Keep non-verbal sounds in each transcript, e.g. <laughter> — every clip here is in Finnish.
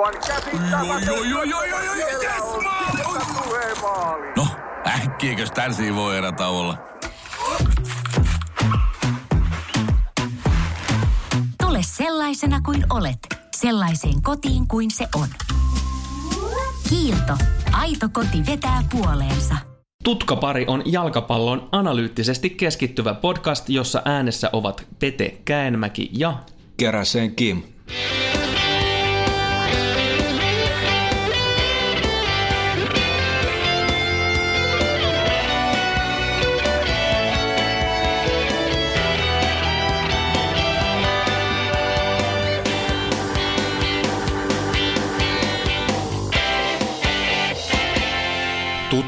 Aivan joo, joo, joo, joo, joo, Siellä yes, maali! No, äkkiäkös tän voi erä olla? Tule sellaisena kuin olet, sellaiseen kotiin kuin se on. Kiilto. Aito koti vetää puoleensa. Tutkapari on jalkapallon analyyttisesti keskittyvä podcast, jossa äänessä ovat Pete Käenmäki ja Keräsen Kim.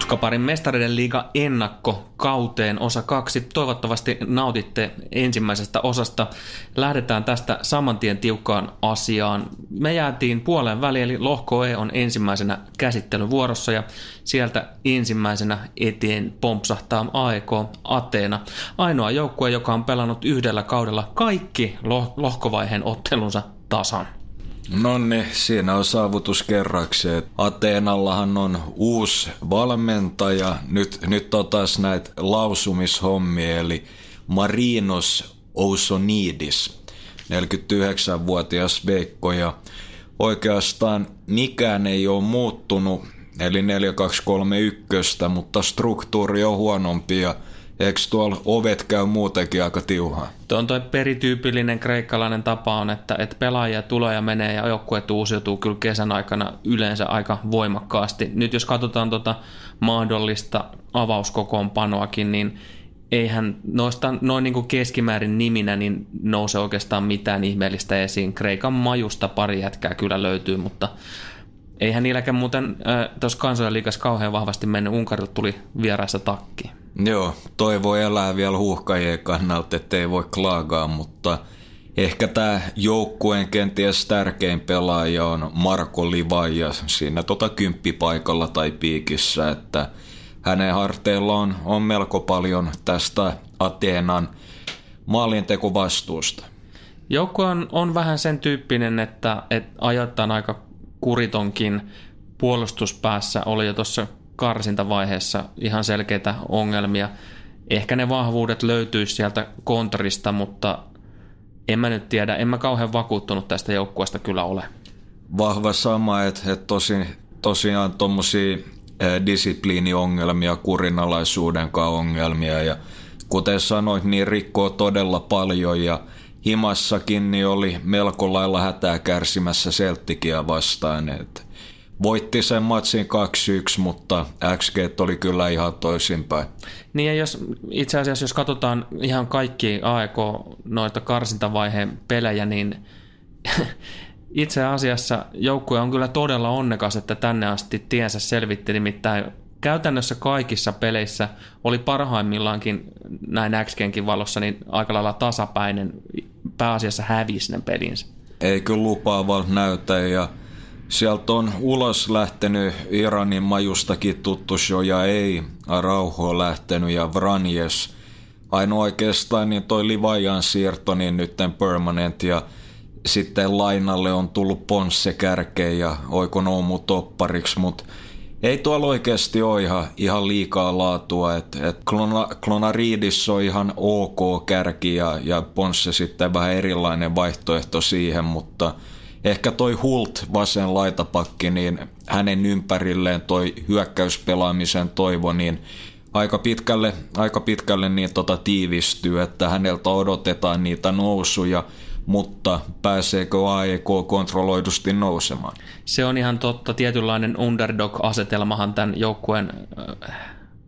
Tutkaparin mestareiden liiga ennakko kauteen osa kaksi. Toivottavasti nautitte ensimmäisestä osasta. Lähdetään tästä saman tien tiukkaan asiaan. Me jäätiin puoleen väliin, eli lohko E on ensimmäisenä käsittelyvuorossa ja sieltä ensimmäisenä eteen pompsahtaa AEK Ateena. Ainoa joukkue, joka on pelannut yhdellä kaudella kaikki loh- lohkovaiheen ottelunsa tasan. No niin, siinä on saavutus kerraksi. Ateenallahan on uusi valmentaja. Nyt, nyt on taas näitä lausumishommia, eli Marinos Ousonidis, 49-vuotias Veikko, ja oikeastaan mikään ei ole muuttunut, eli 4231, mutta struktuuri on huonompi ja Eikö tuolla ovet käy muutenkin aika tiuhaa? Tuo on toi perityypillinen kreikkalainen tapa on, että, että pelaajia tulee ja menee ja joukkueet uusiutuu kyllä kesän aikana yleensä aika voimakkaasti. Nyt jos katsotaan tuota mahdollista avauskokoonpanoakin, niin eihän noista noin niin kuin keskimäärin niminä niin nouse oikeastaan mitään ihmeellistä esiin. Kreikan majusta pari jätkää kyllä löytyy, mutta eihän niilläkään muuten äh, tuossa kansojen liikas kauhean vahvasti mennyt. Unkarilta tuli vieraissa takki. Joo, toi voi elää vielä huuhkajien kannalta, ettei voi klaagaa, mutta ehkä tämä joukkueen kenties tärkein pelaaja on Marko Livaja siinä tota kymppipaikalla tai piikissä, että hänen harteilla on, on melko paljon tästä Ateenan maalintekovastuusta. Joukko on, on vähän sen tyyppinen, että, että ajoittain aika kuritonkin puolustuspäässä oli jo tuossa karsintavaiheessa ihan selkeitä ongelmia. Ehkä ne vahvuudet löytyisi sieltä kontrista, mutta en mä nyt tiedä, en mä kauhean vakuuttunut tästä joukkueesta kyllä ole. Vahva sama, että, että tosi, tosiaan tuommoisia disipliiniongelmia, kurinalaisuuden ongelmia ja kuten sanoit, niin rikkoo todella paljon ja himassakin niin oli melko lailla hätää kärsimässä Celticia vastaan. Että voitti sen matsin 2-1, mutta XG oli kyllä ihan toisinpäin. Niin ja jos, itse asiassa jos katsotaan ihan kaikki AEK noita karsintavaiheen pelejä, niin <laughs> itse asiassa joukkue on kyllä todella onnekas, että tänne asti tiensä selvitti, nimittäin käytännössä kaikissa peleissä oli parhaimmillaankin näin XGenkin valossa niin aika lailla tasapäinen, pääasiassa hävisi ne pelinsä. Ei kyllä lupaava näytä ja Sieltä on ulos lähtenyt Iranin majustakin tuttu ja ei Arauho lähtenyt ja Vranjes. Ainoa oikeastaan niin toi Livajan siirto niin nyt permanent ja sitten lainalle on tullut Ponsse kärkeen ja oiko Noumu toppariksi, mutta ei tuolla oikeasti ole ihan, ihan liikaa laatua. Et, et Klona, Klonaridis on ihan ok kärki ja, ja Ponsse sitten vähän erilainen vaihtoehto siihen, mutta – ehkä toi Hult vasen laitapakki, niin hänen ympärilleen toi hyökkäyspelaamisen toivo, niin aika pitkälle, aika pitkälle niin tota tiivistyy, että häneltä odotetaan niitä nousuja, mutta pääseekö AEK kontrolloidusti nousemaan? Se on ihan totta. Tietynlainen underdog-asetelmahan tämän joukkueen äh,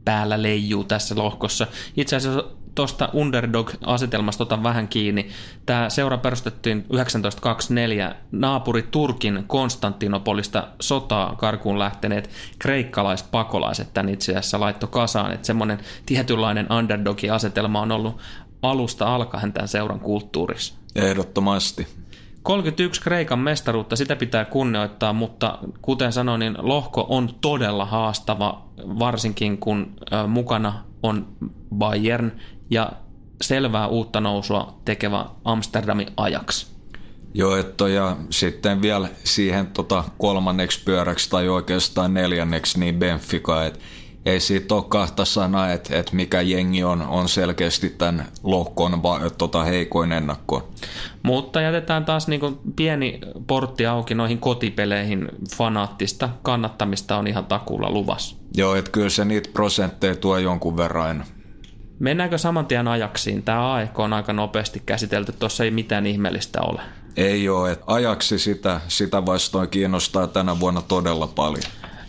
päällä leijuu tässä lohkossa. Itse asiassa tuosta underdog-asetelmasta otan vähän kiinni. Tämä seura perustettiin 1924 naapuri Turkin Konstantinopolista sotaa karkuun lähteneet kreikkalaiset tämän itse asiassa laitto kasaan. Että semmoinen tietynlainen underdog-asetelma on ollut alusta alkaen tämän seuran kulttuurissa. Ehdottomasti. 31 Kreikan mestaruutta, sitä pitää kunnioittaa, mutta kuten sanoin, niin lohko on todella haastava, varsinkin kun mukana on Bayern ja selvää uutta nousua tekevä Amsterdamin ajaksi. Joo, että ja sitten vielä siihen tota kolmanneksi pyöräksi tai oikeastaan neljänneksi niin Benfica, että ei siitä ole kahta sanaa, että, että mikä jengi on, on selkeästi tämän lohkon va, tota heikoin ennakko. Mutta jätetään taas niin pieni portti auki noihin kotipeleihin. Fanaattista kannattamista on ihan takuulla luvassa. Joo, että kyllä se niitä prosentteja tuo jonkun verran aina. Mennäänkö saman tien ajaksiin? Tämä AEK on aika nopeasti käsitelty, tuossa ei mitään ihmeellistä ole. Ei ole, että ajaksi sitä, sitä vastoin kiinnostaa tänä vuonna todella paljon.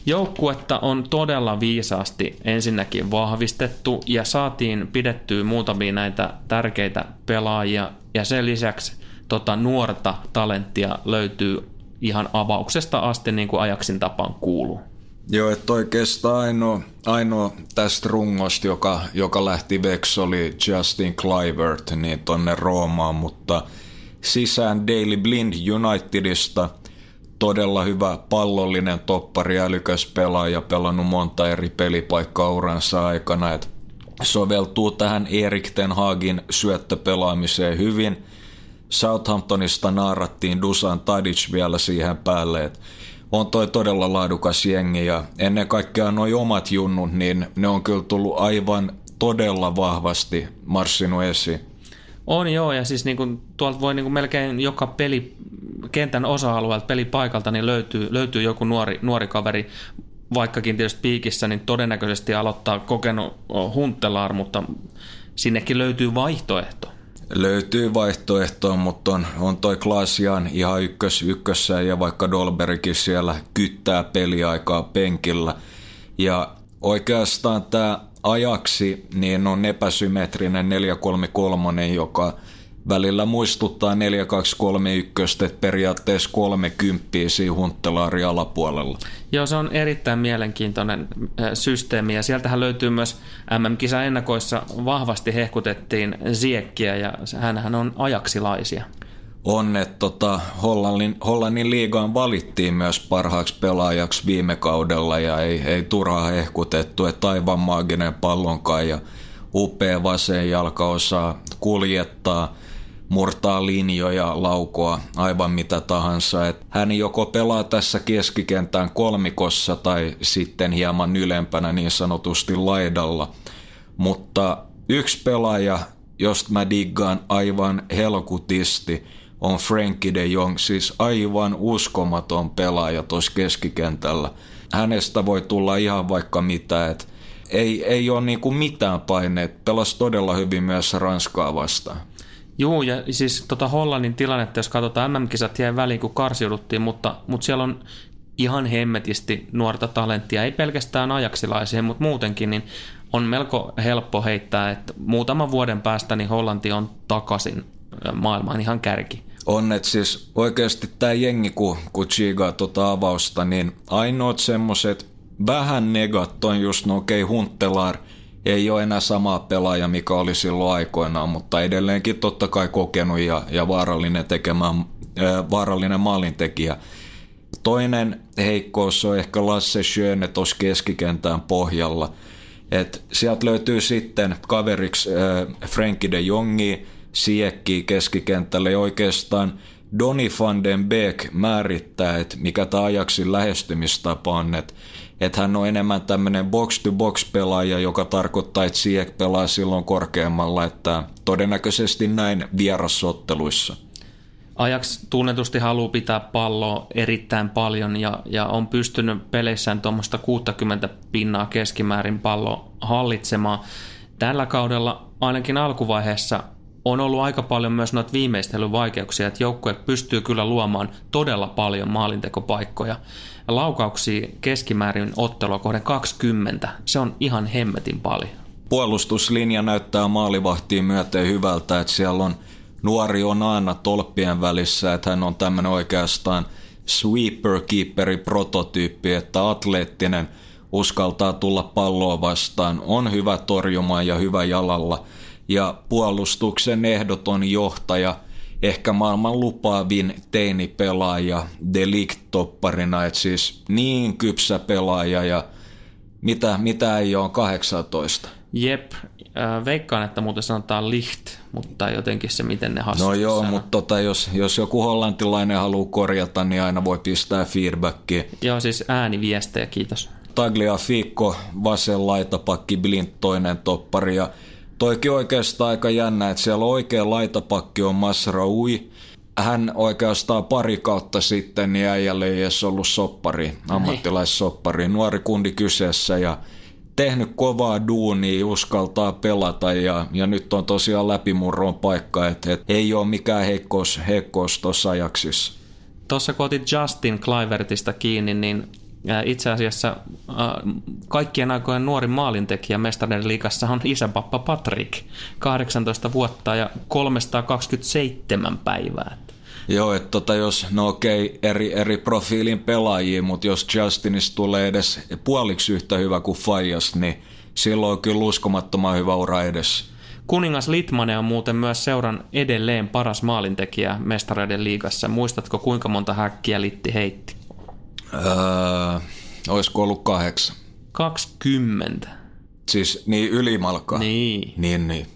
Joukkuetta on todella viisaasti ensinnäkin vahvistettu ja saatiin pidettyä muutamia näitä tärkeitä pelaajia ja sen lisäksi tota nuorta talenttia löytyy ihan avauksesta asti niin kuin ajaksin tapaan kuuluu. Joo, että oikeastaan ainoa, ainoa tästä rungosta, joka, joka lähti veksi, oli Justin Clivert niin tonne Roomaan, mutta sisään Daily Blind Unitedista – todella hyvä pallollinen toppari, älykäs pelaaja, pelannut monta eri pelipaikkaa uransa aikana, että soveltuu tähän Erik Ten Hagin syöttöpelaamiseen hyvin. Southamptonista naarattiin Dusan Tadic vielä siihen päälle, että on toi todella laadukas jengi ja ennen kaikkea nuo omat junnut, niin ne on kyllä tullut aivan todella vahvasti marssinut esiin. On joo, ja siis niin kuin, tuolta voi niin kuin melkein joka peli, kentän osa-alueelta, pelipaikalta, niin löytyy, löytyy joku nuori, nuori kaveri, vaikkakin tietysti piikissä, niin todennäköisesti aloittaa kokenut Huntelaar, mutta sinnekin löytyy vaihtoehto. Löytyy vaihtoehtoa, mutta on, on toi Klaasian ihan ykkös, ykkössä ja vaikka Dolberikin siellä kyttää peliaikaa penkillä. Ja oikeastaan tämä ajaksi niin on epäsymmetrinen 433, joka välillä muistuttaa 4231, että periaatteessa 30 siinä hunttelaari alapuolella. Joo, se on erittäin mielenkiintoinen äh, systeemi. Ja sieltähän löytyy myös MM-kisa ennakoissa. Vahvasti hehkutettiin Ziekkiä ja hänhän on ajaksilaisia on, että tota, Hollannin, Hollannin liigaan valittiin myös parhaaksi pelaajaksi viime kaudella ja ei, ei turhaa hehkutettu, että aivan maaginen pallonkaan ja upea vasen jalka osaa kuljettaa, murtaa linjoja, laukoa, aivan mitä tahansa. Et hän joko pelaa tässä keskikentän kolmikossa tai sitten hieman ylempänä niin sanotusti laidalla. Mutta yksi pelaaja, josta mä diggaan aivan helkutisti – on Frankie de Jong, siis aivan uskomaton pelaaja tuossa keskikentällä. Hänestä voi tulla ihan vaikka mitä, että ei, ei ole niinku mitään paineet. Pelasi todella hyvin myös Ranskaa vastaan. Joo, ja siis tota Hollannin tilannetta, jos katsotaan, MM-kisat jäi väliin, kun karsiuduttiin, mutta, mutta siellä on ihan hemmetisti nuorta talenttia, ei pelkästään ajaksilaisia, mutta muutenkin, niin on melko helppo heittää, että muutaman vuoden päästä niin Hollanti on takaisin maailman ihan kärki. On, että siis oikeasti tämä jengi, kun, kun chigaa tota avausta, niin ainoat semmoset vähän negat on just no okei, okay, Huntelaar ei ole enää sama pelaaja, mikä oli silloin aikoinaan, mutta edelleenkin totta kai kokenut ja, ja vaarallinen, tekemään, ää, vaarallinen maalintekijä. Toinen heikkous on ehkä Lasse Schöne tuossa keskikentään pohjalla. Et sieltä löytyy sitten kaveriksi äh, Frenkie de Jongi, siekkiä keskikentälle ja oikeastaan Donny van den Beek määrittää, että mikä tämä ajaksi lähestymistapa on, että että hän on enemmän tämmöinen box-to-box pelaaja, joka tarkoittaa, että Siek pelaa silloin korkeammalla, että todennäköisesti näin vierasotteluissa. Ajax tunnetusti haluaa pitää palloa erittäin paljon ja, ja on pystynyt peleissään tuommoista 60 pinnaa keskimäärin pallo hallitsemaan. Tällä kaudella ainakin alkuvaiheessa on ollut aika paljon myös noita viimeistelyvaikeuksia, että joukkue pystyy kyllä luomaan todella paljon maalintekopaikkoja. Laukauksia keskimäärin ottelua kohden 20, se on ihan hemmetin paljon. Puolustuslinja näyttää maalivahtiin myöten hyvältä, että siellä on nuori on aina tolppien välissä, että hän on tämmöinen oikeastaan sweeper keeperi prototyyppi, että atleettinen uskaltaa tulla palloa vastaan, on hyvä torjumaan ja hyvä jalalla – ja puolustuksen ehdoton johtaja, ehkä maailman lupaavin teinipelaaja Delict-topparina, että siis niin kypsä pelaaja ja mitä, mitä ei ole 18. Jep, äh, veikkaan, että muuten sanotaan licht, mutta jotenkin se, miten ne hassusti No joo, sanoo. mutta tota, jos, jos joku hollantilainen haluaa korjata, niin aina voi pistää feedbackia. Joo, siis ääniviestejä, kiitos. Tagliafico, vasen laitapakki, Blind toinen toppari ja toikin oikeastaan aika jännä, että siellä oikea laitapakki on Masraui. Hän oikeastaan pari kautta sitten niin äijälle ei edes ollut soppari, ammattilaissoppari, nuori kundi kyseessä ja tehnyt kovaa duunia, uskaltaa pelata ja, ja nyt on tosiaan läpimurron paikka, että et ei ole mikään heikkous, heikkous tuossa ajaksissa. Tuossa kun otit Justin Clivertista kiinni, niin itse asiassa kaikkien aikojen nuorin maalintekijä Mestareiden liigassa on isäpappa Patrick, 18 vuotta ja 327 päivää. Joo, että tota jos, no okei, eri, eri profiilin pelaajia, mutta jos Justinista tulee edes puoliksi yhtä hyvä kuin Fajas, niin silloin on kyllä uskomattoman hyvä ura edessä. Kuningas Litmanen on muuten myös seuran edelleen paras maalintekijä Mestareiden liigassa. Muistatko kuinka monta häkkiä Litti heitti? Öö, olisiko ollut kahdeksan? 20. Siis niin ylimalkaa. Niin. Niin, niin.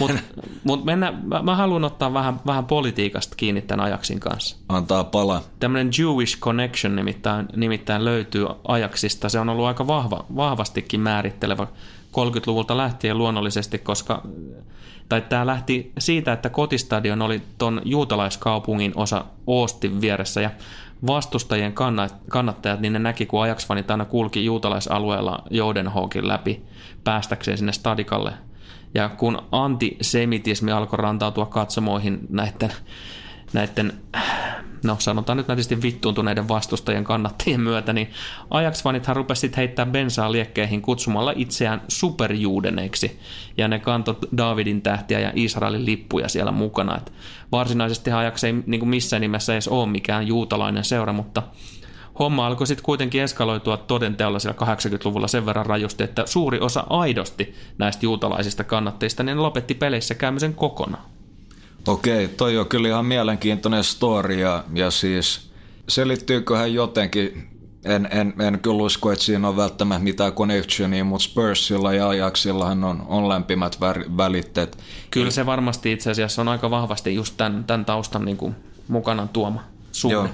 Mutta mut <laughs> mennään, mä, mä haluan ottaa vähän, vähän politiikasta kiinni tämän ajaksin kanssa. Antaa pala. Tämmöinen Jewish Connection nimittäin, nimittäin löytyy ajaksista. Se on ollut aika vahva, vahvastikin määrittelevä 30-luvulta lähtien luonnollisesti, koska tai tämä lähti siitä, että kotistadion oli ton juutalaiskaupungin osa Oostin vieressä ja vastustajien kannattajat, niin ne näki, kun Ajax-fanit aina kulki juutalaisalueella Joudenhawkin läpi päästäkseen sinne stadikalle. Ja kun antisemitismi alkoi rantautua katsomoihin näiden, näiden no sanotaan nyt nätisti vittuuntuneiden vastustajien kannattajien myötä, niin Ajax-fanithan rupesivat heittää bensaa liekkeihin kutsumalla itseään superjuudeneiksi, ja ne kantoi Davidin tähtiä ja Israelin lippuja siellä mukana. Et varsinaisesti Ajax ei niin kuin missään nimessä edes ole mikään juutalainen seura, mutta homma alkoi sitten kuitenkin eskaloitua todenteolla siellä 80-luvulla sen verran rajusti, että suuri osa aidosti näistä juutalaisista kannatteista, niin lopetti peleissä käymisen kokonaan. Okei, toi on kyllä ihan mielenkiintoinen story ja, ja siis selittyyköhän jotenkin, en, en, en kyllä usko, että siinä on välttämättä mitään connectionia, mutta Spursilla ja Ajaxillahan on, on lämpimät välitteet. Kyllä se varmasti itse asiassa on aika vahvasti just tämän, tämän taustan niin kuin mukana tuoma suhde. Joo,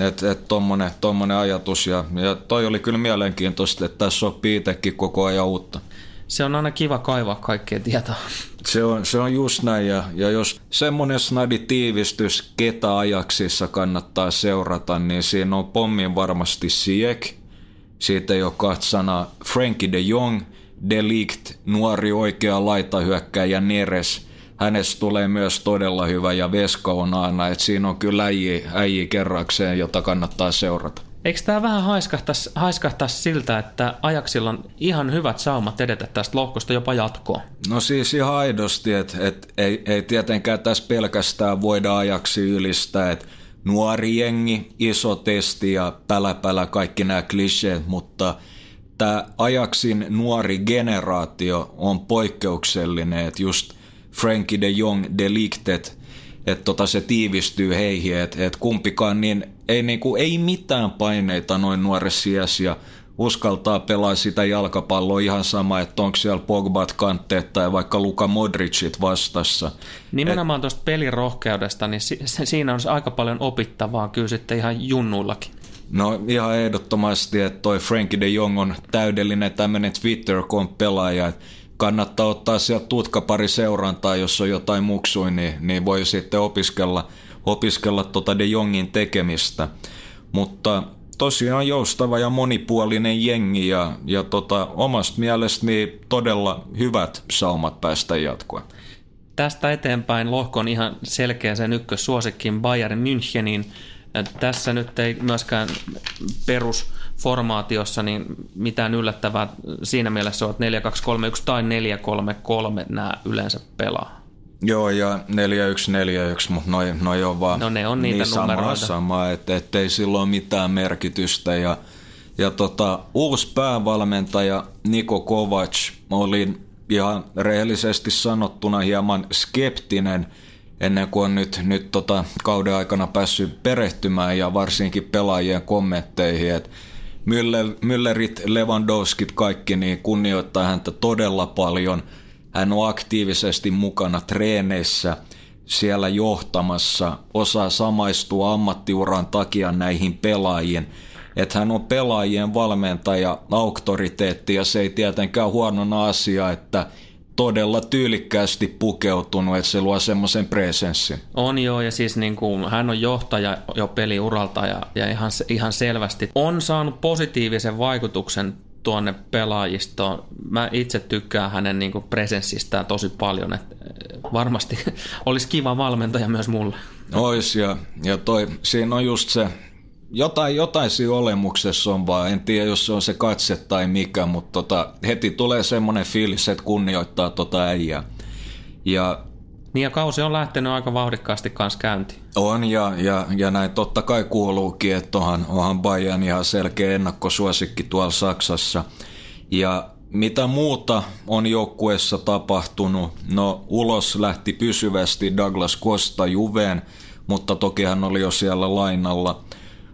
että et tommonen, tommonen ajatus ja, ja toi oli kyllä mielenkiintoista, että tässä sopii itsekin koko ajan uutta. Se on aina kiva kaivaa kaikkea tietoa. Se on, se on just näin, ja, ja jos semmoinen snadi tiivistys, ketä ajaksissa kannattaa seurata, niin siinä on pommin varmasti Siek, siitä ei ole kahta sanaa, Frankie de Jong, Delict, nuori oikea laitahyökkäjä Neres, hänestä tulee myös todella hyvä, ja Veska on aina, että siinä on kyllä äijä, äijä kerrakseen, jota kannattaa seurata. Eikö tämä vähän haiskahtaisi, haiskahtaisi siltä, että ajaksilla on ihan hyvät saumat edetä tästä lohkosta jopa jatkoon? No siis ihan aidosti, että et, ei, ei tietenkään tässä pelkästään voida ajaksi ylistää, että nuori jengi, iso testi ja pälä pälä kaikki nämä kliseet, mutta tämä ajaksin nuori generaatio on poikkeuksellinen, että just Frankie de Jong deliktet, että tota se tiivistyy heihin, että et kumpikaan niin ei, niinku, ei mitään paineita noin nuoressa iässä ja uskaltaa pelaa sitä jalkapalloa ihan sama, että onko siellä Pogbat kantteet tai vaikka Luka Modricit vastassa. Nimenomaan tuosta pelirohkeudesta, niin si- siinä on aika paljon opittavaa kyllä sitten ihan junnuillakin. No ihan ehdottomasti, että toi Frankie de Jong on täydellinen tämmöinen Twitter-pelaaja, että kannattaa ottaa sieltä tutkapari seurantaa, jos on jotain muksui, niin, niin voi sitten opiskella, opiskella tota De Jongin tekemistä. Mutta tosiaan joustava ja monipuolinen jengi ja, ja tota, omasta mielestäni todella hyvät saumat päästä jatkoa. Tästä eteenpäin lohkon ihan selkeä sen ykkössuosikkiin Bayern Münchenin. Tässä nyt ei myöskään perusformaatiossa niin mitään yllättävää siinä mielessä on, että 4-2-3-1 tai 4-3-3 nämä yleensä pelaa. Joo, ja 4141, mutta noi, noi on vaan no ne on niitä niin samaa, numeroita. sama, että ettei sillä ole mitään merkitystä. Ja, ja tota, uusi päävalmentaja Niko Kovac oli ihan rehellisesti sanottuna hieman skeptinen ennen kuin on nyt, nyt tota, kauden aikana päässyt perehtymään ja varsinkin pelaajien kommentteihin, että Müller, Müllerit, Lewandowskit, kaikki niin kunnioittaa häntä todella paljon. Hän on aktiivisesti mukana treeneissä, siellä johtamassa, osaa samaistua ammattiuran takia näihin pelaajiin. Että hän on pelaajien valmentaja, auktoriteetti ja se ei tietenkään huonona asia, että todella tyylikkäästi pukeutunut, että se luo semmoisen presenssin. On joo, ja siis niin kuin, hän on johtaja jo peliuralta ja, ja ihan, ihan selvästi on saanut positiivisen vaikutuksen tuonne pelaajistoon. Mä itse tykkään hänen niin presenssistään tosi paljon, että varmasti <laughs> olisi kiva valmentaja myös mulle. Ois ja, ja toi, siinä on just se, jotain, jotain siinä olemuksessa on vaan, en tiedä jos se on se katse tai mikä, mutta tota, heti tulee semmoinen fiilis, että kunnioittaa tota äijää. Ja niin ja kausi on lähtenyt aika vauhdikkaasti kanssa käyntiin. On ja, ja, ja näin totta kai kuuluukin, että onhan, onhan Bayern ihan selkeä ennakkosuosikki tuolla Saksassa. Ja mitä muuta on joukkueessa tapahtunut? No ulos lähti pysyvästi Douglas Costa Juveen, mutta toki hän oli jo siellä lainalla.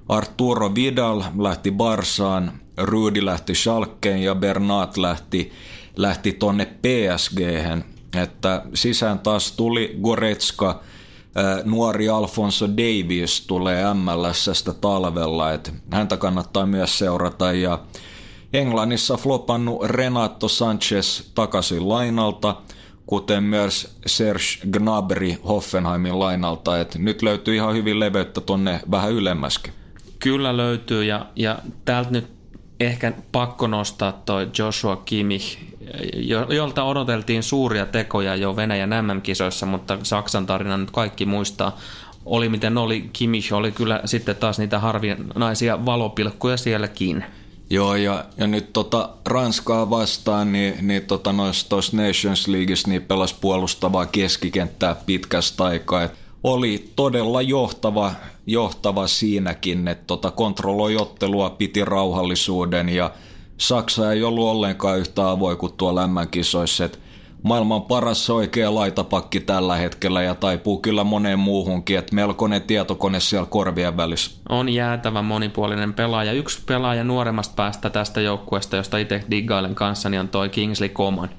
Arturo Vidal lähti Barsaan, Rudi lähti Schalkeen ja Bernat lähti, lähti tonne PSG. Että sisään taas tuli Goretska, nuori Alfonso Davies tulee MLSstä talvella, että häntä kannattaa myös seurata ja Englannissa flopannut Renato Sanchez takaisin lainalta, kuten myös Serge Gnabry Hoffenheimin lainalta, että nyt löytyy ihan hyvin leveyttä tonne vähän ylemmäskin. Kyllä löytyy ja, ja täältä nyt ehkä pakko nostaa toi Joshua Kimmich, jolta odoteltiin suuria tekoja jo Venäjän MM-kisoissa, mutta Saksan tarina nyt kaikki muistaa. Oli miten oli, Kimmich oli kyllä sitten taas niitä harvinaisia valopilkkuja sielläkin. Joo, ja, ja nyt tota Ranskaa vastaan, niin, niin tota noissa Nations Leagueissa niin pelasi puolustavaa keskikenttää pitkästä aikaa. Et oli todella johtava, johtava siinäkin, että tota kontrolloi ottelua, piti rauhallisuuden ja Saksa ei ollut ollenkaan yhtä avoin kuin tuo lämmänkisoissa, että maailman paras oikea laitapakki tällä hetkellä ja taipuu kyllä moneen muuhunkin, että melkoinen tietokone siellä korvien välissä. On jäätävä monipuolinen pelaaja. Yksi pelaaja nuoremmasta päästä tästä joukkueesta, josta itse diggailen kanssa, niin on toi Kingsley Coman.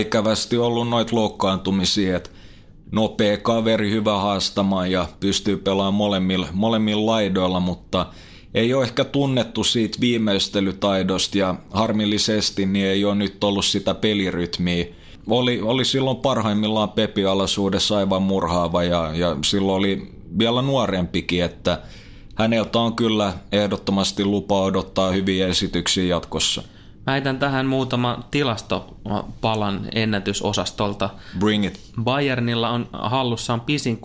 Ikävästi ollut noit loukkaantumisia, että nopea kaveri, hyvä haastamaan ja pystyy pelaamaan molemmilla, molemmilla laidoilla, mutta ei ole ehkä tunnettu siitä viimeistelytaidosta ja harmillisesti niin ei ole nyt ollut sitä pelirytmiä. Oli, oli silloin parhaimmillaan Pepi-alaisuudessa aivan murhaava ja, ja silloin oli vielä nuorempikin, että häneltä on kyllä ehdottomasti lupa odottaa hyviä esityksiä jatkossa. Väitän tähän muutama tilastopalan ennätysosastolta. Bring it. Bayernilla on hallussaan pisin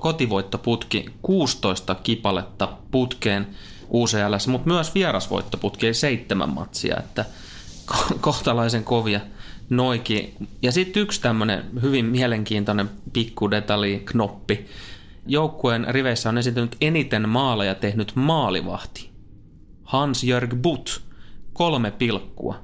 kotivoittoputki 16 kipaletta putkeen UCLS, mutta myös vierasvoittoputki seitsemän matsia, että kohtalaisen kovia noiki. Ja sitten yksi tämmöinen hyvin mielenkiintoinen pikkudetalji, knoppi. Joukkueen riveissä on esiintynyt eniten maaleja tehnyt maalivahti. Hans-Jörg Butt – kolme pilkkua.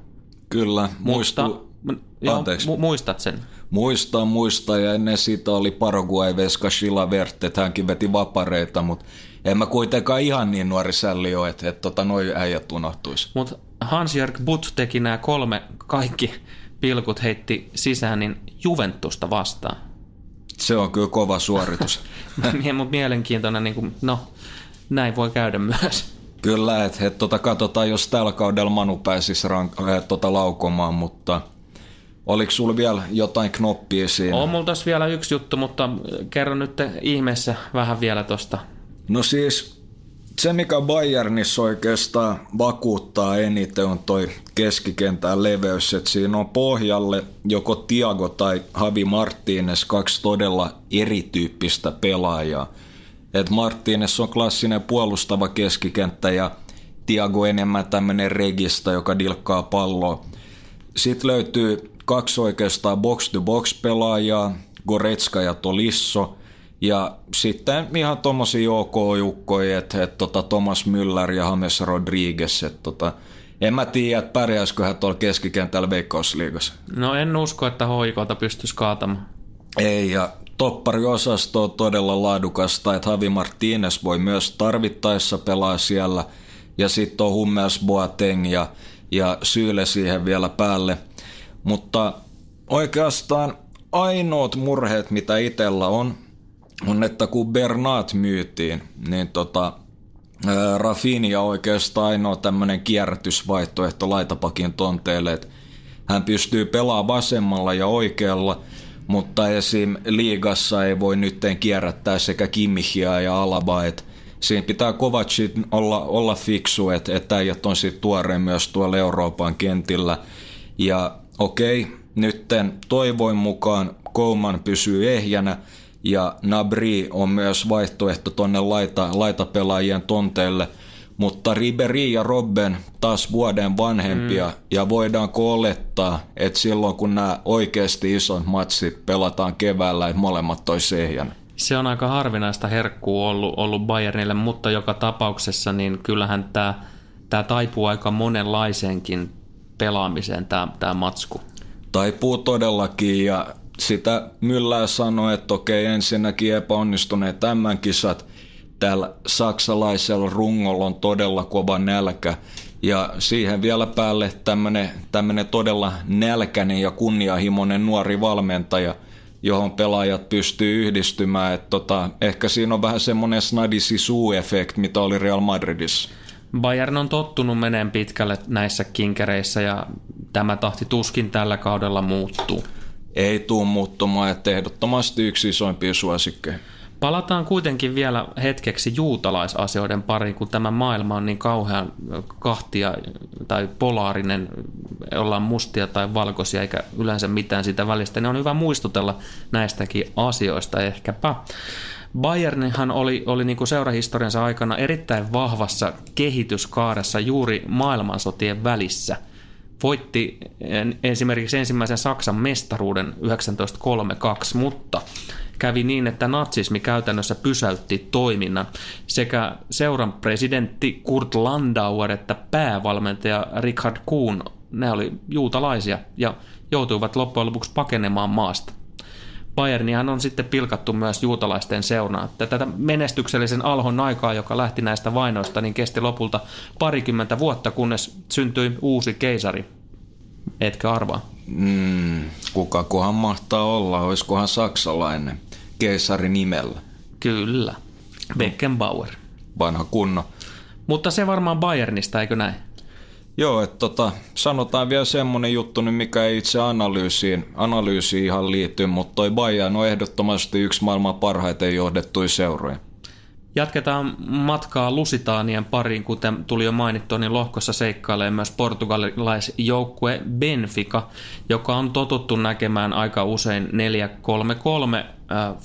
Kyllä, muistu... Mutta, joo, Mu- muistat sen? Muistan, muistan, ja ennen sitä oli Paraguay Veska Shilavert, että hänkin veti vapareita, mutta en mä kuitenkaan ihan niin nuori sälli ole, että, että tota, noi äijät unohtuisi. Mutta Hans-Jörg Butt teki nämä kolme, kaikki pilkut heitti sisään, niin Juventusta vastaan. Se on kyllä kova suoritus. <laughs> Mutta mielenkiintoinen, niin kuin, no näin voi käydä myös. Kyllä, että et, tota, katsotaan, jos tällä kaudella Manu pääsisi rank- et, tota, laukomaan, mutta oliko sulla vielä jotain knoppia siinä? On mulla tässä vielä yksi juttu, mutta kerro nyt ihmeessä vähän vielä tosta. No siis se, mikä Bayernissa oikeastaan vakuuttaa eniten, on toi keskikentän leveys, että siinä on pohjalle joko Tiago tai Havi Martínez, kaksi todella erityyppistä pelaajaa – että Martínez on klassinen puolustava keskikenttä ja Tiago enemmän tämmöinen regista, joka dilkkaa palloa. Sitten löytyy kaksi oikeastaan box-to-box-pelaajaa, Goretska ja Tolisso. Ja sitten ihan tommosia OK-jukkoja, että et, tota Thomas Müller ja James Rodriguez. Et, tota, en mä tiedä, että pärjäisikö hän tuolla keskikentällä Veikkausliigassa. No en usko, että hoikolta pystyisi kaatamaan. Ei, ja toppariosasto on todella laadukasta, että Javi Martínez voi myös tarvittaessa pelaa siellä ja sitten on Hummels Boateng ja, ja Syyle siihen vielä päälle. Mutta oikeastaan ainoat murheet, mitä itsellä on, on, että kun Bernat myytiin, niin tota, Rafinha oikeastaan ainoa tämmöinen kierrätysvaihtoehto laitapakin tonteelle, että hän pystyy pelaamaan vasemmalla ja oikealla, mutta esim. liigassa ei voi nytten kierrättää sekä Kimmihiä ja Alaba, että siinä pitää Kovacit olla, olla fiksu, että, että äijät on sitten tuoreen myös tuolla Euroopan kentillä. Ja okei, nytten toivoin mukaan Kouman pysyy ehjänä, ja Nabri on myös vaihtoehto tonne laita, laitapelaajien tonteille, mutta Ribery ja Robben taas vuoden vanhempia, mm. ja voidaanko olettaa, että silloin kun nämä oikeasti isot matsit pelataan keväällä, että molemmat toi ehjänä? Se on aika harvinaista herkkuu ollut, ollut Bayernille, mutta joka tapauksessa niin kyllähän tämä, tämä taipuu aika monenlaisenkin pelaamiseen tämä, tämä matsku. Taipuu todellakin ja sitä Myllää sanoi, että okei ensinnäkin epäonnistuneet tämän kisat, täällä saksalaisella rungolla on todella kova nälkä ja siihen vielä päälle tämmöinen todella nälkäinen ja kunnianhimoinen nuori valmentaja, johon pelaajat pystyy yhdistymään. että tota, ehkä siinä on vähän semmoinen snadisi suu-efekt, mitä oli Real Madridissa. Bayern on tottunut meneen pitkälle näissä kinkereissä ja tämä tahti tuskin tällä kaudella muuttuu ei tuu muuttumaan, että ehdottomasti yksi isoimpia suosikkeja. Palataan kuitenkin vielä hetkeksi juutalaisasioiden pariin, kun tämä maailma on niin kauhean kahtia tai polaarinen, ollaan mustia tai valkoisia eikä yleensä mitään sitä välistä, niin on hyvä muistutella näistäkin asioista ehkäpä. Bayernhan oli, oli niin kuin seurahistoriansa aikana erittäin vahvassa kehityskaaressa juuri maailmansotien välissä – voitti esimerkiksi ensimmäisen Saksan mestaruuden 1932, mutta kävi niin, että natsismi käytännössä pysäytti toiminnan. Sekä seuran presidentti Kurt Landauer että päävalmentaja Richard Kuhn, ne oli juutalaisia ja joutuivat loppujen lopuksi pakenemaan maasta. Bayernihan on sitten pilkattu myös juutalaisten seunaan. Tätä menestyksellisen alhon aikaa, joka lähti näistä vainoista, niin kesti lopulta parikymmentä vuotta, kunnes syntyi uusi keisari. Etkö arvaa? Mm, kuka kohan mahtaa olla? Olisikohan saksalainen keisari nimellä? Kyllä. Beckenbauer. Vanha kunno. Mutta se varmaan Bayernista, eikö näin? Joo, että tota, sanotaan vielä semmonen juttu, niin mikä ei itse analyysiin, analyysiin ihan liity, mutta toi Bayern on ehdottomasti yksi maailman parhaiten johdettuja seuroja. Jatketaan matkaa Lusitaanien pariin, kuten tuli jo mainittua, niin lohkossa seikkailee myös portugalilaisjoukkue Benfica, joka on totuttu näkemään aika usein 4-3-3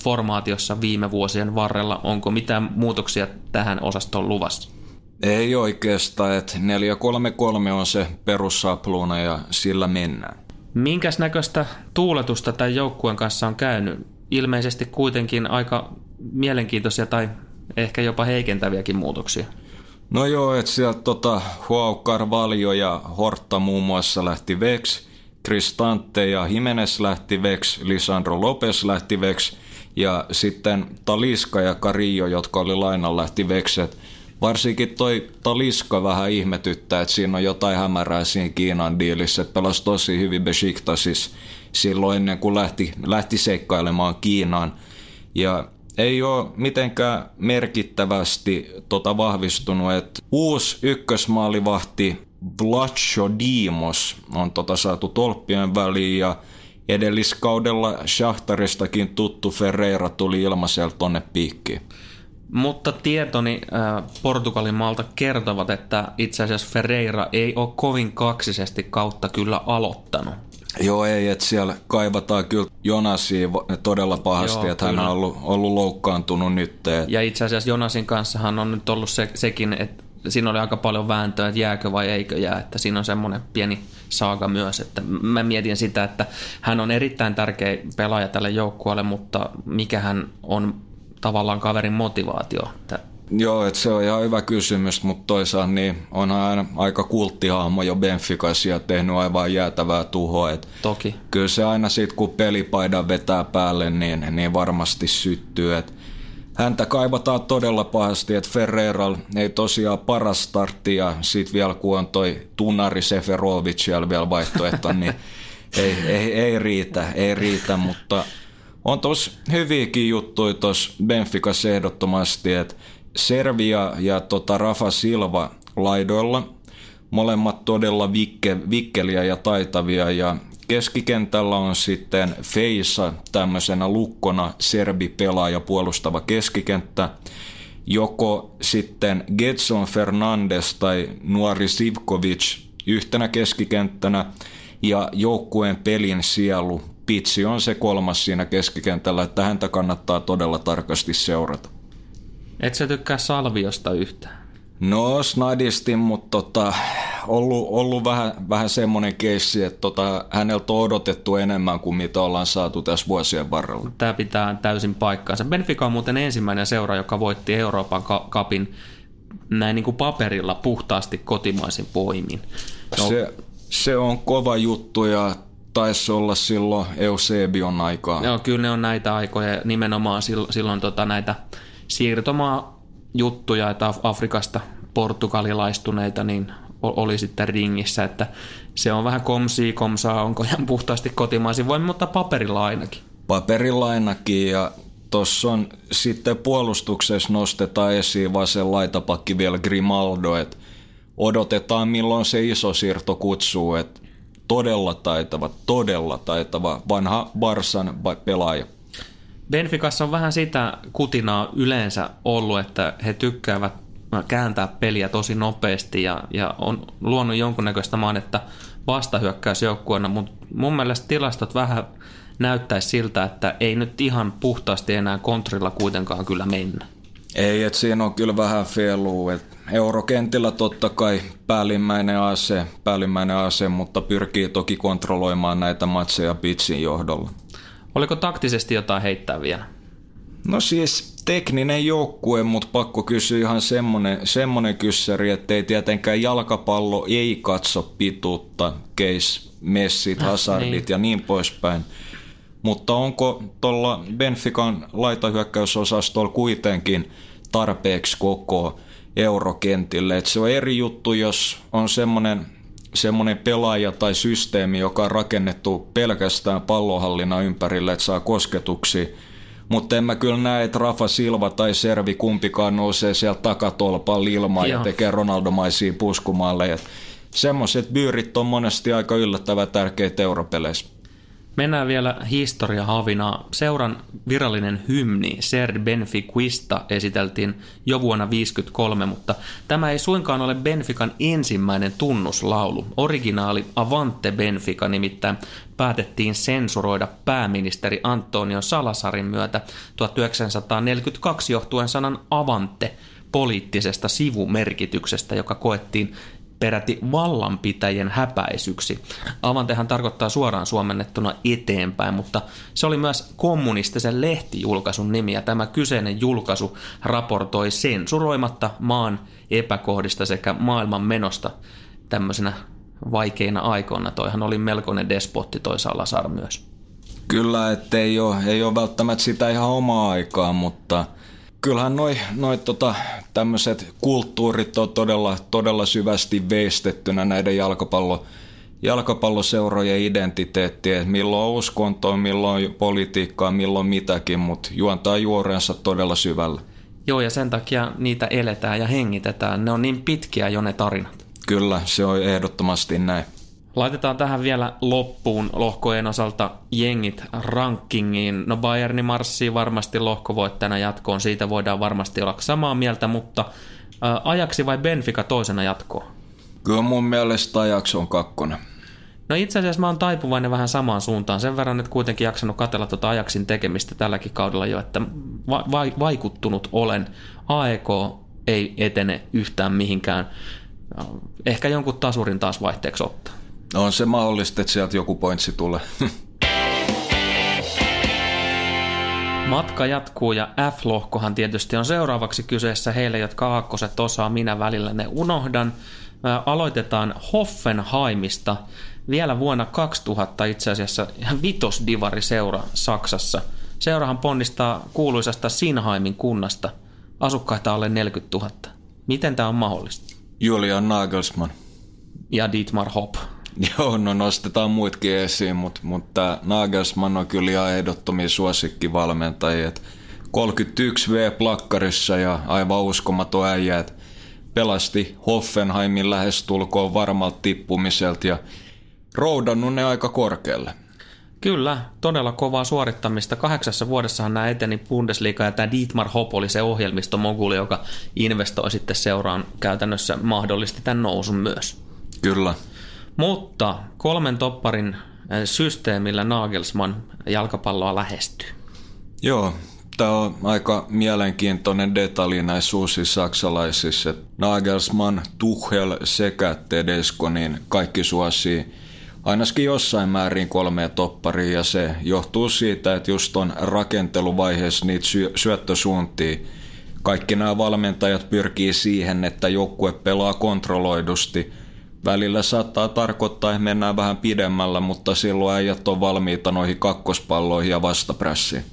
formaatiossa viime vuosien varrella. Onko mitään muutoksia tähän osastoon luvassa? Ei oikeastaan, että 433 on se perussapluuna ja sillä mennään. Minkäs näköistä tuuletusta tämän joukkueen kanssa on käynyt? Ilmeisesti kuitenkin aika mielenkiintoisia tai ehkä jopa heikentäviäkin muutoksia. No joo, että sieltä tota, Huau Carvalho ja Hortta muun muassa lähti veksi, Cristante ja Jimenez lähti veksi, Lisandro Lopez lähti veksi ja sitten Taliska ja Carillo, jotka oli lainalla, lähti veksi. Varsinkin toi Taliska vähän ihmetyttää, että siinä on jotain hämärää siinä Kiinan diilissä, että pelasi tosi hyvin Besiktasissa silloin ennen kuin lähti, lähti seikkailemaan Kiinaan. Ja ei ole mitenkään merkittävästi tota vahvistunut, että uusi ykkösmaalivahti Vlacho Dimos on tota saatu tolppien väliin ja edelliskaudella Shahtaristakin tuttu Ferreira tuli ilmaiselta tonne piikkiin. Mutta tietoni äh, Portugalin maalta kertovat, että itse asiassa Ferreira ei ole kovin kaksisesti kautta kyllä aloittanut. Joo, ei, että siellä kaivataan kyllä Jonasia todella pahasti, Joo, että kyllä. hän on ollut, ollut loukkaantunut nyt. Ja itse asiassa Jonasin kanssahan on nyt ollut se, sekin, että siinä oli aika paljon vääntöä, että jääkö vai eikö jää, että siinä on semmoinen pieni saaga myös, että mä mietin sitä, että hän on erittäin tärkeä pelaaja tälle joukkueelle, mutta mikä hän on tavallaan kaverin motivaatio. Että Joo, että se on ihan hyvä kysymys, mutta toisaalta niin onhan aina aika kulttihahmo jo Benficassa ja tehnyt aivan jäätävää tuhoa. Et Toki. Kyllä se aina sitten, kun pelipaidan vetää päälle, niin, niin varmasti syttyy. Et häntä kaivataan todella pahasti, että Ferreira ei tosiaan paras startti ja sit vielä kun on toi Tunari Seferovic siellä vielä vaihtoehto, niin <laughs> ei, ei, ei, riitä, ei riitä, mutta on tos hyviäkin juttuja tuossa Benficassa ehdottomasti, että Servia ja tota Rafa Silva laidoilla, molemmat todella vikke, vikkeliä ja taitavia. Ja keskikentällä on sitten Feisa tämmöisenä lukkona serbi-pelaaja puolustava keskikenttä, joko sitten Getson Fernandes tai nuori Sivkovic yhtenä keskikenttänä. Ja joukkueen pelin sielu. Pitsi on se kolmas siinä keskikentällä, että häntä kannattaa todella tarkasti seurata. Et sä tykkää Salviosta yhtään? No, snadisti, mutta tota, ollut, ollut vähän, vähän semmoinen keissi, että tota, häneltä on odotettu enemmän kuin mitä ollaan saatu tässä vuosien varrella. Tämä pitää täysin paikkaansa. Benfica on muuten ensimmäinen seura, joka voitti Euroopan kapin näin niin kuin paperilla puhtaasti kotimaisin poimin. No. Se, se on kova juttu ja taisi olla silloin Eusebion aikaa. Joo, kyllä ne on näitä aikoja. Nimenomaan silloin, silloin tota näitä siirtomaa juttuja, että Afrikasta portugalilaistuneita niin oli sitten ringissä, että se on vähän komsi komsaa, onko ihan puhtaasti kotimaisin voin, mutta paperilla ainakin. Paperilla ainakin ja tuossa on sitten puolustuksessa nostetaan esiin vasen laitapakki vielä Grimaldo, että odotetaan milloin se iso siirto kutsuu, että todella taitava, todella taitava vanha Barsan pelaaja. Benficassa on vähän sitä kutinaa yleensä ollut, että he tykkäävät kääntää peliä tosi nopeasti ja, ja on luonut jonkunnäköistä mainetta vastahyökkäysjoukkueena, mutta mun mielestä tilastot vähän näyttäisi siltä, että ei nyt ihan puhtaasti enää kontrilla kuitenkaan kyllä mennä. Ei, että siinä on kyllä vähän feluu. Eurokentillä totta kai päällimmäinen ase, päällimmäinen ase, mutta pyrkii toki kontrolloimaan näitä matseja pitsin johdolla. Oliko taktisesti jotain heittää vielä? No siis tekninen joukkue, mutta pakko kysyä ihan semmonen, semmonen kyssäri, että ei tietenkään jalkapallo ei katso pituutta, case, messit, hazardit niin. ja niin poispäin. Mutta onko tuolla Benfican laitahyökkäysosastolla kuitenkin tarpeeksi koko eurokentille? Et se on eri juttu, jos on semmoinen semmoinen pelaaja tai systeemi, joka on rakennettu pelkästään pallohallinnan ympärille, että saa kosketuksia. Mutta en mä kyllä näe, että Rafa Silva tai Servi kumpikaan nousee sieltä takatolpaan ilmaan ja tekee Ronaldomaisia puskumalle. Semmoiset byyrit on monesti aika yllättävän tärkeitä europeleissä. Mennään vielä historia havina. Seuran virallinen hymni Ser Benfiquista esiteltiin jo vuonna 1953, mutta tämä ei suinkaan ole Benfican ensimmäinen tunnuslaulu. Originaali Avante Benfica nimittäin päätettiin sensuroida pääministeri Antonio Salasarin myötä 1942 johtuen sanan Avante poliittisesta sivumerkityksestä, joka koettiin peräti vallanpitäjien häpäisyksi. Avantehan tarkoittaa suoraan suomennettuna eteenpäin, mutta se oli myös kommunistisen lehtijulkaisun nimi ja tämä kyseinen julkaisu raportoi sensuroimatta maan epäkohdista sekä maailman menosta tämmöisenä vaikeina aikoina. Toihan oli melkoinen despotti toi Salasar myös. Kyllä, ettei ole, ei ole välttämättä sitä ihan omaa aikaa, mutta – kyllähän noi, noi tota, tämmöiset kulttuurit on todella, todella syvästi veistettynä näiden jalkapallo, jalkapalloseurojen identiteettiä, että milloin on uskontoa, milloin politiikkaa, milloin mitäkin, mutta juontaa juorensa todella syvällä. Joo, ja sen takia niitä eletään ja hengitetään. Ne on niin pitkiä jo ne tarinat. Kyllä, se on ehdottomasti näin. Laitetaan tähän vielä loppuun lohkojen osalta jengit rankingiin. No Bayerni marssii varmasti lohkovoittajana jatkoon, siitä voidaan varmasti olla samaa mieltä, mutta ajaksi vai Benfica toisena jatkoon? Kyllä mun mielestä ajaksi on kakkonen. No itse asiassa mä oon taipuvainen vähän samaan suuntaan. Sen verran, että kuitenkin jaksanut katella tuota ajaksin tekemistä tälläkin kaudella jo, että va- va- vaikuttunut olen. AEK ei etene yhtään mihinkään. Ehkä jonkun tasurin taas vaihteeksi ottaa. On se mahdollista, että sieltä joku pointsi tulee. Matka jatkuu ja F-lohkohan tietysti on seuraavaksi kyseessä heille, jotka aakkoset osaa, minä välillä ne unohdan. Aloitetaan Hoffenheimista vielä vuonna 2000 itse asiassa vitosdivari seura Saksassa. Seurahan ponnistaa kuuluisasta Sinheimin kunnasta. Asukkaita alle 40 000. Miten tämä on mahdollista? Julian Nagelsmann. Ja Dietmar Hopp. <laughs> Joo, no nostetaan muutkin esiin, mutta, mutta Nagelsmann on kyllä ihan ehdottomia suosikkivalmentajia. Et 31 V-plakkarissa ja aivan uskomaton äijä, että pelasti Hoffenheimin lähestulkoon varmalta tippumiselta ja roudannut ne aika korkealle. Kyllä, todella kovaa suorittamista. Kahdeksassa vuodessahan nämä eteni Bundesliga ja tämä Dietmar Hopp oli se ohjelmistomoguli, joka investoi sitten seuraan käytännössä mahdollisti tämän nousun myös. Kyllä. Mutta kolmen topparin systeemillä Nagelsmann jalkapalloa lähestyy. Joo, tämä on aika mielenkiintoinen detalji näissä uusissa saksalaisissa. Nagelsmann, Tuchel sekä Tedesco, niin kaikki suosii ainakin jossain määrin kolmea topparia ja se johtuu siitä, että just on rakenteluvaiheessa niitä sy- syöttösuuntia kaikki nämä valmentajat pyrkii siihen, että joukkue pelaa kontrolloidusti. Välillä saattaa tarkoittaa, että mennään vähän pidemmällä, mutta silloin äijät on valmiita noihin kakkospalloihin ja vastaprässiin.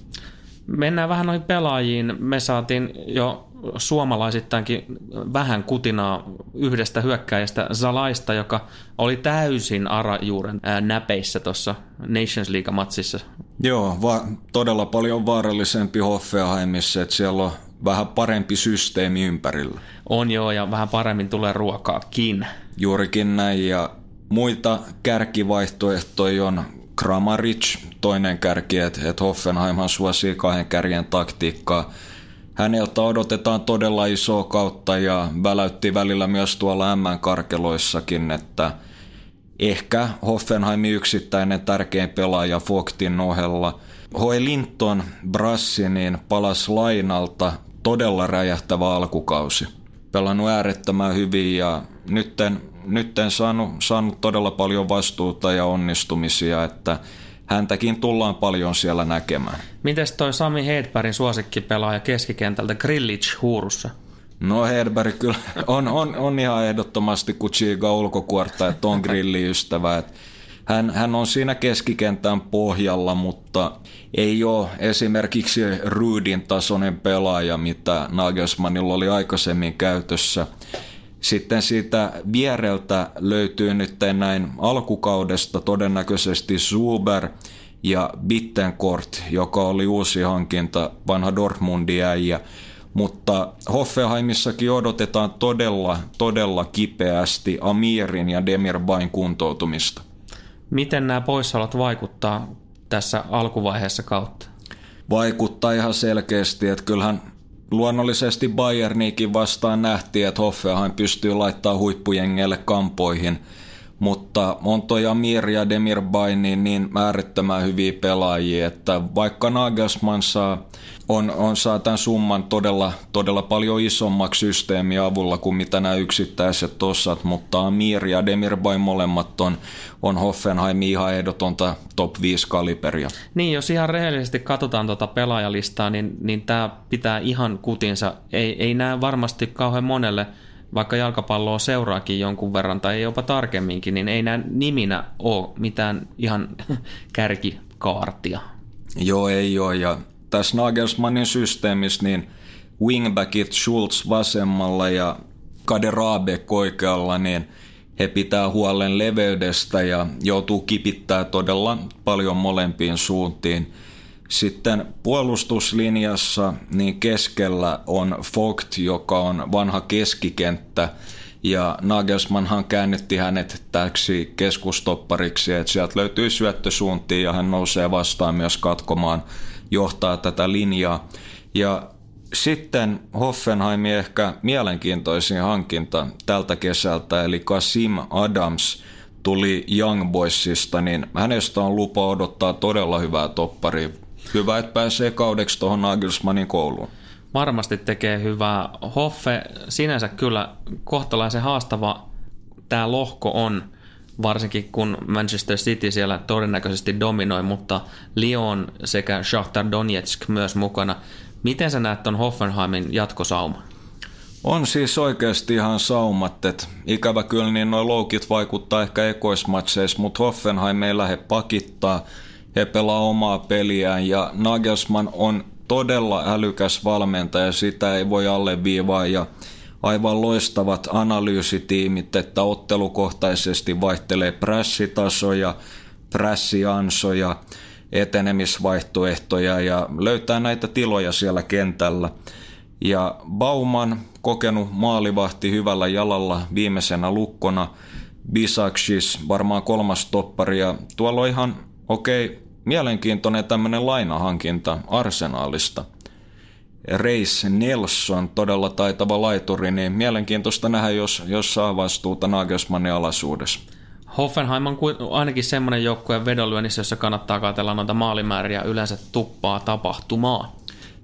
Mennään vähän noihin pelaajiin. Me saatiin jo suomalaisittainkin vähän kutinaa yhdestä hyökkäjästä Zalaista, joka oli täysin arajuuren näpeissä tuossa Nations League-matsissa. Joo, va- todella paljon vaarallisempi Hoffenheimissa, että siellä on vähän parempi systeemi ympärillä. On joo, ja vähän paremmin tulee ruokaakin. Juurikin näin, ja muita kärkivaihtoehtoja on Kramaric, toinen kärki, että et Hoffenheimhan suosii kahden kärjen taktiikkaa. Häneltä odotetaan todella isoa kautta ja väläytti välillä myös tuolla M-karkeloissakin, että ehkä Hoffenheimin yksittäinen tärkein pelaaja Fogtin ohella. Hoi Linton Brassi niin palas lainalta todella räjähtävä alkukausi. Pelannut äärettömän hyvin ja nytten, nytten saanut, saanut todella paljon vastuuta ja onnistumisia, että häntäkin tullaan paljon siellä näkemään. Mites toi Sami Hedbergin suosikkipelaaja keskikentältä Grillich huurussa? No Hedberg kyllä on, on, on ihan ehdottomasti Kuchiga ulkokuorta, että on grilliystävä. Että hän, hän on siinä keskikentän pohjalla, mutta ei ole esimerkiksi Rydin tasoinen pelaaja, mitä Nagelsmannilla oli aikaisemmin käytössä. Sitten siitä viereltä löytyy nyt näin alkukaudesta todennäköisesti Zuber ja Bittencourt, joka oli uusi hankinta, vanha Dortmundin äijä. Mutta Hoffenheimissakin odotetaan todella, todella kipeästi Amirin ja Demirbain kuntoutumista. Miten nämä poissaolot vaikuttaa tässä alkuvaiheessa kautta? Vaikuttaa ihan selkeästi, että kyllähän luonnollisesti Bayerniikin vastaan nähtiin, että Hoffenheim pystyy laittamaan huippujengeille kampoihin, mutta on toi Amir ja Demir niin, niin äärettömän hyviä pelaajia, että vaikka Nagelsmann saa, on, on saa tämän summan todella, todella paljon isommaksi systeemi avulla kuin mitä nämä yksittäiset osat, mutta Amir ja Demir molemmat on, on Hoffenheim ihan ehdotonta top 5 kaliberia. Niin, jos ihan rehellisesti katsotaan tuota pelaajalistaa, niin, niin tämä pitää ihan kutinsa. Ei, ei näe varmasti kauhean monelle, vaikka jalkapalloa seuraakin jonkun verran tai jopa tarkemminkin, niin ei näe niminä ole mitään ihan <laughs> kärkikaartia. Joo, ei ole. Ja tässä Nagelsmannin systeemissä niin wingbackit Schultz vasemmalla ja Kaderabe oikealla, niin he pitää huolen leveydestä ja joutuu kipittää todella paljon molempiin suuntiin. Sitten puolustuslinjassa niin keskellä on Vogt, joka on vanha keskikenttä, ja Nagelsmannhan käännytti hänet täksi keskustoppariksi, että sieltä löytyy syöttösuuntia ja hän nousee vastaan myös katkomaan, johtaa tätä linjaa. Ja sitten Hoffenheimin ehkä mielenkiintoisin hankinta tältä kesältä, eli Kasim Adams tuli Young Boysista, niin hänestä on lupa odottaa todella hyvää topparia. Hyvä, että pääsee kaudeksi tuohon Nagelsmannin kouluun. Varmasti tekee hyvää. Hoffe sinänsä kyllä kohtalaisen haastava tämä lohko on, varsinkin kun Manchester City siellä todennäköisesti dominoi, mutta Lyon sekä Shakhtar Donetsk myös mukana. Miten sä näet ton Hoffenheimin jatkosauma? On siis oikeasti ihan saumat, että ikävä kyllä niin noin loukit vaikuttaa ehkä ekoismatseissa, mutta Hoffenheim ei lähde pakittaa. He pelaa omaa peliään ja Nagelsmann on todella älykäs valmentaja, sitä ei voi alleviivaa ja aivan loistavat analyysitiimit, että ottelukohtaisesti vaihtelee prässitasoja, prässiansoja, etenemisvaihtoehtoja ja löytää näitä tiloja siellä kentällä. Ja Bauman, kokenut maalivahti hyvällä jalalla viimeisenä lukkona, Bisaksis varmaan kolmas toppari ja tuolla on ihan okei, okay, mielenkiintoinen tämmöinen lainahankinta Arsenaalista. Reis Nelson, todella taitava laituri, niin mielenkiintoista nähdä, jos, jos saa vastuuta Nagelsmannin alaisuudessa. Hoffenheim on ainakin semmoinen joukkueen vedonlyönnissä, jossa kannattaa katsella noita maalimääriä yleensä tuppaa tapahtumaa.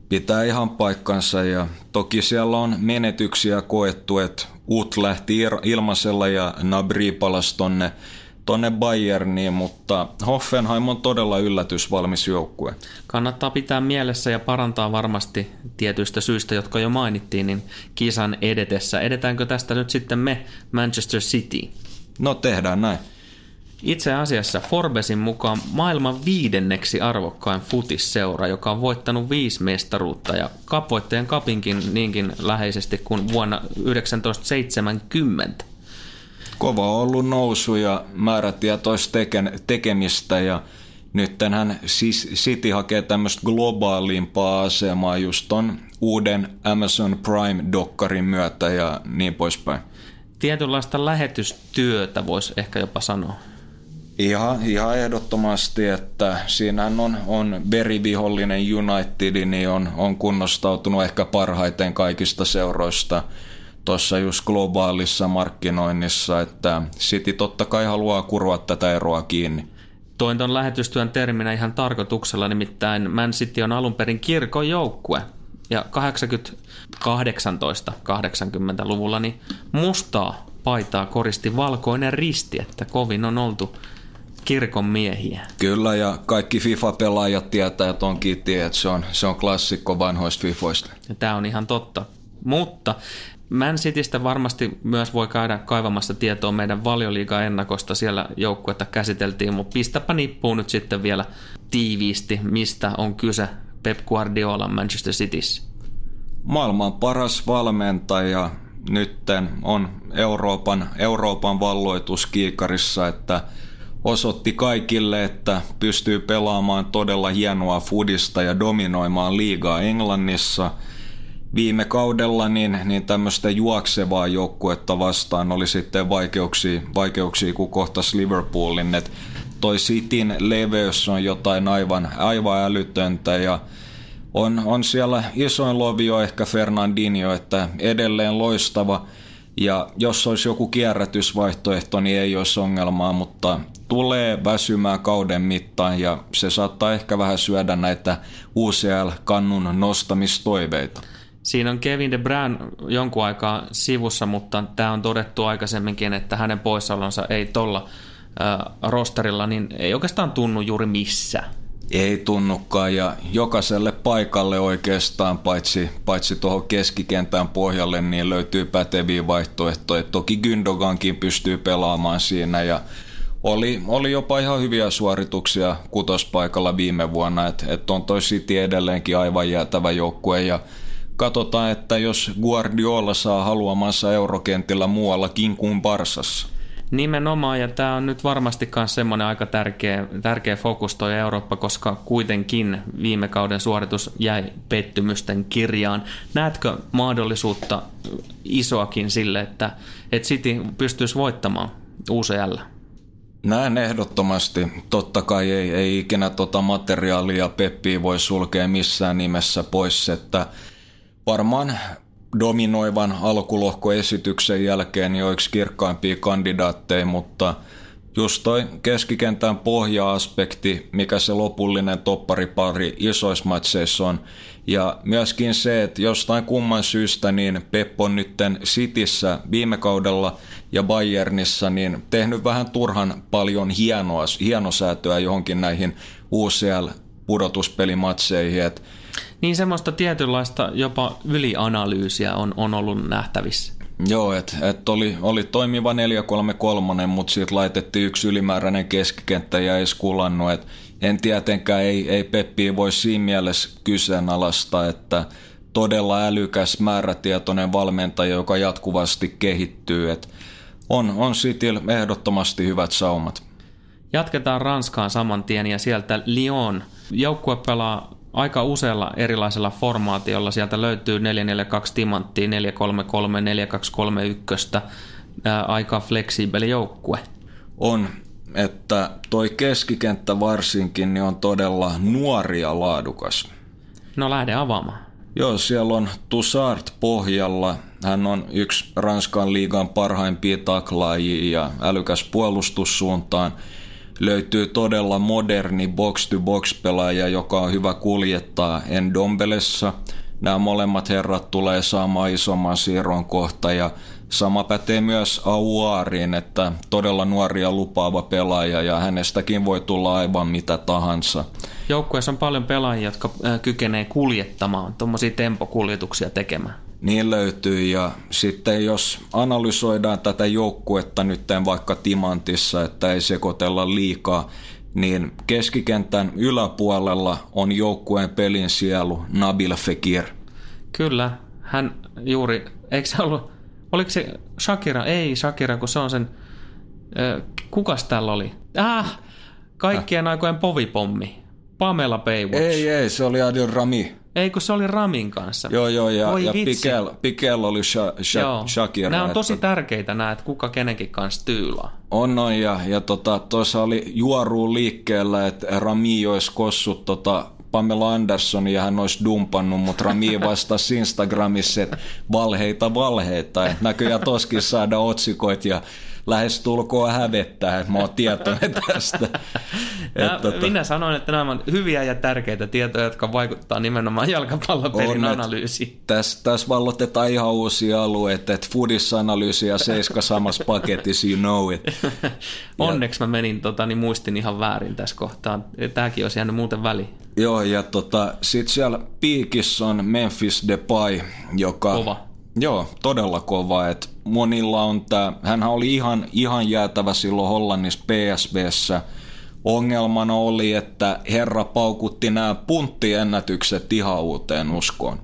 Pitää ihan paikkansa ja toki siellä on menetyksiä koettu, että Ut lähti ilmaisella ja Nabri palasi tonne, tonne Bayerniin, mutta Hoffenheim on todella yllätysvalmis joukkue. Kannattaa pitää mielessä ja parantaa varmasti tietyistä syistä, jotka jo mainittiin, niin kisan edetessä. Edetäänkö tästä nyt sitten me Manchester City? No tehdään näin. Itse asiassa Forbesin mukaan maailman viidenneksi arvokkain futisseura, joka on voittanut viisi mestaruutta ja kapvoittajan kapinkin niinkin läheisesti kuin vuonna 1970. Kova on ollut nousu ja määrätietoista tekemistä ja nyt hän siis City hakee tämmöistä globaalimpaa asemaa just ton uuden Amazon Prime-dokkarin myötä ja niin poispäin. Tietynlaista lähetystyötä voisi ehkä jopa sanoa. Ihan, ihan ehdottomasti, että siinähän on, on verivihollinen United, niin on, on kunnostautunut ehkä parhaiten kaikista seuroista tuossa just globaalissa markkinoinnissa, että City totta kai haluaa kurua tätä eroa kiinni. Toin tuon lähetystyön terminä ihan tarkoituksella, nimittäin Man City on alun perin kirkon joukkue. Ja 80-18-80-luvulla niin mustaa paitaa koristi valkoinen risti, että kovin on oltu kirkon miehiä. Kyllä, ja kaikki FIFA-pelaajat tietää, että onkin tie, että se on, se on klassikko vanhoista FIFOista. Tämä on ihan totta. Mutta Man Citystä varmasti myös voi käydä kaivamassa tietoa meidän valioliiga-ennakosta. Siellä joukkuetta käsiteltiin, mutta pistäpä nippuun nyt sitten vielä tiiviisti, mistä on kyse Pep Guardiola Manchester Cityssä. Maailman paras valmentaja nytten on Euroopan, Euroopan valloitus kiikarissa, että – osoitti kaikille, että pystyy pelaamaan todella hienoa fudista ja dominoimaan liigaa Englannissa. Viime kaudella niin, niin tämmöistä juoksevaa joukkuetta vastaan oli sitten vaikeuksia, vaikeuksia kun kohtas Liverpoolin. Et toi Cityn leveys on jotain aivan, aivan älytöntä ja on, on siellä isoin lovio ehkä Fernandinho, että edelleen loistava – ja jos olisi joku kierrätysvaihtoehto, niin ei olisi ongelmaa, mutta tulee väsymään kauden mittaan ja se saattaa ehkä vähän syödä näitä UCL-kannun nostamistoiveita. Siinä on Kevin De Bruyne jonkun aikaa sivussa, mutta tämä on todettu aikaisemminkin, että hänen poissaolonsa ei tuolla rosterilla, niin ei oikeastaan tunnu juuri missään. Ei tunnukaan ja jokaiselle paikalle oikeastaan, paitsi, paitsi tuohon keskikentän pohjalle, niin löytyy päteviä vaihtoehtoja. Toki Gündogankin pystyy pelaamaan siinä ja oli, oli jopa ihan hyviä suorituksia kutospaikalla viime vuonna, että et on toi City edelleenkin aivan jäätävä joukkue ja katsotaan, että jos Guardiola saa haluamansa eurokentillä muuallakin kuin Barsassa. Nimenomaan, ja tämä on nyt varmasti myös semmoinen aika tärkeä, tärkeä fokus toi Eurooppa, koska kuitenkin viime kauden suoritus jäi pettymysten kirjaan. Näetkö mahdollisuutta isoakin sille, että, että City pystyisi voittamaan UCL? Näen ehdottomasti. Totta kai ei, ei ikinä tota materiaalia Peppiä voi sulkea missään nimessä pois, että varmaan dominoivan alkulohkoesityksen jälkeen niin yksi kirkkaimpia kandidaatteja, mutta just toi keskikentän pohja-aspekti, mikä se lopullinen topparipari isoissa matseissa on, ja myöskin se, että jostain kumman syystä niin Pep on nytten Cityssä viime kaudella ja Bayernissa niin tehnyt vähän turhan paljon hienoa, hienosäätöä johonkin näihin UCL-pudotuspelimatseihin, että niin semmoista tietynlaista jopa ylianalyysiä on, on ollut nähtävissä. Joo, että et oli, oli toimiva 4-3-3, mutta siitä laitettiin yksi ylimääräinen keskikenttä ja ei skulannut. Et en tietenkään, ei, ei Peppiä voi siinä mielessä kyseenalaista, että todella älykäs, määrätietoinen valmentaja, joka jatkuvasti kehittyy. Et on, on Cityl ehdottomasti hyvät saumat. Jatketaan Ranskaan saman tien ja sieltä Lyon. Joukkue pelaa aika usealla erilaisella formaatiolla. Sieltä löytyy 442 timanttia, 433, 4231. Aika fleksibeli joukkue. On, että toi keskikenttä varsinkin niin on todella nuori ja laadukas. No lähde avaamaan. Joo, siellä on Tussard pohjalla. Hän on yksi Ranskan liigan parhaimpia taklaajia ja älykäs puolustussuuntaan. Löytyy todella moderni box-to-box-pelaaja, joka on hyvä kuljettaa Endombelessa. Nämä molemmat herrat tulee saamaan isomman siirron kohta ja sama pätee myös Auariin, että todella nuoria lupaava pelaaja ja hänestäkin voi tulla aivan mitä tahansa. Joukkueessa on paljon pelaajia, jotka kykenee kuljettamaan, tuommoisia tempokuljetuksia tekemään. Niin löytyy ja sitten jos analysoidaan tätä joukkuetta nyt vaikka Timantissa, että ei sekoitella liikaa, niin keskikentän yläpuolella on joukkueen pelin sielu Nabil Fekir. Kyllä, hän juuri, eikö se ollut, oliko se Shakira? Ei Shakira, kun se on sen, kukas täällä oli? Ah, kaikkien äh. aikojen povipommi. Pamela Baywatch. Ei, ei, se oli Adil Rami. Ei, kun se oli Ramin kanssa. Joo, joo, ja, Voi ja Pikel, Pikel oli sha, sha, joo. Shakira. Nämä on tosi että... tärkeitä nämä, että kuka kenenkin kanssa tyylaa. On, on, ja, ja tota, tuossa oli juoruun liikkeellä, että Rami olisi kossut tota, Pamela Anderson ja hän olisi dumpannut, mutta Rami <laughs> vastasi Instagramissa, että valheita valheita. Että näköjään toskin saada otsikoit ja lähestulkoon hävettää, että mä oon tietoinen <laughs> tästä. Et, tota... Minä sanoin, että nämä on hyviä ja tärkeitä tietoja, jotka vaikuttaa nimenomaan jalkapallopelin on, analyysiin. Tässä täs vallotetaan ihan uusia alueita, että foodissa-analyysi ja seiska samassa paketissa, you know it. <laughs> Onneksi mä menin, tota, niin muistin ihan väärin tässä kohtaa. Tämäkin olisi jäänyt muuten väliin. Joo, ja tota, sitten siellä piikissä on Memphis Depay, joka... Kova. Joo, todella kova. Et monilla on tämä, hänhän oli ihan, ihan jäätävä silloin Hollannissa PSVssä. Ongelmana oli, että herra paukutti nämä punttiennätykset ihan uuteen uskoon.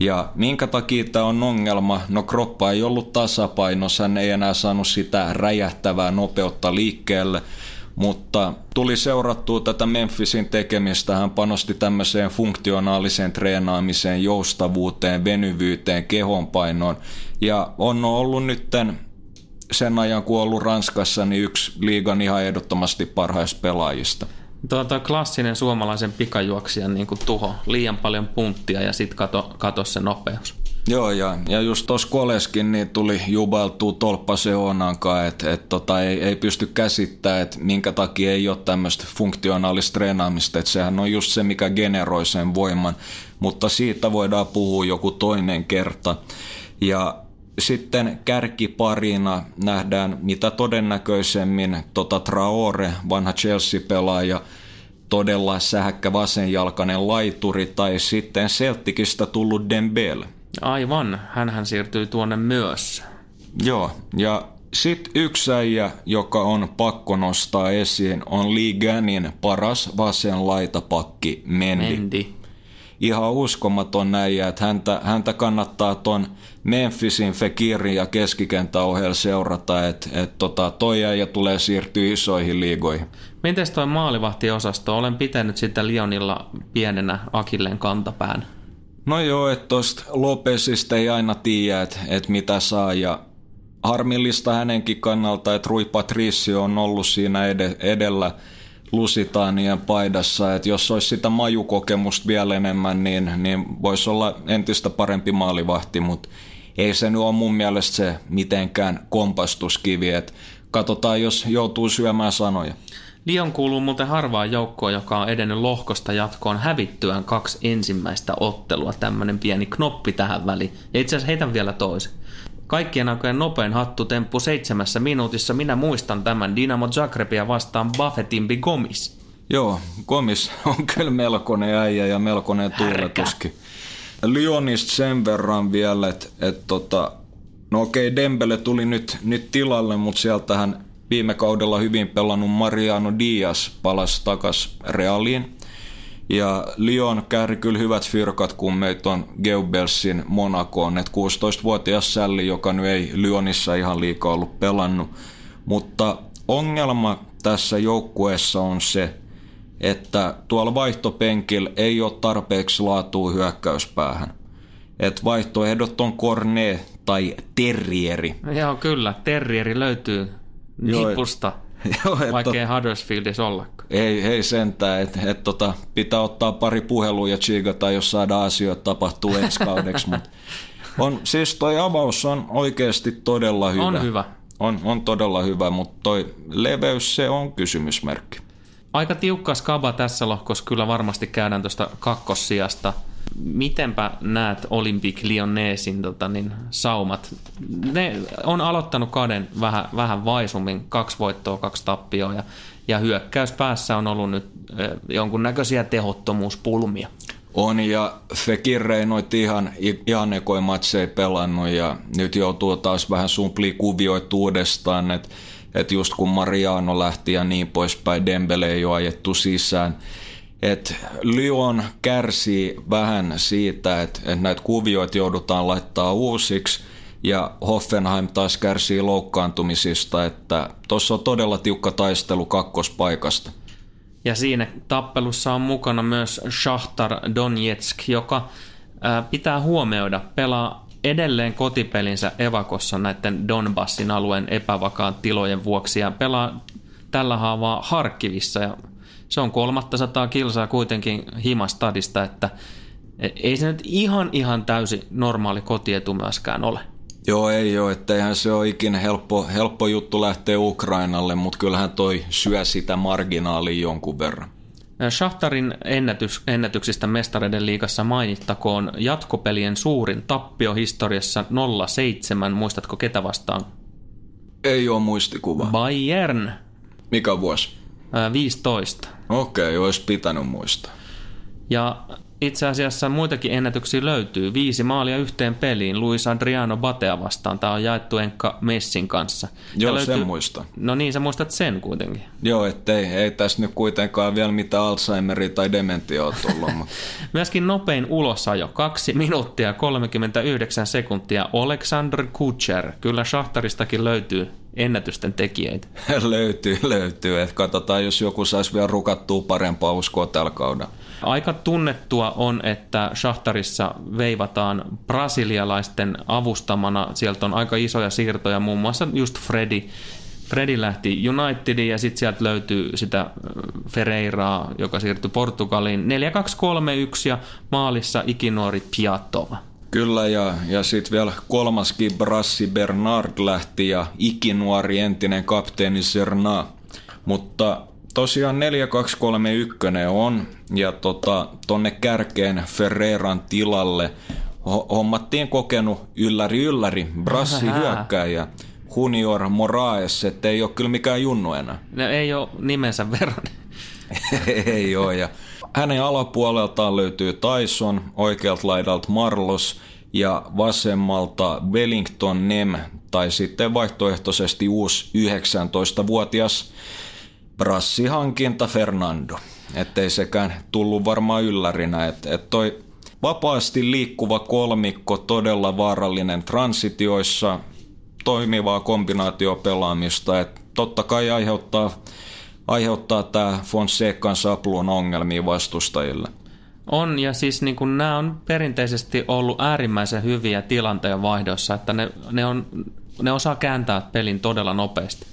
Ja minkä takia tämä on ongelma? No kroppa ei ollut tasapainossa, hän ei enää saanut sitä räjähtävää nopeutta liikkeelle – mutta tuli seurattua tätä Memphisin tekemistä. Hän panosti tämmöiseen funktionaaliseen treenaamiseen, joustavuuteen, venyvyyteen, kehonpainoon. Ja on ollut nytten sen ajan, kun ollut Ranskassa, niin yksi liigan ihan ehdottomasti parhaista pelaajista. Tuo, tuo klassinen suomalaisen pikajuoksijan niin tuho, liian paljon punttia ja sitten kato, kato se nopeus. Joo, ja, ja just tuossa Koleskin niin tuli jubaltua tolppa Seonankaan, että et tota, ei, ei pysty käsittämään, että minkä takia ei ole tämmöistä funktionaalista treenaamista, että sehän on just se, mikä generoi sen voiman, mutta siitä voidaan puhua joku toinen kerta. Ja sitten kärkiparina nähdään mitä todennäköisemmin tota Traore, vanha Chelsea-pelaaja, todella sähäkkä vasenjalkainen laituri tai sitten Celticistä tullut Dembele. Aivan, hän siirtyy tuonne myös. Joo, ja sitten yksi äijä, joka on pakko nostaa esiin, on Liganin paras vasen laitapakki Mendi. Mendi. Ihan uskomaton äijä, että häntä, häntä kannattaa ton Memphisin Fekirin ja keskikenttäohjel seurata, että et tota, toi äijä tulee siirtyä isoihin liigoihin. Miten toi maalivahtiosasto? Olen pitänyt sitä Lionilla pienenä Akilleen kantapään. No joo, että tuosta Lopesista ei aina tiedä, että et mitä saa. Ja harmillista hänenkin kannalta, että Rui Patricio on ollut siinä ed- edellä Lusitaanien paidassa, että jos olisi sitä majukokemusta vielä enemmän, niin, niin voisi olla entistä parempi maalivahti, mutta ei se nyt ole mun mielestä se mitenkään kompastuskivi, että katsotaan, jos joutuu syömään sanoja. Lyon kuuluu muuten harvaan joukkoon, joka on edennyt lohkosta jatkoon hävittyään kaksi ensimmäistä ottelua. Tämmöinen pieni knoppi tähän väliin. Ja itse asiassa heitän vielä toisen. Kaikkien aikojen nopein hattutemppu seitsemässä minuutissa. Minä muistan tämän Dynamo Zagrebia vastaan Buffettimbi Gomis. Joo, Gomis on kyllä melkoinen äijä ja melkoinen tuuletuskin. Lyonista sen verran vielä, että et tota, No okei, Dembele tuli nyt, nyt tilalle, mutta sieltähän viime kaudella hyvin pelannut Mariano Diaz palasi takas Realiin. Ja Lyon kääri kyllä hyvät fyrkat, kun meitä on Geubelsin Monakoon, että 16-vuotias Sälli, joka nyt ei Lyonissa ihan liikaa ollut pelannut. Mutta ongelma tässä joukkueessa on se, että tuolla vaihtopenkillä ei ole tarpeeksi laatua hyökkäyspäähän. Että vaihtoehdot on Korne tai Terrieri. Joo, kyllä. Terrieri löytyy nipusta, <laughs> Joo, et vaikka ei Huddersfieldissa ollakaan. Ei, ei sentään, että et tota, pitää ottaa pari puhelua ja chiigata, jos saadaan asioita tapahtuu <laughs> ensi kaudeksi. Mut on, siis toi avaus on oikeasti todella hyvä. On hyvä. On, on todella hyvä, mutta toi leveys, se on kysymysmerkki. Aika tiukka skaba tässä lohkossa kyllä varmasti käydään tuosta kakkossijasta. Mitenpä näet Olympic Lyonnesin tota, niin, saumat? Ne on aloittanut kaden vähän, vähän vaisummin, kaksi voittoa, kaksi tappioa ja, ja hyökkäyspäässä on ollut nyt eh, jonkunnäköisiä tehottomuuspulmia. On ja Fekir Reinoit ihan, ihan ekoi matseja pelannut ja nyt joutuu taas vähän sumplia kuvioita uudestaan, että et just kun Mariano lähti ja niin poispäin, Dembele ei ole ajettu sisään. Et Lyon kärsii vähän siitä, että et näitä kuvioita joudutaan laittaa uusiksi. Ja Hoffenheim taas kärsii loukkaantumisista, että tuossa on todella tiukka taistelu kakkospaikasta. Ja siinä tappelussa on mukana myös Shahtar Donetsk, joka ää, pitää huomioida, pelaa edelleen kotipelinsä Evakossa näiden Donbassin alueen epävakaan tilojen vuoksi ja pelaa tällä haavaa Harkivissa. Ja se on 300 kilsaa kuitenkin himastadista, että ei se nyt ihan ihan täysi normaali kotietu myöskään ole. Joo, ei ole, että eihän se ole ikinä helppo, helppo juttu lähteä Ukrainalle, mutta kyllähän toi syö sitä marginaalia jonkun verran. Shahtarin ennätys, ennätyksistä mestareiden liigassa mainittakoon jatkopelien suurin tappio historiassa 0-7. Muistatko ketä vastaan? Ei ole muistikuva. Bayern Mikä vuosi? ää, 15. Okei, olisi pitänyt muistaa. Ja itse asiassa muitakin ennätyksiä löytyy. Viisi maalia yhteen peliin Luis Adriano Batea vastaan. Tämä on jaettu Enkka Messin kanssa. Ja Joo, sen muistan. No niin, sä muistat sen kuitenkin. Joo, ettei ei tässä nyt kuitenkaan vielä mitään Alzheimeria tai dementia ole tullut. mutta <laughs> Myöskin nopein ulosajo, 2 minuuttia 39 sekuntia, Oleksandr Kutcher. Kyllä Shahtaristakin löytyy ennätysten tekijöitä. <laughs> löytyy, löytyy. Et katsotaan, jos joku saisi vielä rukattua parempaa uskoa tällä kaudella. Aika tunnettua on, että Shahtarissa veivataan brasilialaisten avustamana. Sieltä on aika isoja siirtoja, muun muassa just Freddy. Freddy lähti Unitediin ja sitten sieltä löytyy sitä äh, Ferreiraa, joka siirtyi Portugaliin. 4-2-3-1 ja maalissa ikinuori Piatova. Kyllä, ja, ja sitten vielä kolmaskin Brassi Bernard lähti ja ikinuori entinen kapteeni Serna. Mutta tosiaan 4-2-3-1 on, ja tota, tonne kärkeen Ferreran tilalle ho- hommattiin kokenut ylläri ylläri Brassi Ähä. hyökkääjä Junior Moraes, että ei ole kyllä mikään junnu enää. Ne ei ole nimensä verran. <laughs> ei ole. Ja hänen alapuoleltaan löytyy Tyson, oikealta laidalta Marlos ja vasemmalta Wellington Nem tai sitten vaihtoehtoisesti uusi 19-vuotias brassihankinta Fernando. Ettei sekään tullut varmaan yllärinä, että et toi vapaasti liikkuva kolmikko todella vaarallinen transitioissa, toimivaa kombinaatiopelaamista, että totta kai aiheuttaa aiheuttaa tämä Fonsecan sapluun ongelmia vastustajille. On, ja siis niin kun nämä on perinteisesti ollut äärimmäisen hyviä tilanteen vaihdossa, että ne, ne, on, ne osaa kääntää pelin todella nopeasti.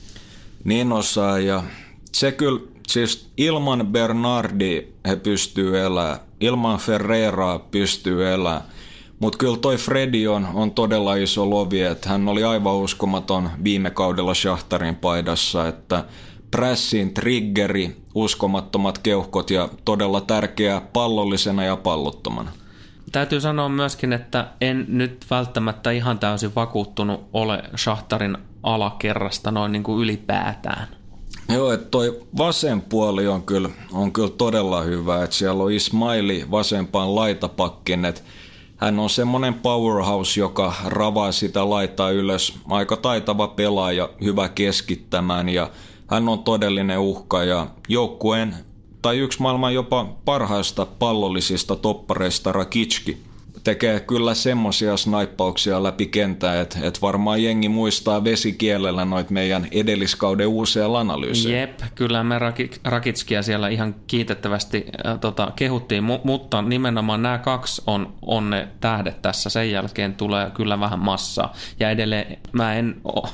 Niin osaa, ja se kyllä, siis ilman Bernardi he pystyy elämään, ilman Ferreraa pystyy elämään, mutta kyllä toi Freddy on, on todella iso lovi, että hän oli aivan uskomaton viime kaudella Shahtarin paidassa, että pressin triggeri, uskomattomat keuhkot ja todella tärkeä pallollisena ja pallottomana. Täytyy sanoa myöskin, että en nyt välttämättä ihan täysin vakuuttunut ole Shahtarin alakerrasta noin niin kuin ylipäätään. Joo, että toi vasen puoli on kyllä, on kyllä todella hyvä, että siellä on Ismaili vasempaan laitapakkin, että hän on semmoinen powerhouse, joka ravaa sitä laittaa ylös. Aika taitava pelaaja, hyvä keskittämään ja hän on todellinen uhka ja joukkueen tai yksi maailman jopa parhaista pallollisista toppareista Rakitski tekee kyllä semmosia snaippauksia läpi kentää, että et varmaan jengi muistaa vesikielellä noit meidän edelliskauden uusia analyysejä. Jep, kyllä me Rakitskia siellä ihan kiitettävästi äh, tota, kehuttiin, mu- mutta nimenomaan nämä kaksi on, on ne tähdet tässä. Sen jälkeen tulee kyllä vähän massaa. Ja edelleen mä en oh,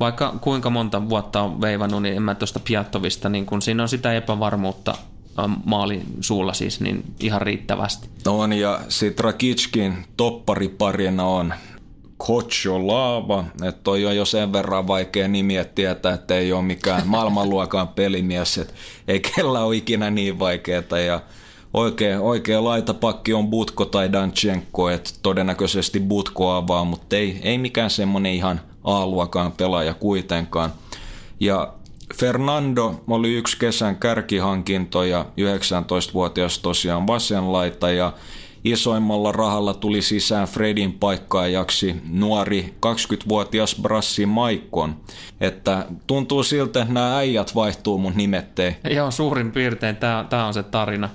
vaikka kuinka monta vuotta on veivannut, niin en mä tuosta Piattovista, niin kun siinä on sitä epävarmuutta maalin suulla siis niin ihan riittävästi. On ja sit Rakitskin toppariparina on Kocho Laava, että toi on jo sen verran vaikea nimi, että tietää, että ei ole mikään <laughs> maailmanluokan pelimies, että ei kellä ole ikinä niin vaikeeta ja oikea, oikea laitapakki on Butko tai Danchenko, että todennäköisesti Butko avaa, mutta ei, ei mikään semmonen ihan A-luokan pelaaja kuitenkaan. Ja Fernando oli yksi kesän kärkihankintoja, 19-vuotias tosiaan vasenlaita ja isoimmalla rahalla tuli sisään Fredin paikkaajaksi nuori 20-vuotias Brassi Maikon. Että tuntuu siltä, että nämä äijät vaihtuu mun nimettei. Joo, suurin piirtein tämä on se tarina.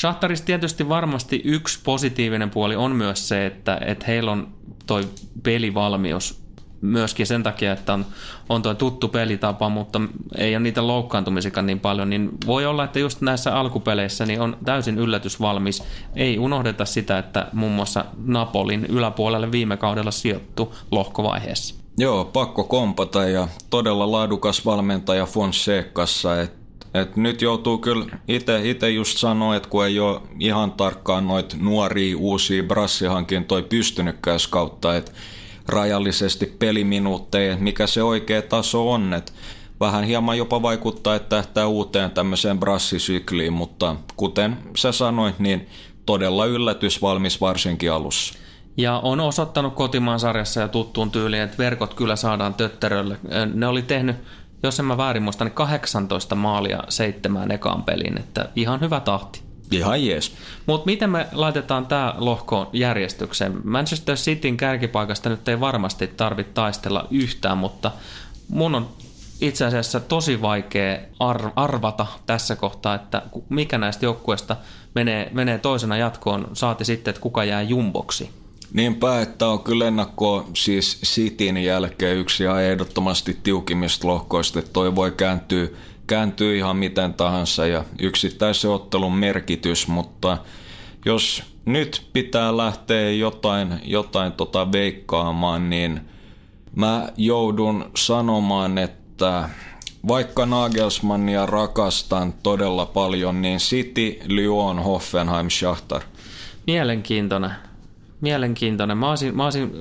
Shahtarissa tietysti varmasti yksi positiivinen puoli on myös se, että, että heillä on toi pelivalmius myöskin sen takia, että on, on tuo tuttu pelitapa, mutta ei ole niitä loukkaantumisikaan niin paljon, niin voi olla, että just näissä alkupeleissä niin on täysin yllätysvalmis. Ei unohdeta sitä, että muun muassa Napolin yläpuolelle viime kaudella sijoittu lohkovaiheessa. Joo, pakko kompata ja todella laadukas valmentaja Fonsecassa, että et nyt joutuu kyllä itse just sanoa, että kun ei ole ihan tarkkaan noita nuoria uusia brassihankintoja pystynytkään kautta, että rajallisesti peliminuutteja, mikä se oikea taso on. Et vähän hieman jopa vaikuttaa, että tähtää uuteen tämmöiseen brassisykliin, mutta kuten sä sanoit, niin todella yllätysvalmis varsinkin alussa. Ja on osoittanut kotimaan sarjassa ja tuttuun tyyliin, että verkot kyllä saadaan tötterölle. Ne oli tehnyt, jos en mä väärin muista, niin 18 maalia seitsemään ekaan peliin, että ihan hyvä tahti. Ihan jees. Mutta miten me laitetaan tämä lohko järjestykseen? Manchester Cityn kärkipaikasta nyt ei varmasti tarvitse taistella yhtään, mutta mun on itse asiassa tosi vaikea arvata tässä kohtaa, että mikä näistä joukkueista menee, menee toisena jatkoon, saati sitten, että kuka jää jumboksi. Niinpä, että on kyllä ennakko siis Cityn jälkeen yksi ihan ehdottomasti tiukimmista lohkoista, että toi voi kääntyä kääntyy ihan miten tahansa ja yksittäisen ottelun merkitys, mutta jos nyt pitää lähteä jotain, jotain tota veikkaamaan, niin mä joudun sanomaan, että vaikka Nagelsmannia rakastan todella paljon, niin City, Lyon, Hoffenheim, Schachtar. Mielenkiintoinen. Mielenkiintoinen. Mä olisin, mä olisin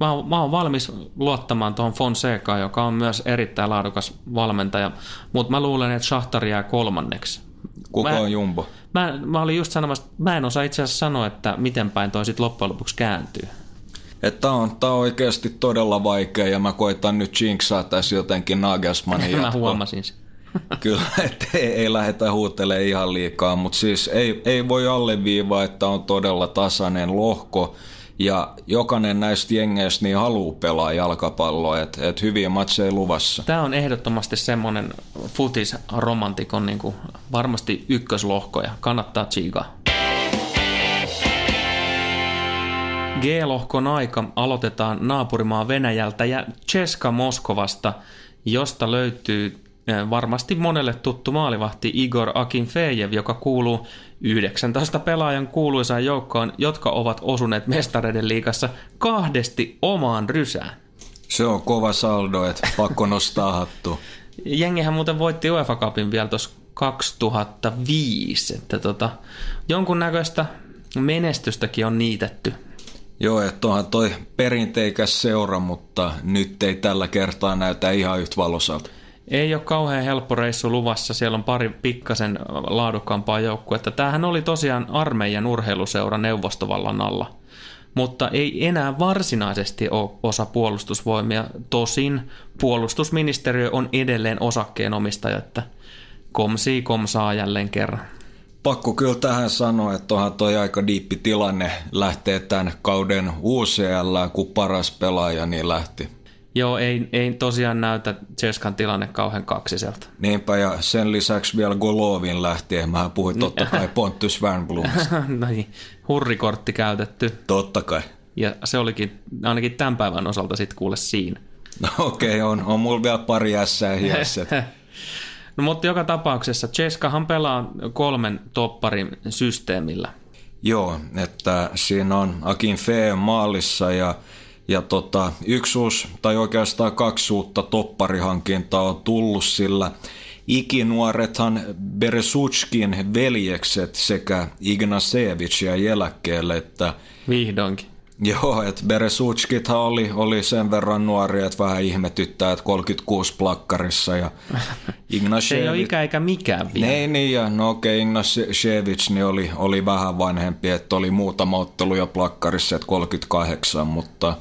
mä oon, mä oon valmis luottamaan tuohon Fonseca, joka on myös erittäin laadukas valmentaja, mutta mä luulen, että Shahtar jää kolmanneksi. Kuka mä, on Jumbo? Mä, mä olin just sanomassa, mä en osaa itse asiassa sanoa, että miten päin toi sitten loppujen lopuksi kääntyy. Että on, tää on oikeasti todella vaikea ja mä koitan nyt jinksaa tässä jotenkin Nagelsmannin jatko. <laughs> Mä huomasin sen. <laughs> Kyllä, että ei, ei lähdetä huutelemaan ihan liikaa, mutta siis ei, ei voi alleviivaa, että on todella tasainen lohko ja jokainen näistä jengeistä niin haluaa pelaa jalkapalloa, että et hyviä matseja luvassa. Tämä on ehdottomasti semmoinen futis-romantikon niin kuin varmasti ykköslohkoja. Kannattaa tsiikaa. G-lohkon aika aloitetaan naapurimaa Venäjältä ja Cheska Moskovasta, josta löytyy varmasti monelle tuttu maalivahti Igor Akinfejev, joka kuuluu 19 pelaajan kuuluisaan joukkoon, jotka ovat osuneet mestareiden liigassa kahdesti omaan rysään. Se on kova saldo, että pakko nostaa hattu. <laughs> Jengihän muuten voitti UEFA Cupin vielä tuossa 2005, että tota, jonkunnäköistä menestystäkin on niitetty. Joo, että onhan toi perinteikäs seura, mutta nyt ei tällä kertaa näytä ihan yhtä valosalta. Ei ole kauhean helppo reissu luvassa, siellä on pari pikkasen laadukkaampaa joukkuetta. Tämähän oli tosiaan armeijan urheiluseura neuvostovallan alla, mutta ei enää varsinaisesti ole osa puolustusvoimia. Tosin puolustusministeriö on edelleen osakkeenomistaja, että komsii komsaa jälleen kerran. Pakko kyllä tähän sanoa, että onhan toi aika diippi tilanne lähtee tämän kauden UCL, kun paras pelaaja niin lähti. Joo, ei, ei tosiaan näytä Cheskan tilanne kauhean kaksiselta. Niinpä, ja sen lisäksi vielä Golovin lähti. Mä puhuin totta kai Pontus Wernblomista. <laughs> no niin, hurrikortti käytetty. Totta kai. Ja se olikin ainakin tämän päivän osalta sitten kuule siinä. No okei, okay, on, on mulla vielä pari ässää hiessä. <laughs> no mutta joka tapauksessa Cheskahan pelaa kolmen topparin systeemillä. Joo, että siinä on Akin Fee maalissa ja, ja tota, yksi uusi, tai oikeastaan kaksi uutta topparihankintaa on tullut sillä ikinuorethan Beresutskin veljekset sekä Ignasevich ja eläkkeelle, että Vihdoinkin. Joo, että Beresutskithan oli, oli sen verran nuori, että vähän ihmetyttää, että 36 plakkarissa ja <laughs> Se ei ole ikä eikä mikään vielä. Niin, niin ja no okei, okay, Ignashevich niin oli, oli vähän vanhempi, että oli muutama ottelu jo plakkarissa, että 38, mutta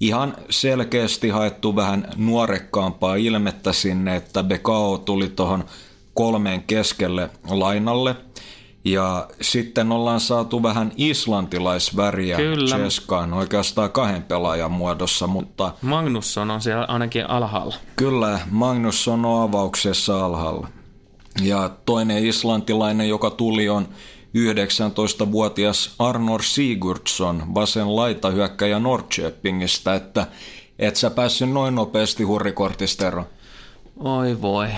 ihan selkeästi haettu vähän nuorekkaampaa ilmettä sinne, että Bekao tuli tuohon kolmeen keskelle lainalle – ja sitten ollaan saatu vähän islantilaisväriä Kyllä. Cheskaan oikeastaan kahden pelaajan muodossa, mutta... Magnusson on siellä ainakin alhaalla. Kyllä, Magnusson on avauksessa alhaalla. Ja toinen islantilainen, joka tuli, on 19-vuotias Arnor Sigurdsson, vasen laita hyökkäjä Norrköpingistä, että et sä päässyt noin nopeasti hurrikortista eroon. Oi voi,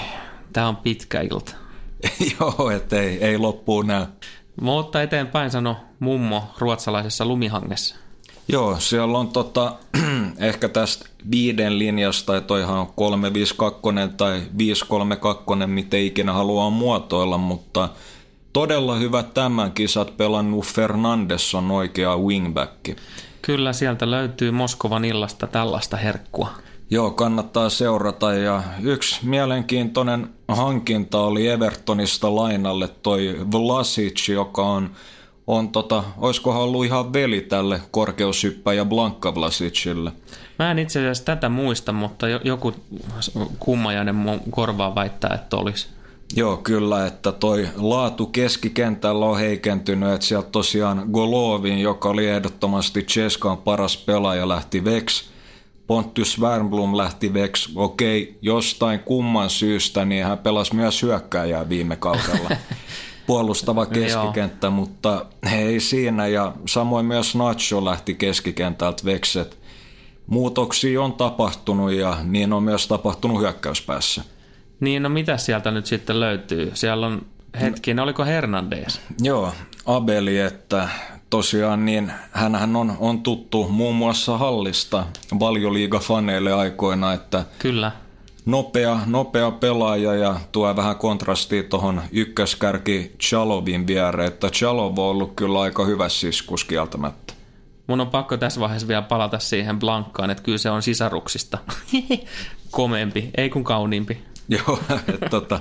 tää on pitkä ilta. <laughs> Joo, ettei ei loppuun näy. Mutta eteenpäin sano mummo ruotsalaisessa lumihangessa. Joo, siellä on tota, <clears throat> ehkä tästä viiden linjasta, että toihan on 352 tai 532, miten ikinä haluaa muotoilla, mutta todella hyvä tämän kisat pelannut Fernandes on oikea wingback. Kyllä sieltä löytyy Moskovan illasta tällaista herkkua. Joo, kannattaa seurata ja yksi mielenkiintoinen hankinta oli Evertonista lainalle toi Vlasic, joka on, on tota, olisikohan ollut ihan veli tälle korkeushyppäjä Blanka Vlasicille. Mä en itse asiassa tätä muista, mutta joku kummajainen mun korvaa väittää, että olisi. Joo, kyllä, että toi laatu keskikentällä on heikentynyt, että sieltä tosiaan Golovin, joka oli ehdottomasti Cheskan paras pelaaja, lähti veksi Pontius Wernblom lähti veksi, okei, jostain kumman syystä, niin hän pelasi myös hyökkääjää viime kaudella. <laughs> Puolustava keskikenttä, mutta ei siinä. Ja samoin myös Nacho lähti keskikentältä vekset. Muutoksia on tapahtunut ja niin on myös tapahtunut hyökkäyspäässä. Niin, no mitä sieltä nyt sitten löytyy? Siellä on hetki, oliko Hernandez? Joo, Abeli, että tosiaan niin hänhän on, on tuttu muun muassa hallista valioliiga-faneille aikoina, että Kyllä. Nopea, nopea pelaaja ja tuo vähän kontrastia tuohon ykköskärki Chalovin viereen, että Chalov on ollut kyllä aika hyvä siskus kieltämättä. Mun on pakko tässä vaiheessa vielä palata siihen Blankkaan, että kyllä se on sisaruksista <laughs> komeempi, ei kun kauniimpi. Joo, <laughs> että tota,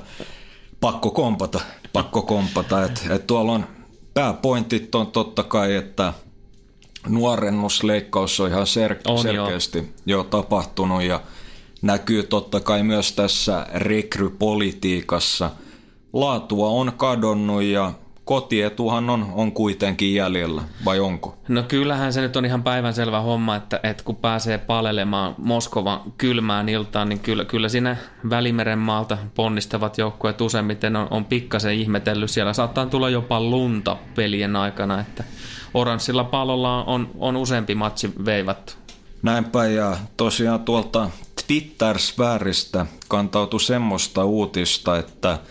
pakko kompata, pakko kompata, että et tuolla on pääpointit on totta kai, että nuorennusleikkaus on ihan ser- on selkeästi jo. jo tapahtunut ja näkyy totta kai myös tässä rekrypolitiikassa. Laatua on kadonnut ja kotietuhan on, on kuitenkin jäljellä, vai onko? No kyllähän se nyt on ihan päivänselvä homma, että, että kun pääsee palelemaan Moskovan kylmään iltaan, niin kyllä, kyllä siinä Välimeren maalta ponnistavat joukkueet useimmiten on, on pikkasen ihmetellyt. Siellä saattaa tulla jopa lunta pelien aikana, että oranssilla pallolla on, on useampi matsi veivattu. Näinpä ja tosiaan tuolta Twitter-sfääristä kantautui semmoista uutista, että –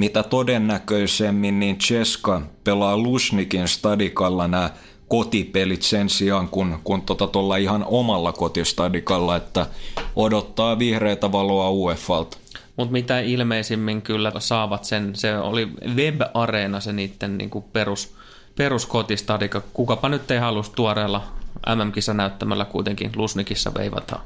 mitä todennäköisemmin niin Cheska pelaa Lusnikin stadikalla nämä kotipelit sen sijaan, kun, kun tota tuolla ihan omalla kotistadikalla, että odottaa vihreitä valoa UEFalta. Mutta mitä ilmeisimmin kyllä saavat sen, se oli Web-areena se niiden niinku perus, peruskotistadika. Kukapa nyt ei halus tuoreella MM-kisa näyttämällä kuitenkin Lusnikissa veivata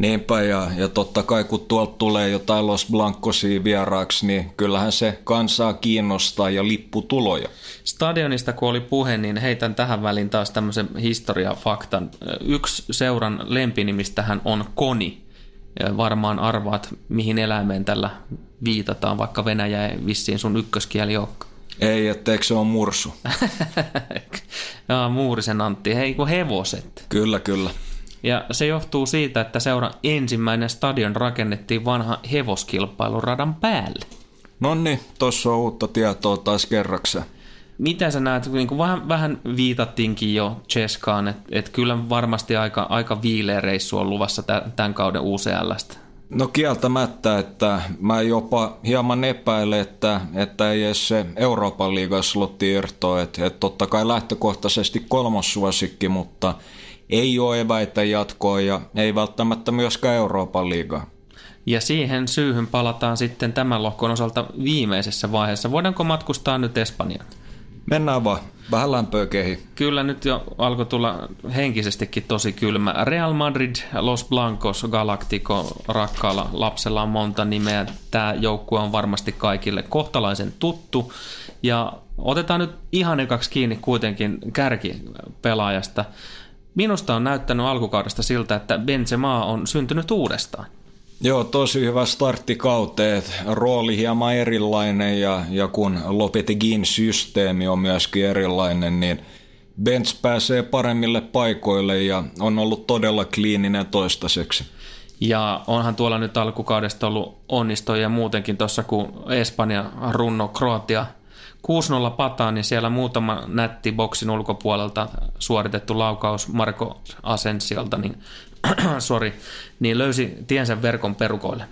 Niinpä, ja, ja totta kai kun tuolta tulee jotain Los Blancosia vieraaksi, niin kyllähän se kansaa kiinnostaa ja lipputuloja. Stadionista kun oli puhe, niin heitän tähän väliin taas tämmöisen historiafaktan. Yksi seuran lempinimistähän on Koni. Ja varmaan arvaat, mihin eläimeen tällä viitataan, vaikka Venäjä ei vissiin sun ykköskieli olekaan. Ei, etteikö se on mursu? <laughs> Jaa, Muurisen Antti, hei kun hevoset. Kyllä, kyllä. Ja se johtuu siitä, että seura ensimmäinen stadion rakennettiin vanha hevoskilpailuradan päälle. No niin, tuossa on uutta tietoa taas kerrakseen. Mitä sä näet, niin kuin vähän, vähän viitattiinkin jo Cheskaan, että et kyllä varmasti aika, aika viileä reissu on luvassa tämän kauden UCLstä. No kieltämättä, että mä jopa hieman epäilen, että, että ei edes se Euroopan liigan slotti irtoa, että, että totta kai lähtökohtaisesti kolmossuosikki, mutta ei ole eväitä jatkoa ja ei välttämättä myöskään Euroopan liigaa. Ja siihen syyhyn palataan sitten tämän lohkon osalta viimeisessä vaiheessa. Voidaanko matkustaa nyt Espanjaan? Mennään vaan. Vähän lämpöä kehi. Kyllä nyt jo alkoi tulla henkisestikin tosi kylmä. Real Madrid, Los Blancos, Galactico, rakkaalla lapsella on monta nimeä. Tämä joukkue on varmasti kaikille kohtalaisen tuttu. Ja otetaan nyt ihan ekaksi kiinni kuitenkin kärkipelaajasta. Minusta on näyttänyt alkukaudesta siltä, että Benzema on syntynyt uudestaan. Joo, tosi hyvä startti kauteen. Rooli hieman erilainen ja, ja kun Lopetegin systeemi on myöskin erilainen, niin Benz pääsee paremmille paikoille ja on ollut todella kliininen toistaiseksi. Ja onhan tuolla nyt alkukaudesta ollut onnistoja muutenkin tuossa, kun Espanja runno Kroatia 6-0 pataan, niin siellä muutama nätti boksin ulkopuolelta suoritettu laukaus Marko Asensialta, niin <clears throat> sorry, niin löysi tiensä verkon perukoille.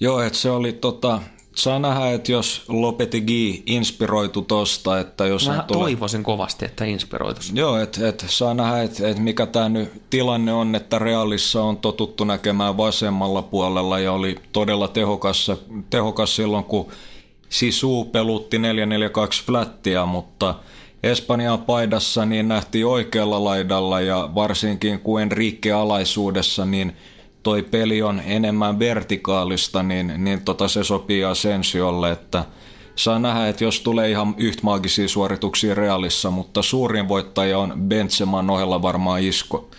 Joo, että se oli tota, saa nähdä, että jos Lopetegi inspiroitu tosta, että jos Mä tulee... toivoisin kovasti, että inspiroitus. Joo, että et, saa nähdä, että et mikä tämä nyt tilanne on, että Realissa on totuttu näkemään vasemmalla puolella ja oli todella tehokas, tehokas silloin, kun Sisu pelutti 4-4-2 flattia, mutta Espanjan paidassa niin nähtiin oikealla laidalla ja varsinkin kun Enrique alaisuudessa, niin toi peli on enemmän vertikaalista, niin, niin tota se sopii Asensiolle, että saa nähdä, että jos tulee ihan yhtä maagisia suorituksia Realissa, mutta suurin voittaja on Benzeman ohella varmaan Isko.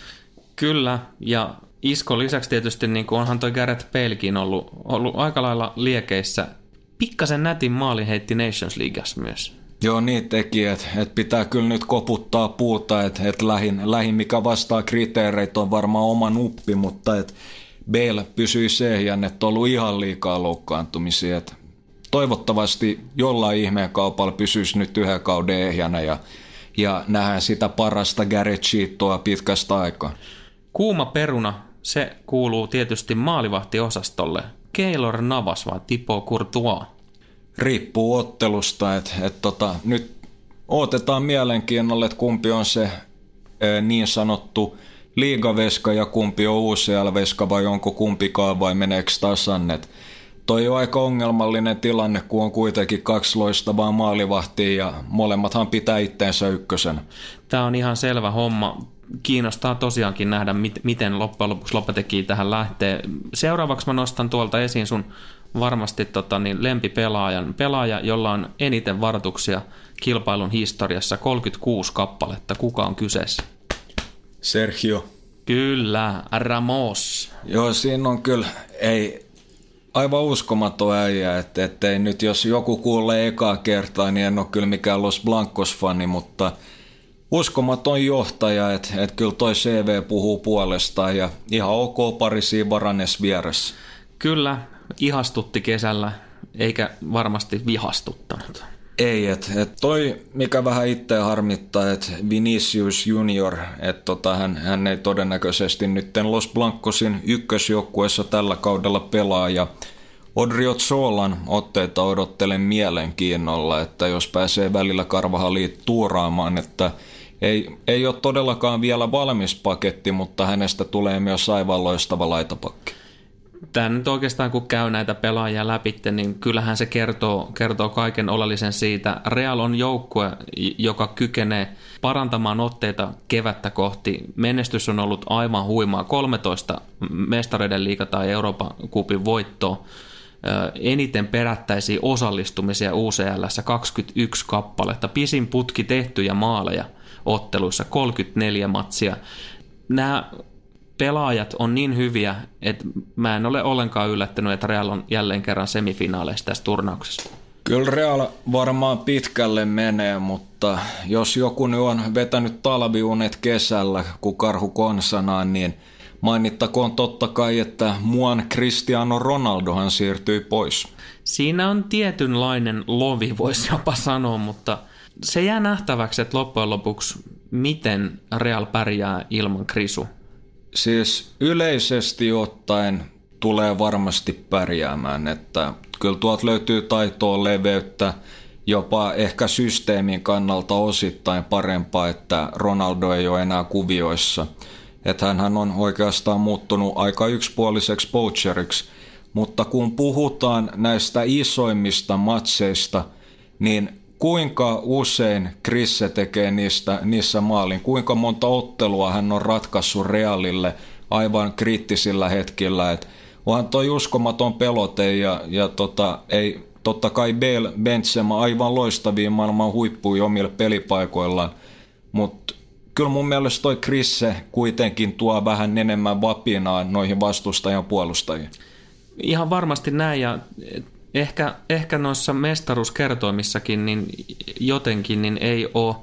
Kyllä, ja Isko lisäksi tietysti niin onhan toi Gareth Balekin ollut, ollut aika lailla liekeissä. Pikkasen nätin maali heitti Nations Leagueassa myös. Joo, niin teki, että et pitää kyllä nyt koputtaa puuta, että et lähin, lähin, mikä vastaa kriteereitä on varmaan oma nuppi, mutta että Bale pysyi sehjän, että on ollut ihan liikaa loukkaantumisia. Et toivottavasti jollain ihmeen kaupalla pysyisi nyt yhden kauden ehjänä ja, ja nähdään sitä parasta Sheettoa pitkästä aikaa. Kuuma peruna, se kuuluu tietysti maalivahtiosastolle. Keylor Navas vai Tipo Courtois? riippuu ottelusta, että et tota, nyt otetaan mielenkiinnolla, että kumpi on se e, niin sanottu liigaveska ja kumpi on UCL-veska vai onko kumpikaan vai meneekö tasan. Et toi on aika ongelmallinen tilanne, kun on kuitenkin kaksi loistavaa maalivahtia ja molemmathan pitää itteensä ykkösen. Tämä on ihan selvä homma. Kiinnostaa tosiaankin nähdä, miten loppujen lopuksi Lopeteki tähän lähtee. Seuraavaksi mä nostan tuolta esiin sun varmasti tota, niin lempipelaajan, pelaaja, jolla on eniten varoituksia kilpailun historiassa, 36 kappaletta. Kuka on kyseessä? Sergio. Kyllä, Ramos. Joo, siinä on kyllä, ei, aivan uskomaton äijä, että ettei nyt jos joku kuulee ekaa kertaa, niin en ole kyllä mikään Los Blancos-fani, mutta uskomaton johtaja, että että kyllä toi CV puhuu puolestaan ja ihan ok pari siinä Varanes vieressä. Kyllä, ihastutti kesällä, eikä varmasti vihastuttanut. Ei, että et toi, mikä vähän itseä harmittaa, että Vinicius Junior, että tota, hän, hän ei todennäköisesti nyt Los Blancosin ykkösjoukkueessa tällä kaudella pelaa ja Odriot Solan otteita odottelen mielenkiinnolla, että jos pääsee välillä Karvahaliin tuuraamaan, että ei, ei ole todellakaan vielä valmis paketti, mutta hänestä tulee myös aivan loistava laitapakki tämä nyt oikeastaan kun käy näitä pelaajia läpi, niin kyllähän se kertoo, kertoo kaiken oleellisen siitä. Real on joukkue, joka kykenee parantamaan otteita kevättä kohti. Menestys on ollut aivan huimaa. 13 mestareiden liiga tai Euroopan kupin voittoa. Eniten perättäisiä osallistumisia UCL 21 kappaletta. Pisin putki tehtyjä maaleja otteluissa 34 matsia. Nämä pelaajat on niin hyviä, että mä en ole ollenkaan yllättänyt, että Real on jälleen kerran semifinaaleissa tässä turnauksessa. Kyllä Real varmaan pitkälle menee, mutta jos joku nyt on vetänyt talviunet kesällä, kun karhu konsanaan, niin mainittakoon totta kai, että muan Cristiano Ronaldohan siirtyi pois. Siinä on tietynlainen lovi, voisi jopa sanoa, mutta se jää nähtäväksi, että loppujen lopuksi miten Real pärjää ilman Krisu. Siis yleisesti ottaen tulee varmasti pärjäämään, että kyllä tuolta löytyy taitoa, leveyttä, jopa ehkä systeemin kannalta osittain parempaa, että Ronaldo ei ole enää kuvioissa. Että hän on oikeastaan muuttunut aika yksipuoliseksi poacheriksi, mutta kun puhutaan näistä isoimmista matseista, niin kuinka usein Krisse tekee niistä, niissä maalin? Kuinka monta ottelua hän on ratkaissut Realille aivan kriittisillä hetkillä? Et onhan toi uskomaton pelote ja, ja tota, ei, totta kai Bale, Benzema aivan loistavia maailman huippuja omilla pelipaikoillaan, mutta kyllä mun mielestä toi Krisse kuitenkin tuo vähän enemmän vapinaa noihin vastustajan puolustajiin. Ihan varmasti näin ja ehkä, ehkä noissa mestaruuskertoimissakin niin jotenkin niin ei ole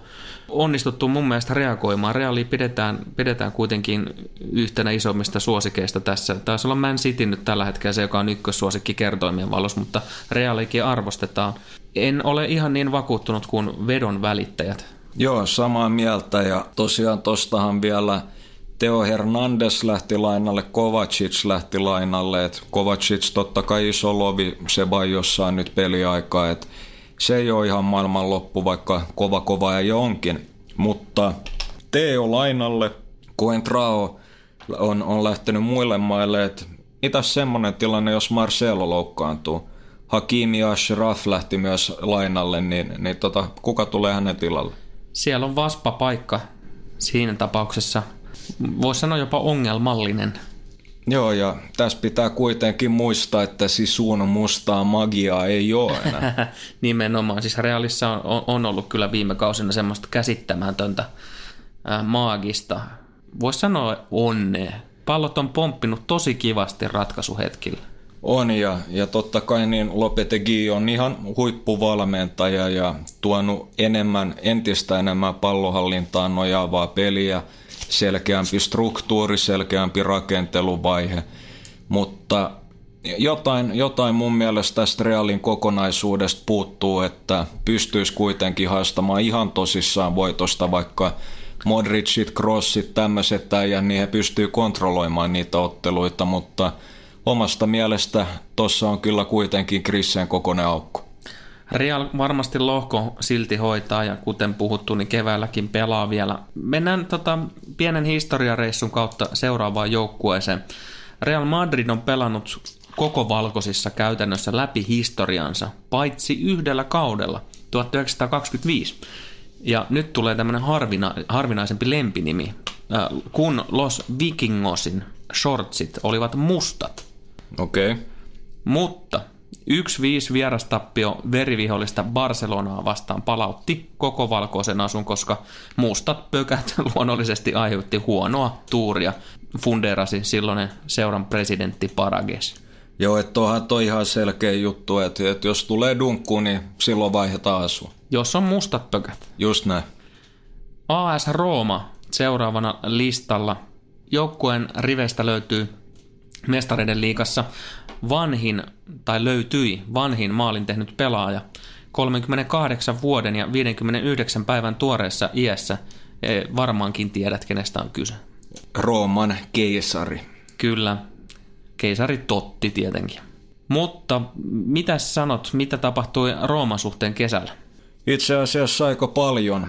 onnistuttu mun mielestä reagoimaan. Reali pidetään, pidetään kuitenkin yhtenä isommista suosikeista tässä. Taisi olla Man City nyt tällä hetkellä se, joka on ykkössuosikki kertoimien valossa, mutta Realikin arvostetaan. En ole ihan niin vakuuttunut kuin vedon välittäjät. Joo, samaa mieltä ja tosiaan tostahan vielä – Teo Hernandez lähti lainalle, Kovacic lähti lainalle, että Kovacic totta kai iso lovi se vai jossain nyt peliaikaa, että se ei ole ihan maailman loppu, vaikka kova kova ei onkin. Mutta Teo lainalle, Coentrao on, on lähtenyt muille maille, että mitä semmoinen tilanne, jos Marcelo loukkaantuu? Hakimi Ashraf lähti myös lainalle, niin, niin tota, kuka tulee hänen tilalle? Siellä on vaspa paikka siinä tapauksessa voisi sanoa jopa ongelmallinen. Joo, ja tässä pitää kuitenkin muistaa, että Sisun mustaa magiaa ei ole enää. <laughs> Nimenomaan, siis Realissa on, on ollut kyllä viime kausina semmoista käsittämätöntä ää, maagista. Voisi sanoa onnea. Pallot on pomppinut tosi kivasti ratkaisuhetkillä. On ja, ja totta kai niin Lopetegi on ihan huippuvalmentaja ja tuonut enemmän, entistä enemmän pallohallintaan nojaavaa peliä – selkeämpi struktuuri, selkeämpi rakenteluvaihe, mutta jotain, jotain mun mielestä tästä Realin kokonaisuudesta puuttuu, että pystyisi kuitenkin haastamaan ihan tosissaan voitosta, vaikka Modricit, Crossit, tämmöiset ja niin he pystyy kontrolloimaan niitä otteluita, mutta omasta mielestä tuossa on kyllä kuitenkin Krissen kokoinen aukko. Real varmasti lohko silti hoitaa ja kuten puhuttu, niin keväälläkin pelaa vielä. Mennään tota, pienen historiareissun kautta seuraavaan joukkueeseen. Real Madrid on pelannut koko valkoisissa käytännössä läpi historiansa, paitsi yhdellä kaudella, 1925. Ja nyt tulee tämmöinen harvina, harvinaisempi lempinimi, äh, kun Los Vikingosin shortsit olivat mustat. Okei. Okay. Mutta 1-5 vierastappio verivihollista Barcelonaa vastaan palautti koko valkoisen asun, koska mustat pökät <laughs> luonnollisesti aiheutti huonoa tuuria, funderasi silloinen seuran presidentti Parages. Joo, että onhan toi ihan selkeä juttu, että, että jos tulee dunkku, niin silloin vaihdetaan asu. Jos on mustat pökät. Just näin. AS Rooma seuraavana listalla. Joukkueen rivestä löytyy mestareiden liikassa vanhin, tai löytyi vanhin maalin tehnyt pelaaja 38 vuoden ja 59 päivän tuoreessa iässä. E, varmaankin tiedät, kenestä on kyse. Rooman keisari. Kyllä, keisari Totti tietenkin. Mutta mitä sanot, mitä tapahtui Rooman suhteen kesällä? Itse asiassa aika paljon.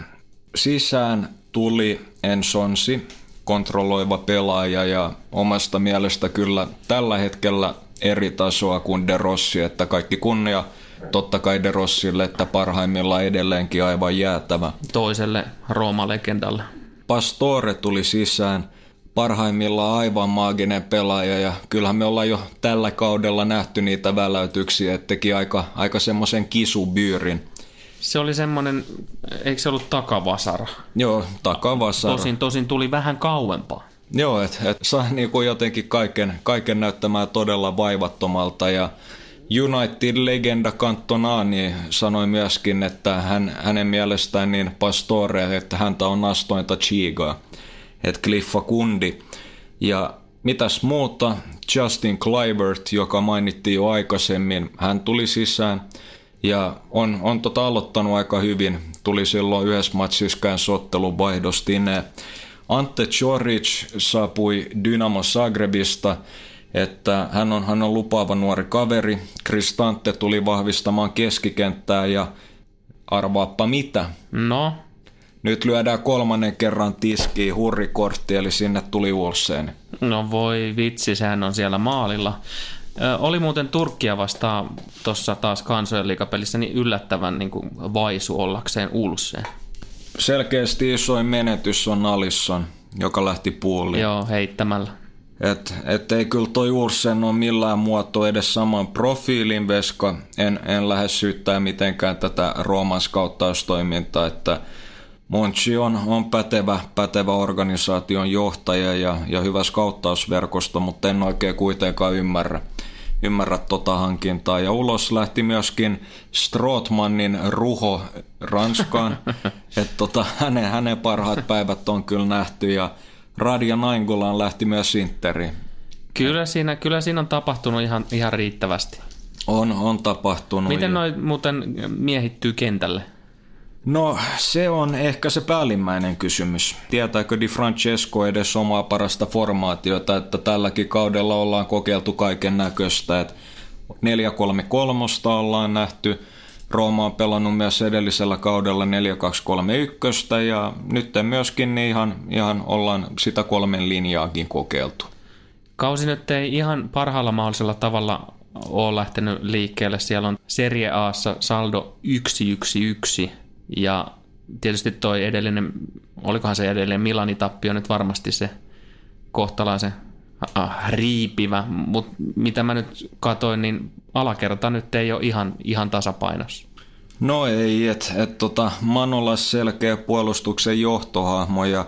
Sisään tuli Ensonsi, kontrolloiva pelaaja ja omasta mielestä kyllä tällä hetkellä eri tasoa kuin De Rossi, että kaikki kunnia totta kai De Rossille, että parhaimmillaan edelleenkin aivan jäätävä. Toiselle Rooma-legendalle. Pastore tuli sisään, parhaimmillaan aivan maaginen pelaaja ja kyllähän me ollaan jo tällä kaudella nähty niitä väläytyksiä, että teki aika, aika semmoisen kisubyyrin. Se oli semmoinen, eikö se ollut takavasara? Joo, takavasara. Tosin, tosin tuli vähän kauempaa. Joo, että et saa niinku jotenkin kaiken, kaiken näyttämään todella vaivattomalta ja United-legenda Cantonani sanoi myöskin, että hän, hänen mielestään niin Pastore, että häntä on nastointa Chigaa, että Cliffa Kundi. Ja mitäs muuta, Justin Clivert, joka mainittiin jo aikaisemmin, hän tuli sisään ja on, on tota aloittanut aika hyvin. Tuli silloin yhdessä matsissa käänsi ottelun vaihdostineen. Ante Choric saapui Dynamo Zagrebista, että hän on, hän on lupaava nuori kaveri. Kristante tuli vahvistamaan keskikenttää ja arvaappa mitä. No, Nyt lyödään kolmannen kerran tiskiin hurrikortti, eli sinne tuli Olsen. no voi vitsi, sehän on siellä maalilla. Oli muuten Turkkia vastaan tuossa taas kansojen liikapelissä niin yllättävän niin kuin vaisu ollakseen Ulseen. Selkeästi isoin menetys on Alisson, joka lähti puoliin. Joo, heittämällä. Et, et ei kyllä toi Ursen ole millään muotoa edes saman profiilin veska. En, en lähde syyttää mitenkään tätä Rooman skauttaustoimintaa, että Monchi on, on pätevä, pätevä organisaation johtaja ja, ja hyvä skauttausverkosto, mutta en oikein kuitenkaan ymmärrä, ymmärrä tota hankintaa. Ja ulos lähti myöskin Strootmannin ruho Ranskaan, <laughs> että tota, hänen, hänen parhaat päivät on kyllä nähty ja Radia Nainggolan lähti myös Interiin. Kyllä siinä, kyllä siinä on tapahtunut ihan, ihan riittävästi. On, on tapahtunut. Miten ja- noi muuten miehittyy kentälle? No, se on ehkä se päällimmäinen kysymys. Tietääkö Di Francesco edes omaa parasta formaatiota, että tälläkin kaudella ollaan kokeiltu kaiken näköistä. Että 4-3-3 ollaan nähty, Rooma on pelannut myös edellisellä kaudella 4-2-3-1 ja nyt myöskin niin ihan, ihan ollaan sitä kolmen linjaakin kokeiltu. Kausi nyt ei ihan parhaalla mahdollisella tavalla ole lähtenyt liikkeelle. Siellä on Serie A:ssa saldo 1-1-1 ja tietysti toi edellinen, olikohan se edellinen Milanin tappio nyt varmasti se kohtalaisen äh, riipivä, mutta mitä mä nyt katoin, niin alakerta nyt ei ole ihan, ihan tasapainossa. No ei, että et tota, Manolla selkeä puolustuksen johtohahmo ja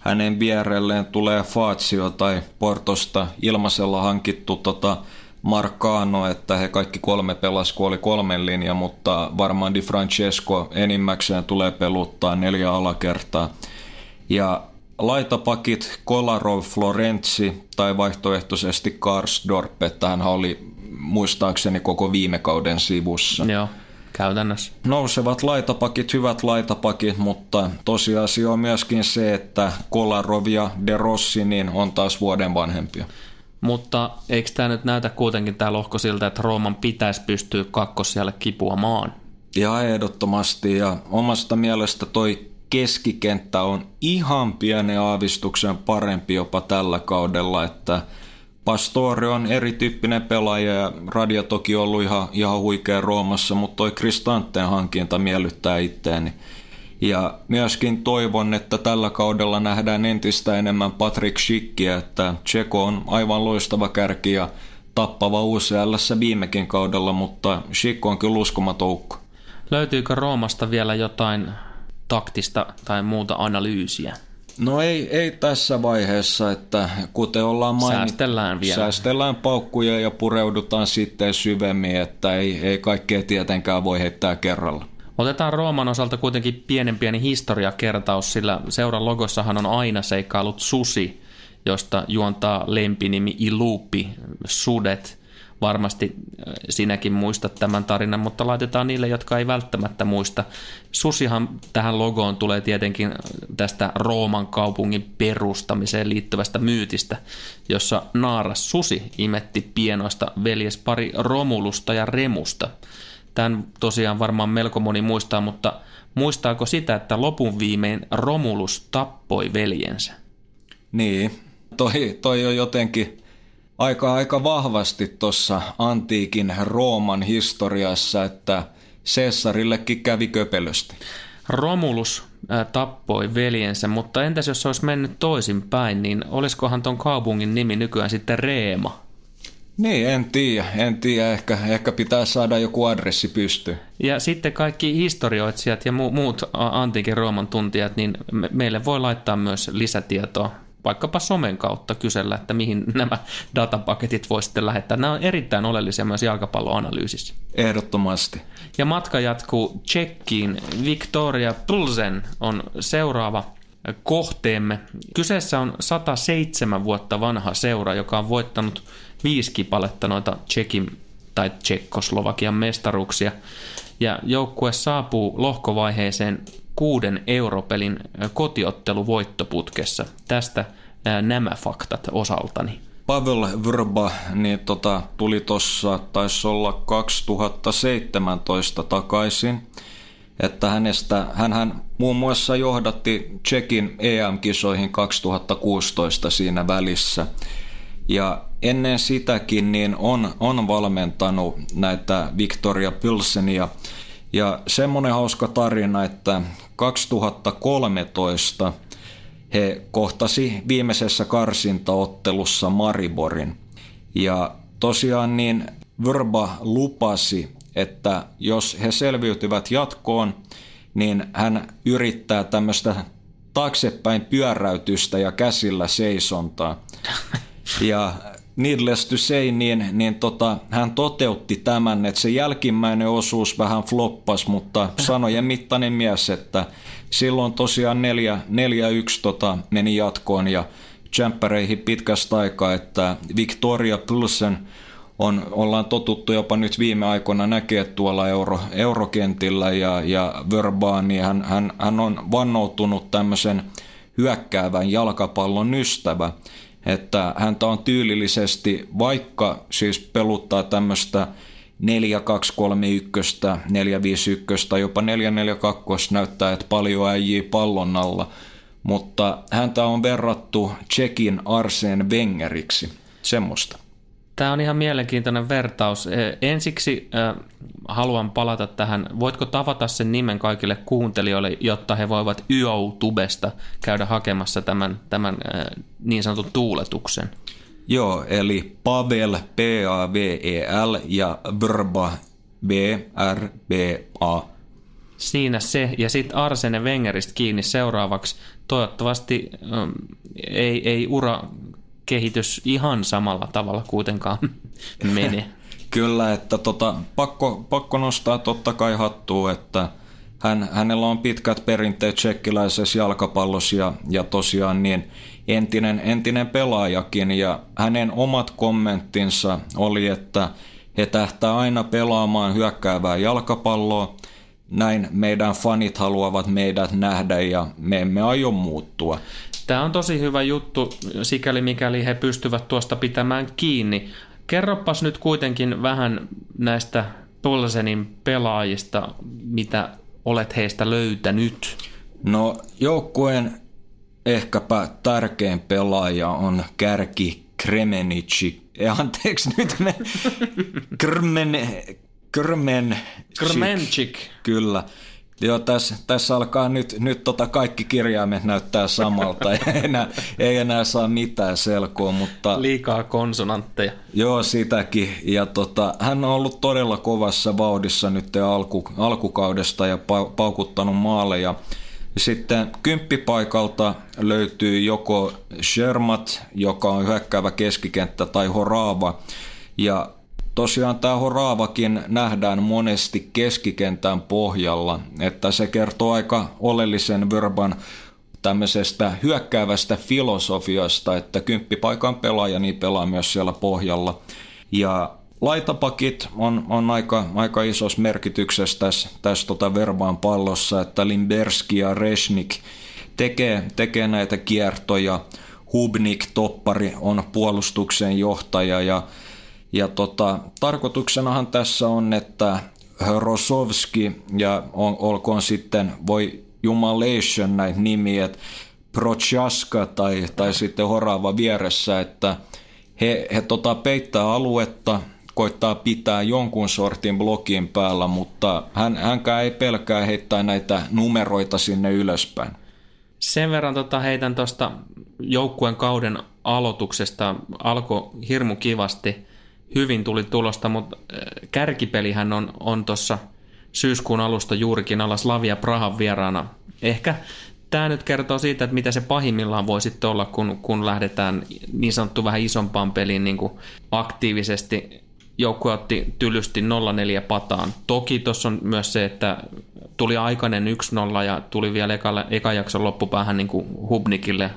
hänen vierelleen tulee Fazio tai Portosta ilmaisella hankittu tota Marcano, että he kaikki kolme pelas, kun oli kolmen linja, mutta varmaan Di Francesco enimmäkseen tulee peluttaa neljä alakertaa. Ja laitapakit Kolarov Florenzi tai vaihtoehtoisesti Karsdorp, että hän oli muistaakseni koko viime kauden sivussa. Joo, käytännössä. Nousevat laitapakit, hyvät laitapakit, mutta tosiasia on myöskin se, että Kolarov ja De Rossi niin on taas vuoden vanhempia. Mutta eikö tämä nyt näytä kuitenkin tämä lohko siltä, että Rooman pitäisi pystyä kakkosijalle kipuamaan? Ja ehdottomasti, ja omasta mielestä toi keskikenttä on ihan pienen aavistuksen parempi jopa tällä kaudella, että Pastore on erityyppinen pelaaja ja Radia toki ollut ihan, ihan huikea Roomassa, mutta toi Kristanteen hankinta miellyttää itteeni. Ja myöskin toivon, että tällä kaudella nähdään entistä enemmän Patrick Schickia, että Tseko on aivan loistava kärki ja tappava UCLssä viimekin kaudella, mutta Schick on kyllä uskomaton. Löytyykö Roomasta vielä jotain taktista tai muuta analyysiä? No ei, ei tässä vaiheessa, että kuten ollaan mainittu, Säästellään vielä. säästellään paukkuja ja pureudutaan sitten syvemmin, että ei, ei kaikkea tietenkään voi heittää kerralla. Otetaan Rooman osalta kuitenkin pienen pieni historiakertaus, sillä seuran logossahan on aina seikkailut susi, josta juontaa lempinimi Ilupi, sudet. Varmasti äh, sinäkin muistat tämän tarinan, mutta laitetaan niille, jotka ei välttämättä muista. Susihan tähän logoon tulee tietenkin tästä Rooman kaupungin perustamiseen liittyvästä myytistä, jossa naaras susi imetti pienoista veljespari Romulusta ja Remusta. Tämän tosiaan varmaan melko moni muistaa, mutta muistaako sitä, että lopun viimein Romulus tappoi veljensä? Niin, toi, toi on jotenkin aika, aika vahvasti tuossa antiikin Rooman historiassa, että Cesarillekin kävi köpelösti. Romulus ää, tappoi veljensä, mutta entäs jos se olisi mennyt toisinpäin, niin olisikohan ton kaupungin nimi nykyään sitten Reema? Niin, en tiedä, en tiedä. Ehkä, ehkä pitää saada joku adressi pystyyn. Ja sitten kaikki historioitsijat ja mu- muut antiikin Rooman tuntijat, niin me- meille voi laittaa myös lisätietoa vaikkapa somen kautta kysellä, että mihin <laughs> nämä datapaketit voi sitten lähettää. Nämä on erittäin oleellisia myös jalkapalloanalyysissä. Ehdottomasti. Ja matka jatkuu Tsekkiin. Victoria Plzen on seuraava kohteemme. Kyseessä on 107 vuotta vanha seura, joka on voittanut viisi kipaletta noita Tsekin tai Tsekkoslovakian mestaruuksia. Ja joukkue saapuu lohkovaiheeseen kuuden europelin kotiottelu-voittoputkessa. Tästä nämä faktat osaltani. Pavel Vrba niin tota, tuli tuossa, taisi olla 2017 takaisin. Että hänestä, hän muun muassa johdatti Tsekin EM-kisoihin 2016 siinä välissä. Ja ennen sitäkin niin on, on valmentanut näitä Victoria Pilsenia. Ja semmoinen hauska tarina, että 2013 he kohtasi viimeisessä karsintaottelussa Mariborin. Ja tosiaan niin Verba lupasi, että jos he selviytyvät jatkoon, niin hän yrittää tämmöistä taaksepäin pyöräytystä ja käsillä seisontaa. Ja needless to say, niin, niin tota, hän toteutti tämän, että se jälkimmäinen osuus vähän floppas, mutta sanojen mittainen mies, että silloin tosiaan 4-1 tota, meni jatkoon ja jämppäreihin pitkästä aikaa, että Victoria Pilsen on, ollaan totuttu jopa nyt viime aikoina näkee tuolla euro, eurokentillä ja, ja Verbaan, niin hän, hän, hän on vannoutunut tämmöisen hyökkäävän jalkapallon ystävä että häntä on tyylillisesti, vaikka siis peluttaa tämmöistä 4-2-3-1, 4-5-1, jopa 4-4-2 näyttää, että paljon äijii pallon alla, mutta häntä on verrattu Tsekin Arseen Wengeriksi, semmoista. Tämä on ihan mielenkiintoinen vertaus. Ensiksi äh, haluan palata tähän. Voitko tavata sen nimen kaikille kuuntelijoille, jotta he voivat YouTubesta käydä hakemassa tämän, tämän äh, niin sanotun tuuletuksen? Joo, eli Pavel, P-A-V-E-L ja Brba, B-R-B-A. Siinä se, ja sitten Arsene Wengeristä kiinni seuraavaksi. Toivottavasti ähm, ei, ei ura kehitys ihan samalla tavalla kuitenkaan <laughs> mene. Kyllä, että tota, pakko, pakko nostaa totta kai hattua, että hän, hänellä on pitkät perinteet tsekkiläisessä jalkapallossa ja, ja tosiaan niin entinen, entinen pelaajakin ja hänen omat kommenttinsa oli, että he tähtää aina pelaamaan hyökkäävää jalkapalloa, näin meidän fanit haluavat meidät nähdä ja me emme aio muuttua. Tämä on tosi hyvä juttu, sikäli mikäli he pystyvät tuosta pitämään kiinni. Kerropas nyt kuitenkin vähän näistä Pulsenin pelaajista, mitä olet heistä löytänyt. No joukkueen ehkäpä tärkein pelaaja on kärki Kremenici. Ja anteeksi nyt ne <laughs> Krmen, Krmen, Krmenchik. Kyllä. Joo, tässä, tässä alkaa nyt, nyt tota kaikki kirjaimet näyttää samalta. <laughs> ei, enää, ei enää saa mitään selkoa, mutta... Liikaa konsonantteja. Joo, sitäkin. Ja tota, hän on ollut todella kovassa vauhdissa nyt alku, alkukaudesta ja paukuttanut maaleja. Sitten kymppipaikalta löytyy joko Shermat, joka on hyökkäävä keskikenttä, tai Horava. Ja tosiaan tämä Horaavakin nähdään monesti keskikentän pohjalla, että se kertoo aika oleellisen verban tämmöisestä hyökkäävästä filosofiasta, että kymppipaikan pelaaja niin pelaa myös siellä pohjalla. Ja laitapakit on, on aika, aika isossa merkityksessä tässä, tässä tota verbaan pallossa, että Limberski ja Resnik tekee, tekee näitä kiertoja. Hubnik, toppari, on puolustuksen johtaja ja ja tota, tarkoituksenahan tässä on, että Rosovski ja on, olkoon sitten, voi jumalation näitä nimiä, että Prochaska tai, tai sitten Horava vieressä, että he, he tota peittää aluetta, koittaa pitää jonkun sortin blokin päällä, mutta hän, hänkään ei pelkää heittää näitä numeroita sinne ylöspäin. Sen verran tota heitän tuosta joukkueen kauden aloituksesta. Alkoi hirmu kivasti – hyvin tuli tulosta, mutta äh, kärkipelihän on, on tuossa syyskuun alusta juurikin alla Slavia Prahan vieraana. Ehkä tämä nyt kertoo siitä, että mitä se pahimmillaan voi sitten olla, kun, kun lähdetään niin sanottu vähän isompaan peliin niin kuin aktiivisesti. Joukkue otti tylysti 0-4 pataan. Toki tuossa on myös se, että tuli aikainen 1-0 ja tuli vielä eka, eka jakson loppupäähän niin kuin Hubnikille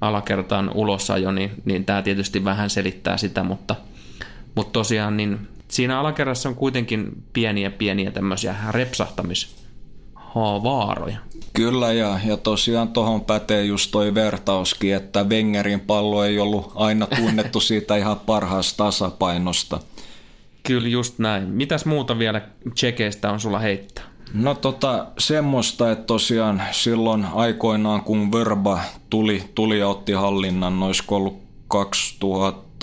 alakertaan ulosajo, niin, niin tämä tietysti vähän selittää sitä, mutta, mutta tosiaan niin siinä alakerrassa on kuitenkin pieniä pieniä tämmöisiä repsahtamishaaroja. Kyllä, ja, ja tosiaan tuohon pätee just toi vertauskin, että Wengerin pallo ei ollut aina tunnettu <laughs> siitä ihan parhaasta tasapainosta. Kyllä just näin. Mitäs muuta vielä Tsekeistä on sulla heittää? No tota, semmoista, että tosiaan silloin aikoinaan kun Verba tuli, tuli ja otti hallinnan, noisiko ollut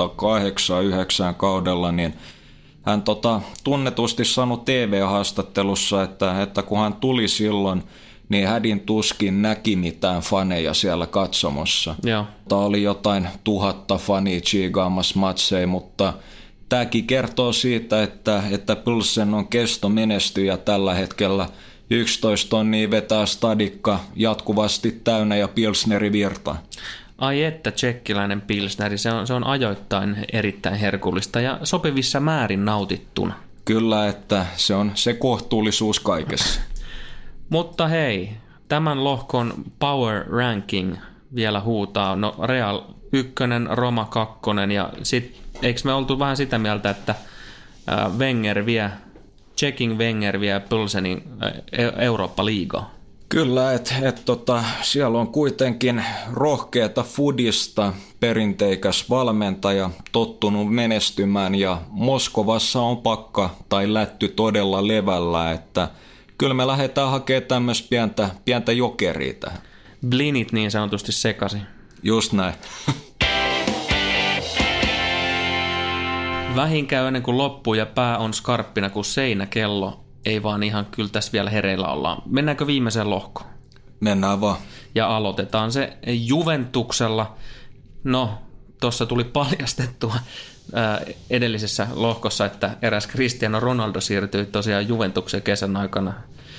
2008-2009 kaudella, niin hän tota, tunnetusti sanoi TV-haastattelussa, että, että kun hän tuli silloin, niin hädin tuskin näki mitään faneja siellä katsomossa. Joo. Tämä oli jotain tuhatta fania chiigaamassa matseja, mutta tämäkin kertoo siitä, että, että Pulsen on kesto menestyjä tällä hetkellä. 11 tonnia vetää stadikka jatkuvasti täynnä ja Pilsneri virta. Ai että tsekkiläinen pilsneri, se on, se on ajoittain erittäin herkullista ja sopivissa määrin nautittuna. Kyllä, että se on se kohtuullisuus kaikessa. <laughs> Mutta hei, tämän lohkon Power Ranking vielä huutaa. No Real 1, Roma 2 ja sit, eikö me oltu vähän sitä mieltä, että Wenger vie, checking Wenger vie Pulsenin Eurooppa-liigaa? Kyllä, että et, tota, siellä on kuitenkin rohkeata fudista, perinteikäs valmentaja, tottunut menestymään ja Moskovassa on pakka tai lätty todella levällä, että kyllä me lähdetään hakemaan tämmöistä pientä, pientä jokeria tähän. Blinit niin sanotusti sekasi. Just näin. Vähin käy ennen kuin loppuu ja pää on skarppina kuin seinäkello. Ei vaan ihan kyllä tässä vielä hereillä ollaan. Mennäänkö viimeiseen lohkoon? Mennään vaan. Ja aloitetaan se Juventuksella. No, tuossa tuli paljastettua edellisessä lohkossa, että eräs Cristiano Ronaldo siirtyi tosiaan Juventuksen kesän aikana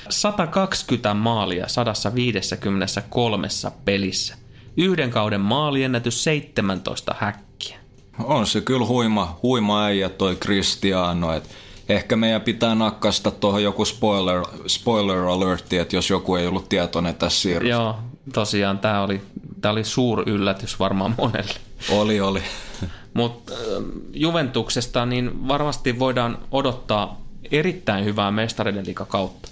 120 maalia 153 pelissä. Yhden kauden maaliennätys 17 häkkiä. On se kyllä huima, huima äijä toi Cristiano, että ehkä meidän pitää nakkasta tuohon joku spoiler, spoiler alertti, että jos joku ei ollut tietoinen tässä siirryssä. Joo, tosiaan tämä oli, tää oli suur yllätys varmaan monelle. Oli, oli. Mutta Juventuksesta niin varmasti voidaan odottaa erittäin hyvää mestariden kautta.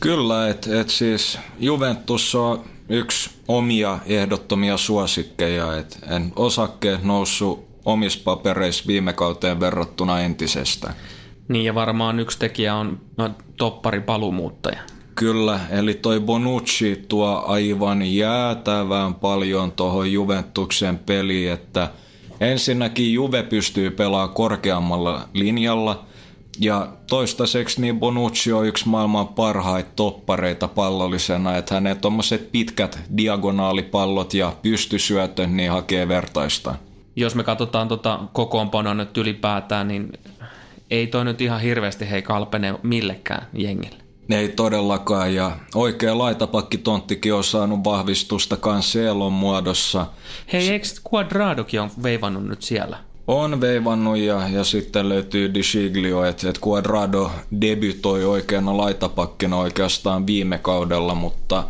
Kyllä, että et siis Juventus on yksi omia ehdottomia suosikkeja, että en osakke noussut omissa papereissa viime kauteen verrattuna entisestä. Niin ja varmaan yksi tekijä on no, toppari palumuuttaja. Kyllä, eli toi Bonucci tuo aivan jäätävän paljon tuohon Juventuksen peliin, että ensinnäkin Juve pystyy pelaamaan korkeammalla linjalla – ja toistaiseksi niin Bonucci on yksi maailman parhaita toppareita pallollisena, että hänen tuommoiset pitkät diagonaalipallot ja pystysyötön niin hakee vertaista. Jos me katsotaan tota kokoonpanoa nyt ylipäätään, niin ei toi nyt ihan hirveästi hei kalpene millekään jengille. Ei todellakaan, ja oikea laitapakki Tonttikin on saanut vahvistusta Cancelon muodossa. Hei, eikö Quadradokin on veivannut nyt siellä? On veivannut ja, ja sitten löytyy Di että et Quadrado debytoi oikeana laitapakkina oikeastaan viime kaudella, mutta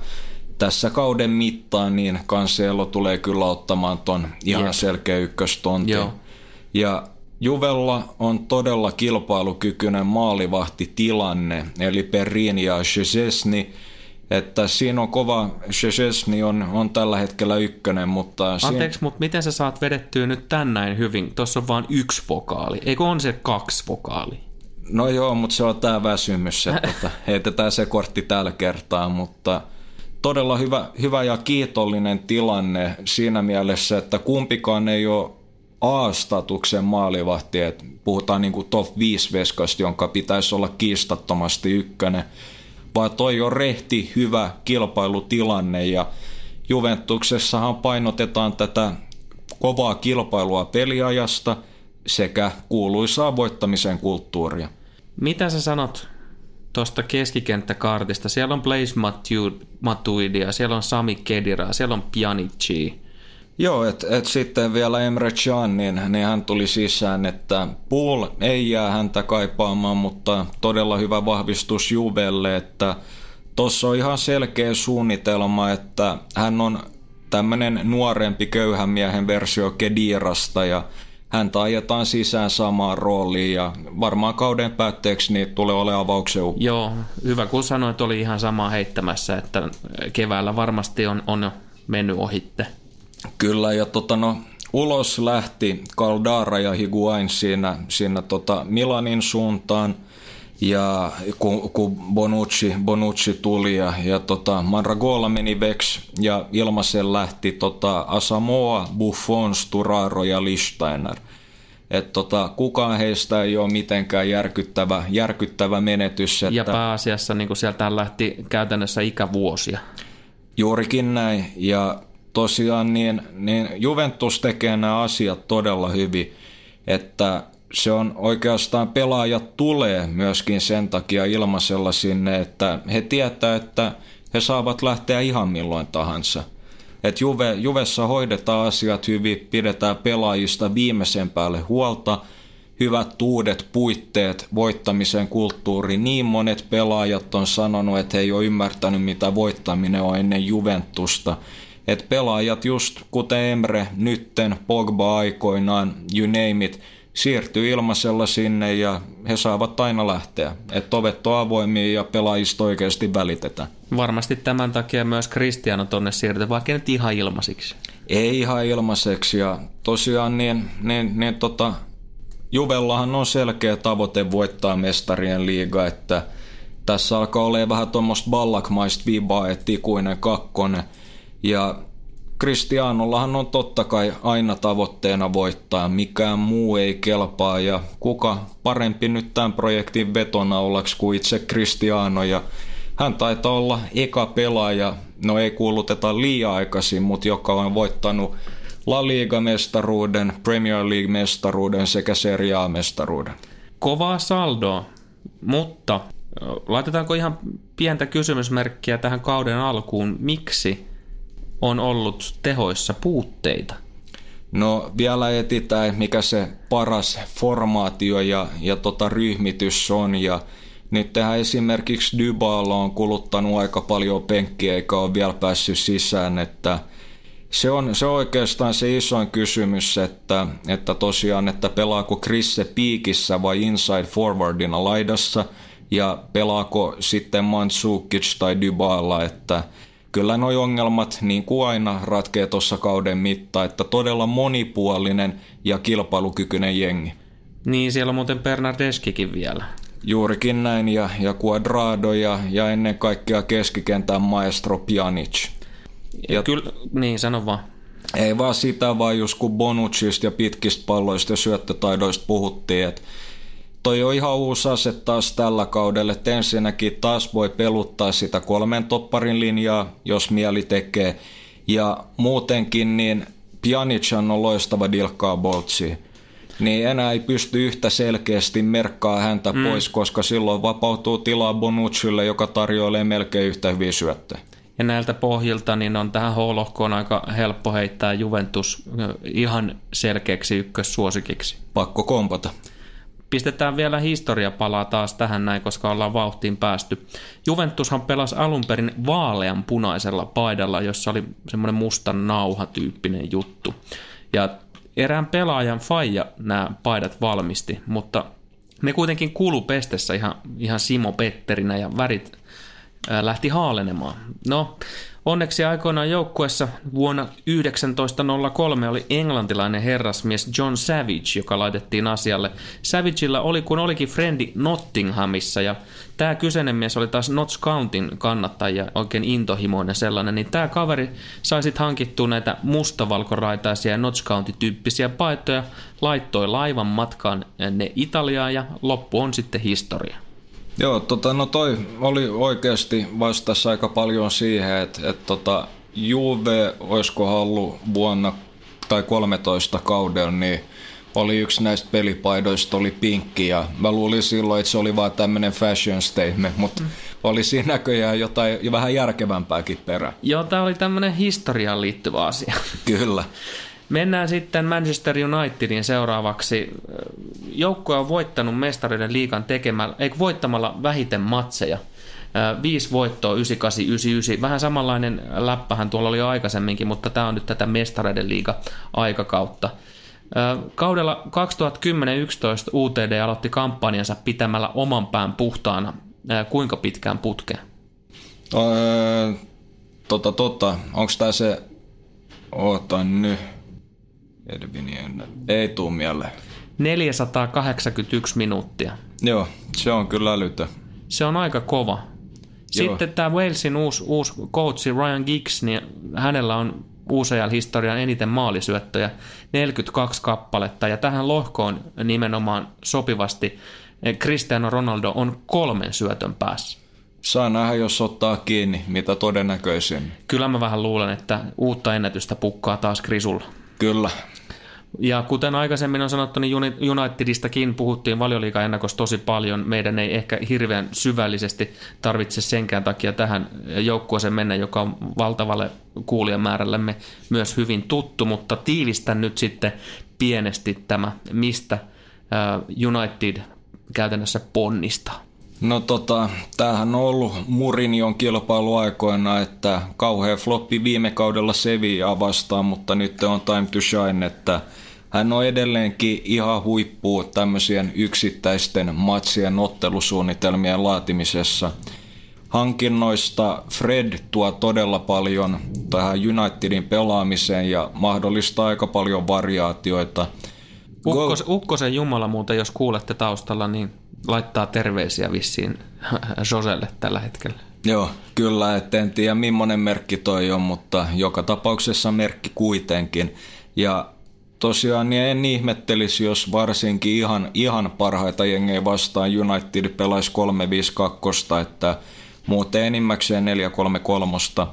tässä kauden mittaan niin Cancelo tulee kyllä ottamaan ton ihan Jep. selkeä ykköstonti. Joo. Ja Juvella on todella kilpailukykyinen maalivahtitilanne, eli Perin ja Szczesny, että siinä on kova, Szczesny on, on tällä hetkellä ykkönen, mutta... Anteeksi, mutta miten sä saat vedettyä nyt tän näin hyvin? Tuossa on vain yksi vokaali, eikö on se kaksi vokaali? No joo, mutta se on tämä väsymys, että tota, <laughs> heitetään se kortti tällä kertaa, mutta todella hyvä, hyvä ja kiitollinen tilanne siinä mielessä, että kumpikaan ei ole A-statuksen maalivahti, että puhutaan niin kuin top 5 veskasta, jonka pitäisi olla kiistattomasti ykkönen, vaan toi on rehti hyvä kilpailutilanne ja Juventuksessahan painotetaan tätä kovaa kilpailua peliajasta sekä kuuluisaa voittamisen kulttuuria. Mitä sä sanot tuosta keskikenttäkartista. Siellä on Blaise Matuidia, siellä on Sami Kedira, siellä on Pjanici. Joo, että et sitten vielä Emre Can, niin, niin hän tuli sisään, että Pool ei jää häntä kaipaamaan, mutta todella hyvä vahvistus Juvelle, että tuossa on ihan selkeä suunnitelma, että hän on tämmöinen nuorempi köyhän miehen versio Kedirasta ja hän ajetaan sisään samaan rooliin ja varmaan kauden päätteeksi niin tulee olemaan avauksen. Joo, hyvä kun sanoit, oli ihan sama heittämässä, että keväällä varmasti on, on mennyt ohitte. Kyllä, ja tota no, ulos lähti Caldara ja Higuain siinä, siinä tota Milanin suuntaan, ja kun, kun Bonucci, Bonucci tuli ja, ja tota, Manragola meni Vex ja ilmaisen lähti tota, Asamoa, Buffon, Sturaro ja Listeiner. Et tota, kukaan heistä ei ole mitenkään järkyttävä, järkyttävä menetys. Että... Ja pääasiassa niin sieltä lähti käytännössä ikävuosia. Juurikin näin. Ja tosiaan niin, niin Juventus tekee nämä asiat todella hyvin, että se on oikeastaan pelaajat tulee myöskin sen takia ilmaisella sinne, että he tietää, että he saavat lähteä ihan milloin tahansa. Että Juve, Juvessa hoidetaan asiat hyvin, pidetään pelaajista viimeisen päälle huolta, hyvät uudet puitteet, voittamisen kulttuuri. Niin monet pelaajat on sanonut, että he ei ole ymmärtänyt, mitä voittaminen on ennen Juventusta. Että pelaajat just kuten Emre, nytten, Pogba aikoinaan, you name it, siirtyy ilmaisella sinne ja he saavat aina lähteä. Että ovet on avoimia ja pelaajista oikeasti välitetään. Varmasti tämän takia myös Cristiano tonne siirtyy, vaikka nyt ihan ilmaisiksi. Ei ihan ilmaiseksi ja tosiaan niin, niin, niin tota, Juvellahan on selkeä tavoite voittaa mestarien liiga, että tässä alkaa olla vähän tuommoista ballakmaista vibaa, että ikuinen kakkonen – ja Kristianollahan on totta kai aina tavoitteena voittaa, mikään muu ei kelpaa. Ja kuka parempi nyt tämän projektin vetonaulaksi kuin itse Kristiano ja hän taitaa olla eka pelaaja, no ei kuuluteta liian aikaisin, mutta joka on voittanut La Liga-mestaruuden, Premier League-mestaruuden sekä Serie A-mestaruuden. Kovaa saldoa, mutta laitetaanko ihan pientä kysymysmerkkiä tähän kauden alkuun, miksi on ollut tehoissa puutteita? No vielä etitään, mikä se paras formaatio ja, ja tota ryhmitys on. Ja nyt tehdään esimerkiksi Dybala on kuluttanut aika paljon penkkiä eikä ole vielä päässyt sisään, että se on, se on oikeastaan se isoin kysymys, että, että tosiaan, että pelaako Krisse piikissä vai inside forwardina laidassa ja pelaako sitten Mandzukic tai Dybala, että – kyllä nuo ongelmat niin kuin aina ratkee tuossa kauden mitta, että todella monipuolinen ja kilpailukykyinen jengi. Niin, siellä on muuten Bernardeskikin vielä. Juurikin näin, ja, ja Quadrado ja, ja ennen kaikkea keskikentän maestro Pjanic. Ja, kyllä, niin, sano vaan. Ei vaan sitä, vaan just kun Bonucciista ja pitkistä palloista ja syöttötaidoista puhuttiin, että toi on ihan uusi ase taas tällä kaudella, että ensinnäkin taas voi peluttaa sitä kolmen topparin linjaa, jos mieli tekee. Ja muutenkin niin Pjanic on loistava dilkkaa boltsi. Niin enää ei pysty yhtä selkeästi merkkaa häntä mm. pois, koska silloin vapautuu tilaa Bonuccille, joka tarjoilee melkein yhtä hyviä syöttöjä. Ja näiltä pohjilta niin on tähän H-lohkoon aika helppo heittää Juventus ihan selkeäksi ykkössuosikiksi. Pakko kompata. Pistetään vielä historiapalaa taas tähän näin, koska ollaan vauhtiin päästy. Juventushan pelasi alun perin vaalean punaisella paidalla, jossa oli semmoinen mustan nauha-tyyppinen juttu. Ja erään pelaajan faija nämä paidat valmisti, mutta ne kuitenkin kuulu pestessä ihan, ihan Simo Petterinä ja värit lähti haalenemaan. No, Onneksi aikoinaan joukkuessa vuonna 1903 oli englantilainen herrasmies John Savage, joka laitettiin asialle. Savagella oli kun olikin frendi Nottinghamissa ja tämä kyseinen mies oli taas Notts Countin kannattaja, oikein intohimoinen sellainen, niin tämä kaveri sai sitten hankittua näitä mustavalkoraitaisia Notts County-tyyppisiä paitoja, laittoi laivan matkaan ne Italiaan ja loppu on sitten historia. Joo, tota, no toi oli oikeasti vastassa aika paljon siihen, että, että tota, Juve olisiko hallu vuonna tai 13 kaudella, niin oli yksi näistä pelipaidoista, oli pinkki ja mä luulin silloin, että se oli vaan tämmöinen fashion statement, mutta mm. oli siinä näköjään jotain jo vähän järkevämpääkin perä. Joo, tämä oli tämmöinen historiaan liittyvä asia. Kyllä. <laughs> Mennään sitten Manchester Unitedin seuraavaksi. Joukkue on voittanut mestareiden liikan tekemällä, eikö voittamalla vähiten matseja. Viisi voittoa 9899. Vähän samanlainen läppähän tuolla oli jo aikaisemminkin, mutta tämä on nyt tätä mestareiden liiga aikakautta. Kaudella 2010-2011 UTD aloitti kampanjansa pitämällä oman pään puhtaana. Kuinka pitkään putkeen? Öö, tota, tota. Onko tämä se... Ootan nyt. Tuu mieleen. 481 minuuttia. Joo, se on kyllä älytö. Se on aika kova. Sitten tämä Walesin uusi, uusi coachi Ryan Giggs, niin hänellä on UCL-historian eniten maalisyöttöjä, 42 kappaletta, ja tähän lohkoon nimenomaan sopivasti Cristiano Ronaldo on kolmen syötön päässä. Saa nähdä, jos ottaa kiinni, mitä todennäköisin. Kyllä mä vähän luulen, että uutta ennätystä pukkaa taas Krisulla. Kyllä. Ja kuten aikaisemmin on sanottu, niin Unitedistakin puhuttiin valioliiga-ennakossa tosi paljon. Meidän ei ehkä hirveän syvällisesti tarvitse senkään takia tähän joukkueeseen mennä, joka on valtavalle kuulijamäärällemme myös hyvin tuttu, mutta tiivistän nyt sitten pienesti tämä, mistä United käytännössä ponnistaa. No tota, tämähän on ollut Murinion kilpailuaikoina, että kauhea floppi viime kaudella Sevillaa vastaan, mutta nyt on time to shine, että hän on edelleenkin ihan huippu tämmöisien yksittäisten matsien ottelusuunnitelmien laatimisessa. Hankinnoista Fred tuo todella paljon tähän Unitedin pelaamiseen ja mahdollistaa aika paljon variaatioita. Ukkos, Ukkosen Jumala muuten, jos kuulette taustalla, niin laittaa terveisiä vissiin <laughs> Joselle tällä hetkellä. Joo, kyllä, et en tiedä millainen merkki toi on, mutta joka tapauksessa merkki kuitenkin. Ja tosiaan niin en ihmettelisi, jos varsinkin ihan, ihan parhaita jengejä vastaan United pelaisi 3-5-2, että muuten enimmäkseen 4-3-3.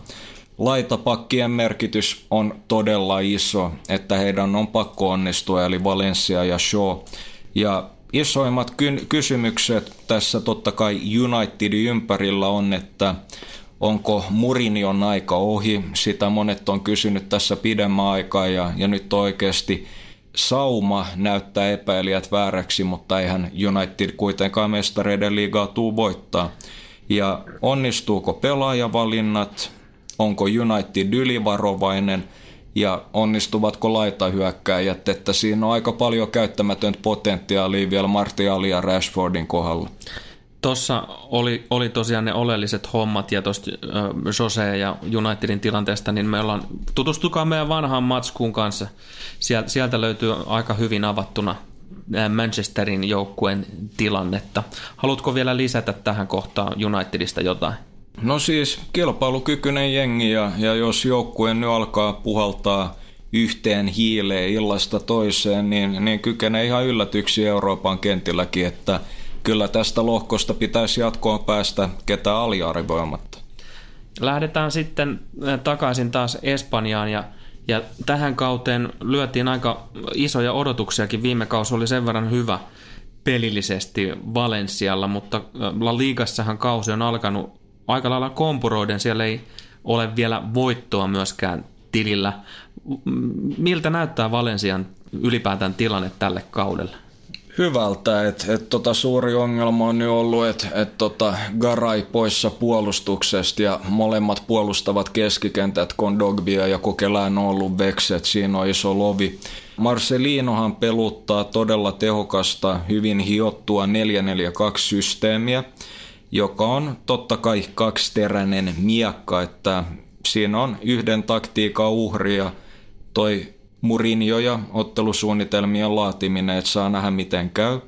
Laitapakkien merkitys on todella iso, että heidän on pakko onnistua, eli Valencia ja Shaw. Ja isoimmat ky- kysymykset tässä totta kai Unitedin ympärillä on, että onko Murinion aika ohi. Sitä monet on kysynyt tässä pidemmän aikaa ja, ja nyt oikeasti sauma näyttää epäilijät vääräksi, mutta eihän United kuitenkaan mestareiden liigaa tuu voittaa. Ja onnistuuko pelaajavalinnat, onko United ylivarovainen – ja onnistuvatko laitahyökkäjät, että siinä on aika paljon käyttämätöntä potentiaalia vielä Martiali ja Rashfordin kohdalla. Tuossa oli, oli tosiaan ne oleelliset hommat ja tuosta Jose ja Unitedin tilanteesta, niin me ollaan, tutustukaa meidän vanhaan matskuun kanssa. Sieltä, sieltä löytyy aika hyvin avattuna Manchesterin joukkueen tilannetta. Haluatko vielä lisätä tähän kohtaan Unitedista jotain? No siis kilpailukykyinen jengi ja, ja jos joukkue nyt alkaa puhaltaa yhteen hiileen illasta toiseen, niin, niin kykenee ihan yllätyksiä Euroopan kentilläkin, että kyllä tästä lohkosta pitäisi jatkoon päästä ketään aliarvoimatta. Lähdetään sitten äh, takaisin taas Espanjaan ja, ja tähän kauteen lyötiin aika isoja odotuksiakin. Viime kausi oli sen verran hyvä pelillisesti Valensialla, mutta äh, La Ligassahan kausi on alkanut aika lailla kompuroiden. Siellä ei ole vielä voittoa myöskään tilillä. Miltä näyttää Valensian ylipäätään tilanne tälle kaudelle? Hyvältä, että et tota suuri ongelma on nyt ollut, että et tota Garay poissa puolustuksesta ja molemmat puolustavat keskikentät, Kondogbia ja Kokelään on ollut vekset, siinä on iso lovi. Marcelinohan peluttaa todella tehokasta, hyvin hiottua 442-systeemiä, joka on totta kai kaksiteräinen miekka, että siinä on yhden taktiikan uhri ja toi Murinjo ja ottelusuunnitelmien laatiminen, että saa nähdä miten käy.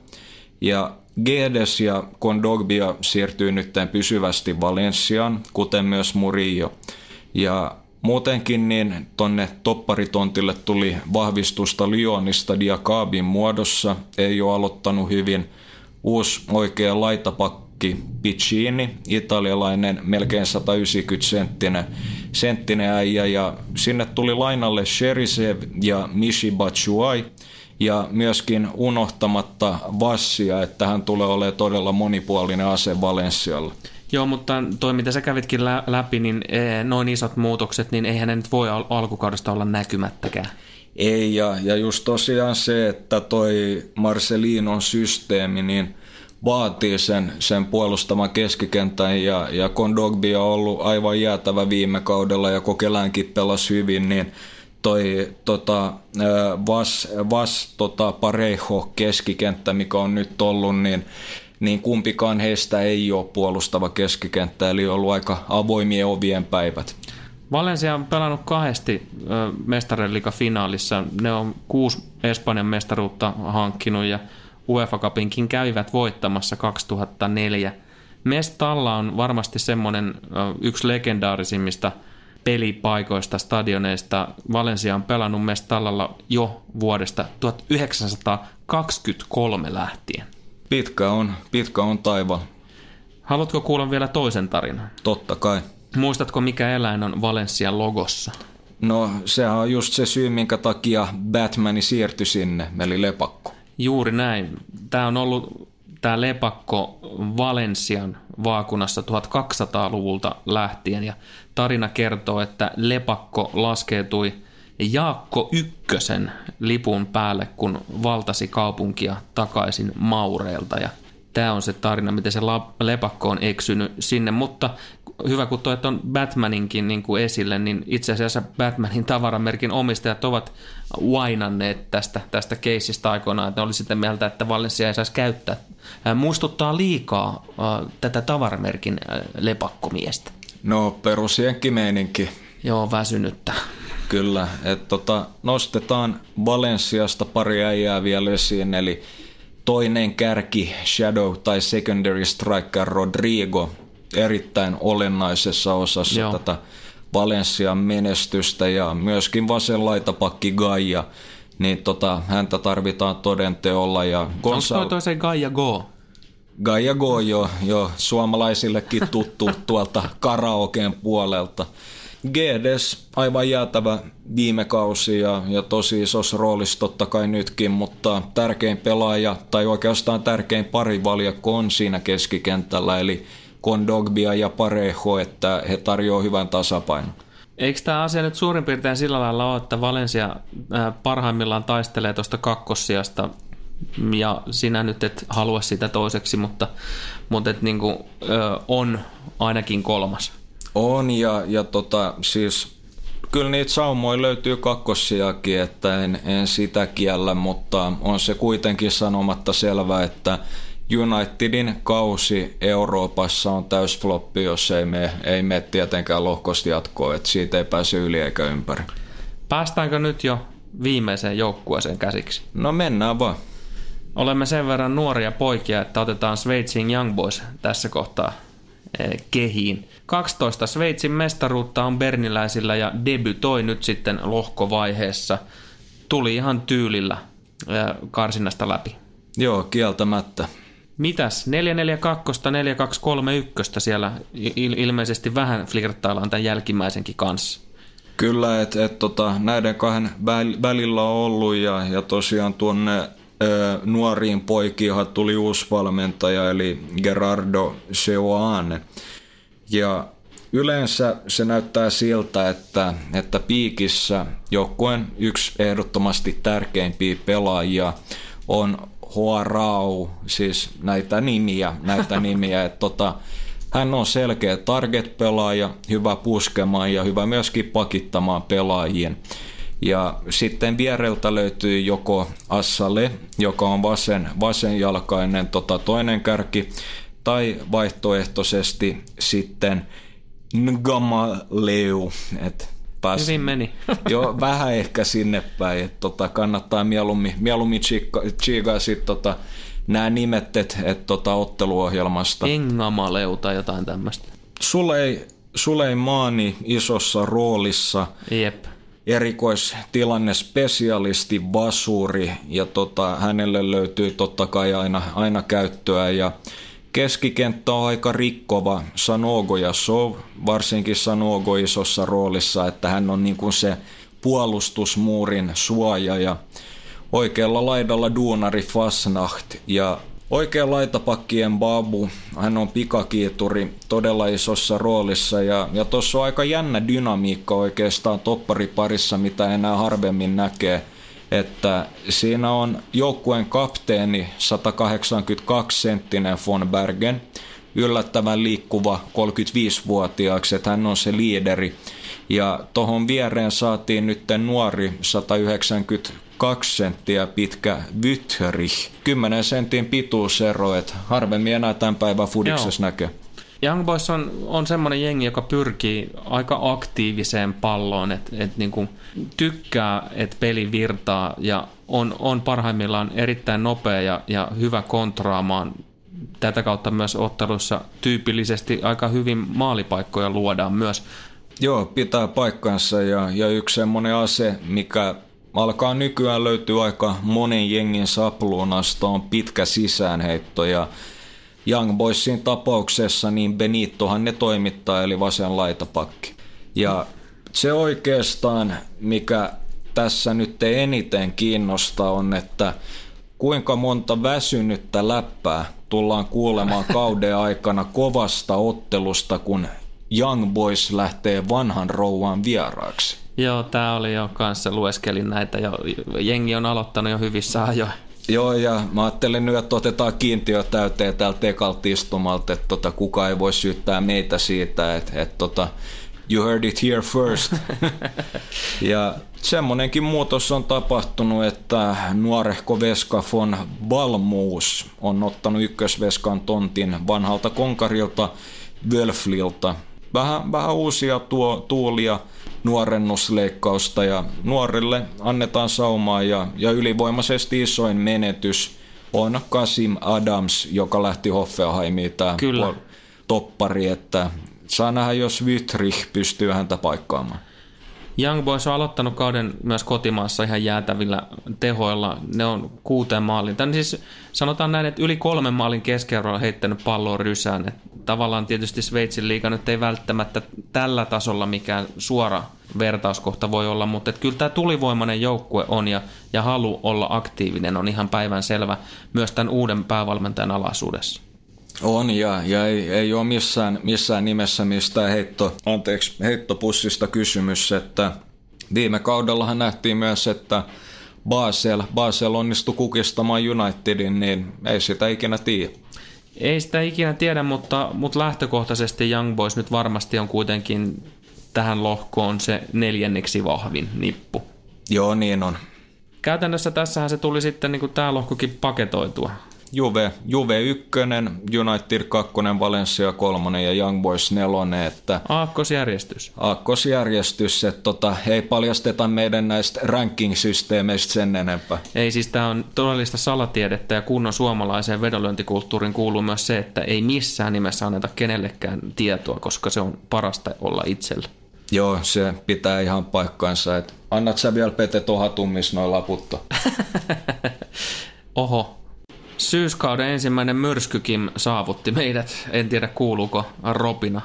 Ja Gedes ja Kondogbia siirtyy nyt pysyvästi Valenciaan, kuten myös Murillo. Ja muutenkin niin tonne topparitontille tuli vahvistusta Lyonista Diakabin muodossa, ei ole aloittanut hyvin. Uusi oikea laitapakki Rocchi Piccini, italialainen melkein 190 senttinen, senttinen äijä ja sinne tuli lainalle Sherisev ja Mishi Batshuai ja myöskin unohtamatta Vassia, että hän tulee olemaan todella monipuolinen ase Valenssialla. Joo, mutta toi mitä sä kävitkin läpi, niin e, noin isot muutokset, niin eihän ne nyt voi al- alkukaudesta olla näkymättäkään. Ei, ja, ja just tosiaan se, että toi Marcelinon systeemi, niin vaatii sen, sen puolustaman keskikentän ja, ja Kondogbi on ollut aivan jäätävä viime kaudella ja Kokelänkin pelasi hyvin, niin toi tota, Vas, Vas tota, Parejo keskikenttä, mikä on nyt ollut, niin niin kumpikaan heistä ei ole puolustava keskikenttä, eli on ollut aika avoimien ovien päivät. Valencia on pelannut kahdesti mestareliiga finaalissa. Ne on kuusi Espanjan mestaruutta hankkinut ja UEFA Cupinkin kävivät voittamassa 2004. Mestalla on varmasti semmoinen yksi legendaarisimmista pelipaikoista, stadioneista. Valencia on pelannut Mestallalla jo vuodesta 1923 lähtien. Pitkä on, pitkä on taiva. Haluatko kuulla vielä toisen tarinan? Totta kai. Muistatko, mikä eläin on Valencian logossa? No, sehän on just se syy, minkä takia Batmani siirtyi sinne, eli lepakko. Juuri näin. Tämä on ollut tämä lepakko Valensian vaakunassa 1200-luvulta lähtien. Ja tarina kertoo, että lepakko laskeutui Jaakko Ykkösen lipun päälle, kun valtasi kaupunkia takaisin Maureelta. Ja tämä on se tarina, miten se lepakko on eksynyt sinne, mutta hyvä kun toit on Batmaninkin niin kuin esille, niin itse asiassa Batmanin tavaramerkin omistajat ovat wainanneet tästä, tästä keisistä aikoinaan, että ne oli sitten mieltä, että Valencia ei saisi käyttää. Muistuttaa liikaa äh, tätä tavaramerkin äh, lepakkomiestä. No perusjenkkimeininki. Joo, väsynyttä. Kyllä, että tota, nostetaan Valensiasta pari äijää vielä esiin, eli toinen kärki Shadow tai Secondary Striker Rodrigo erittäin olennaisessa osassa Joo. tätä Valensian menestystä ja myöskin vasen laitapakki Gaia, niin tota, häntä tarvitaan todenteolla. Ja Gonçal... Onko toi se Gaia Go? Gaia Go jo, jo suomalaisillekin tuttu <laughs> tuolta karaokeen puolelta. Gedes aivan jäätävä viime kausi ja, ja tosi isossa roolissa totta kai nytkin, mutta tärkein pelaaja tai oikeastaan tärkein parivaljakko on siinä keskikentällä, eli Kondogbia ja Parejo, että he tarjoavat hyvän tasapainon. Eikö tämä asia nyt suurin piirtein sillä lailla ole, että Valencia parhaimmillaan taistelee tuosta kakkossiasta ja sinä nyt et halua sitä toiseksi, mutta, mutta et niin kuin, on ainakin kolmas. On ja, ja tota, siis kyllä niitä saumoja löytyy kakkossiakin, että en, en sitä kiellä, mutta on se kuitenkin sanomatta selvää, että Unitedin kausi Euroopassa on täysfloppi, jos ei me, ei me tietenkään lohkosti jatkoa, että siitä ei pääse yli eikä ympäri. Päästäänkö nyt jo viimeiseen joukkueeseen käsiksi? No mennään vaan. Olemme sen verran nuoria poikia, että otetaan Sveitsin Young Boys tässä kohtaa eh, kehiin. 12 Sveitsin mestaruutta on berniläisillä ja debytoi nyt sitten lohkovaiheessa. Tuli ihan tyylillä eh, karsinnasta läpi. Joo, kieltämättä. Mitäs? 442, 4231 siellä il- ilmeisesti vähän flirttaillaan tämän jälkimmäisenkin kanssa. Kyllä, että et, tota, näiden kahden välillä on ollut ja, ja tosiaan tuonne ö, nuoriin poikiin tuli uusi valmentaja eli Gerardo Seoane. Ja yleensä se näyttää siltä, että, että piikissä joukkueen yksi ehdottomasti tärkeimpiä pelaajia on Huarau, siis näitä nimiä, näitä <laughs> nimiä, että tota, hän on selkeä target-pelaaja, hyvä puskemaan ja hyvä myöskin pakittamaan pelaajien. Ja sitten viereltä löytyy joko Assale, joka on vasen, vasenjalkainen tota, toinen kärki, tai vaihtoehtoisesti sitten Ngamaleu, että pääsi. Hyvin meni. <laughs> jo vähän ehkä sinne päin, että tota, kannattaa mieluummin, mieluummin chiigaa sitten tota, nämä nimet, että et, tota, otteluohjelmasta. Engamaleu tai jotain tämmöistä. Sulei, Suleimaani isossa roolissa. Jep erikoistilanne spesialisti Basuri ja tota, hänelle löytyy totta kai aina, aina käyttöä ja Keskikenttä on aika rikkova. Sanogo ja Sov, varsinkin Sanogo isossa roolissa, että hän on niin kuin se puolustusmuurin suoja ja oikealla laidalla duunari Fasnacht ja Oikea laitapakkien Babu, hän on pikakiituri todella isossa roolissa ja, ja tuossa on aika jännä dynamiikka oikeastaan toppariparissa, mitä enää harvemmin näkee. Että siinä on joukkueen kapteeni 182-senttinen von Bergen, yllättävän liikkuva 35-vuotiaaksi, että hän on se liideri. Ja tuohon viereen saatiin nyt nuori 192 senttiä pitkä Vythri. 10 sentin pituusero, että harvemmin enää tämän päivän fudiksessa näkee. Young Boys on, on semmoinen jengi, joka pyrkii aika aktiiviseen palloon, että et niinku tykkää, että peli virtaa ja on, on parhaimmillaan erittäin nopea ja, ja hyvä kontraamaan. Tätä kautta myös ottelussa tyypillisesti aika hyvin maalipaikkoja luodaan myös. Joo, pitää paikkansa ja, ja yksi semmoinen ase, mikä alkaa nykyään löytyä aika monen jengin sapluunasta, on pitkä sisäänheitto ja Young Boysin tapauksessa niin Benittohan ne toimittaa, eli vasen laitapakki. Ja se oikeastaan, mikä tässä nyt eniten kiinnostaa, on, että kuinka monta väsynyttä läppää tullaan kuulemaan <laughs> kauden aikana kovasta ottelusta, kun Young Boys lähtee vanhan rouvan vieraaksi. Joo, tämä oli jo kanssa, lueskelin näitä jo. Jengi on aloittanut jo hyvissä ajoin. Joo, ja mä ajattelin nyt, että otetaan kiintiö täyteen täältä ekalta istumalta, että tota, kuka ei voi syyttää meitä siitä, että, että tota, you heard it here first. <laughs> ja semmonenkin muutos on tapahtunut, että nuorehko Veska von Balmuus on ottanut ykkösveskan tontin vanhalta konkarilta Wölflilta. Vähän, vähän uusia tuo, tuulia nuorennusleikkausta ja nuorille annetaan saumaa ja, ja ylivoimaisesti isoin menetys on Kasim Adams, joka lähti Hoffenheimiin tämä Kyllä. toppari, että saa nähdä, jos Vytrich pystyy häntä paikkaamaan. Young Boys on aloittanut kauden myös kotimaassa ihan jäätävillä tehoilla. Ne on kuuteen maalin. Tän siis sanotaan näin, että yli kolmen maalin keskiarvo on heittänyt palloa rysään. Et tavallaan tietysti Sveitsin liiga nyt ei välttämättä tällä tasolla mikään suora vertauskohta voi olla, mutta et kyllä tämä tulivoimainen joukkue on ja, ja halu olla aktiivinen on ihan päivän selvä myös tämän uuden päävalmentajan alaisuudessa. On ja, ja ei, ei ole missään, missään nimessä mistään heitto, anteeksi, heittopussista kysymys, että viime kaudellahan nähtiin myös, että Basel, Basel onnistui kukistamaan Unitedin, niin ei sitä ikinä tiedä. Ei sitä ikinä tiedä, mutta, mutta lähtökohtaisesti Young Boys nyt varmasti on kuitenkin tähän lohkoon se neljänneksi vahvin nippu. Joo, niin on. Käytännössä tässähän se tuli sitten niin kuin tämä lohkokin paketoitua. Juve, Juve 1, United 2, Valencia 3 ja Young Boys 4, että Aakkosjärjestys. aakkosjärjestys, että tota, ei paljasteta meidän näistä ranking-systeemeistä sen enempää. Ei siis tämä on todellista salatiedettä ja kunnon suomalaiseen vedonlyöntikulttuuriin kuuluu myös se, että ei missään nimessä anneta kenellekään tietoa, koska se on parasta olla itsellä. Joo, se pitää ihan paikkaansa, että annat sä vielä Pete tohatummis noin laputta. <laughs> Oho. Syyskauden ensimmäinen myrskykin saavutti meidät. En tiedä kuuluuko Robina.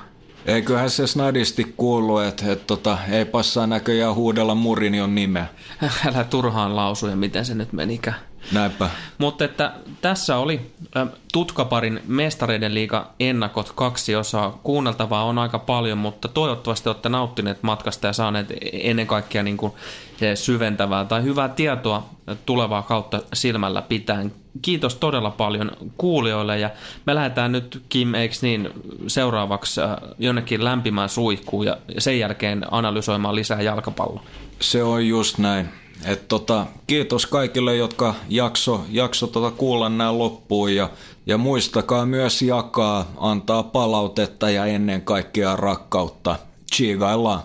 Eiköhän se snadisti kuulu, että, että tota, ei passaa näköjään huudella Murinion nimeä. <laughs> Älä turhaan lausuja, miten se nyt menikään. Näinpä. Mutta että tässä oli Tutkaparin mestareiden liiga ennakot kaksi osaa. Kuunneltavaa on aika paljon, mutta toivottavasti olette nauttineet matkasta ja saaneet ennen kaikkea niin kuin syventävää tai hyvää tietoa tulevaa kautta silmällä pitäen. Kiitos todella paljon kuulijoille ja me lähdetään nyt Kim, eiks niin, seuraavaksi jonnekin lämpimään suihkuun ja sen jälkeen analysoimaan lisää jalkapalloa. Se on just näin. Et tota, kiitos kaikille, jotka jakso, jakso tota kuulla nämä loppuun ja, ja muistakaa myös jakaa, antaa palautetta ja ennen kaikkea rakkautta. Chigaillaan.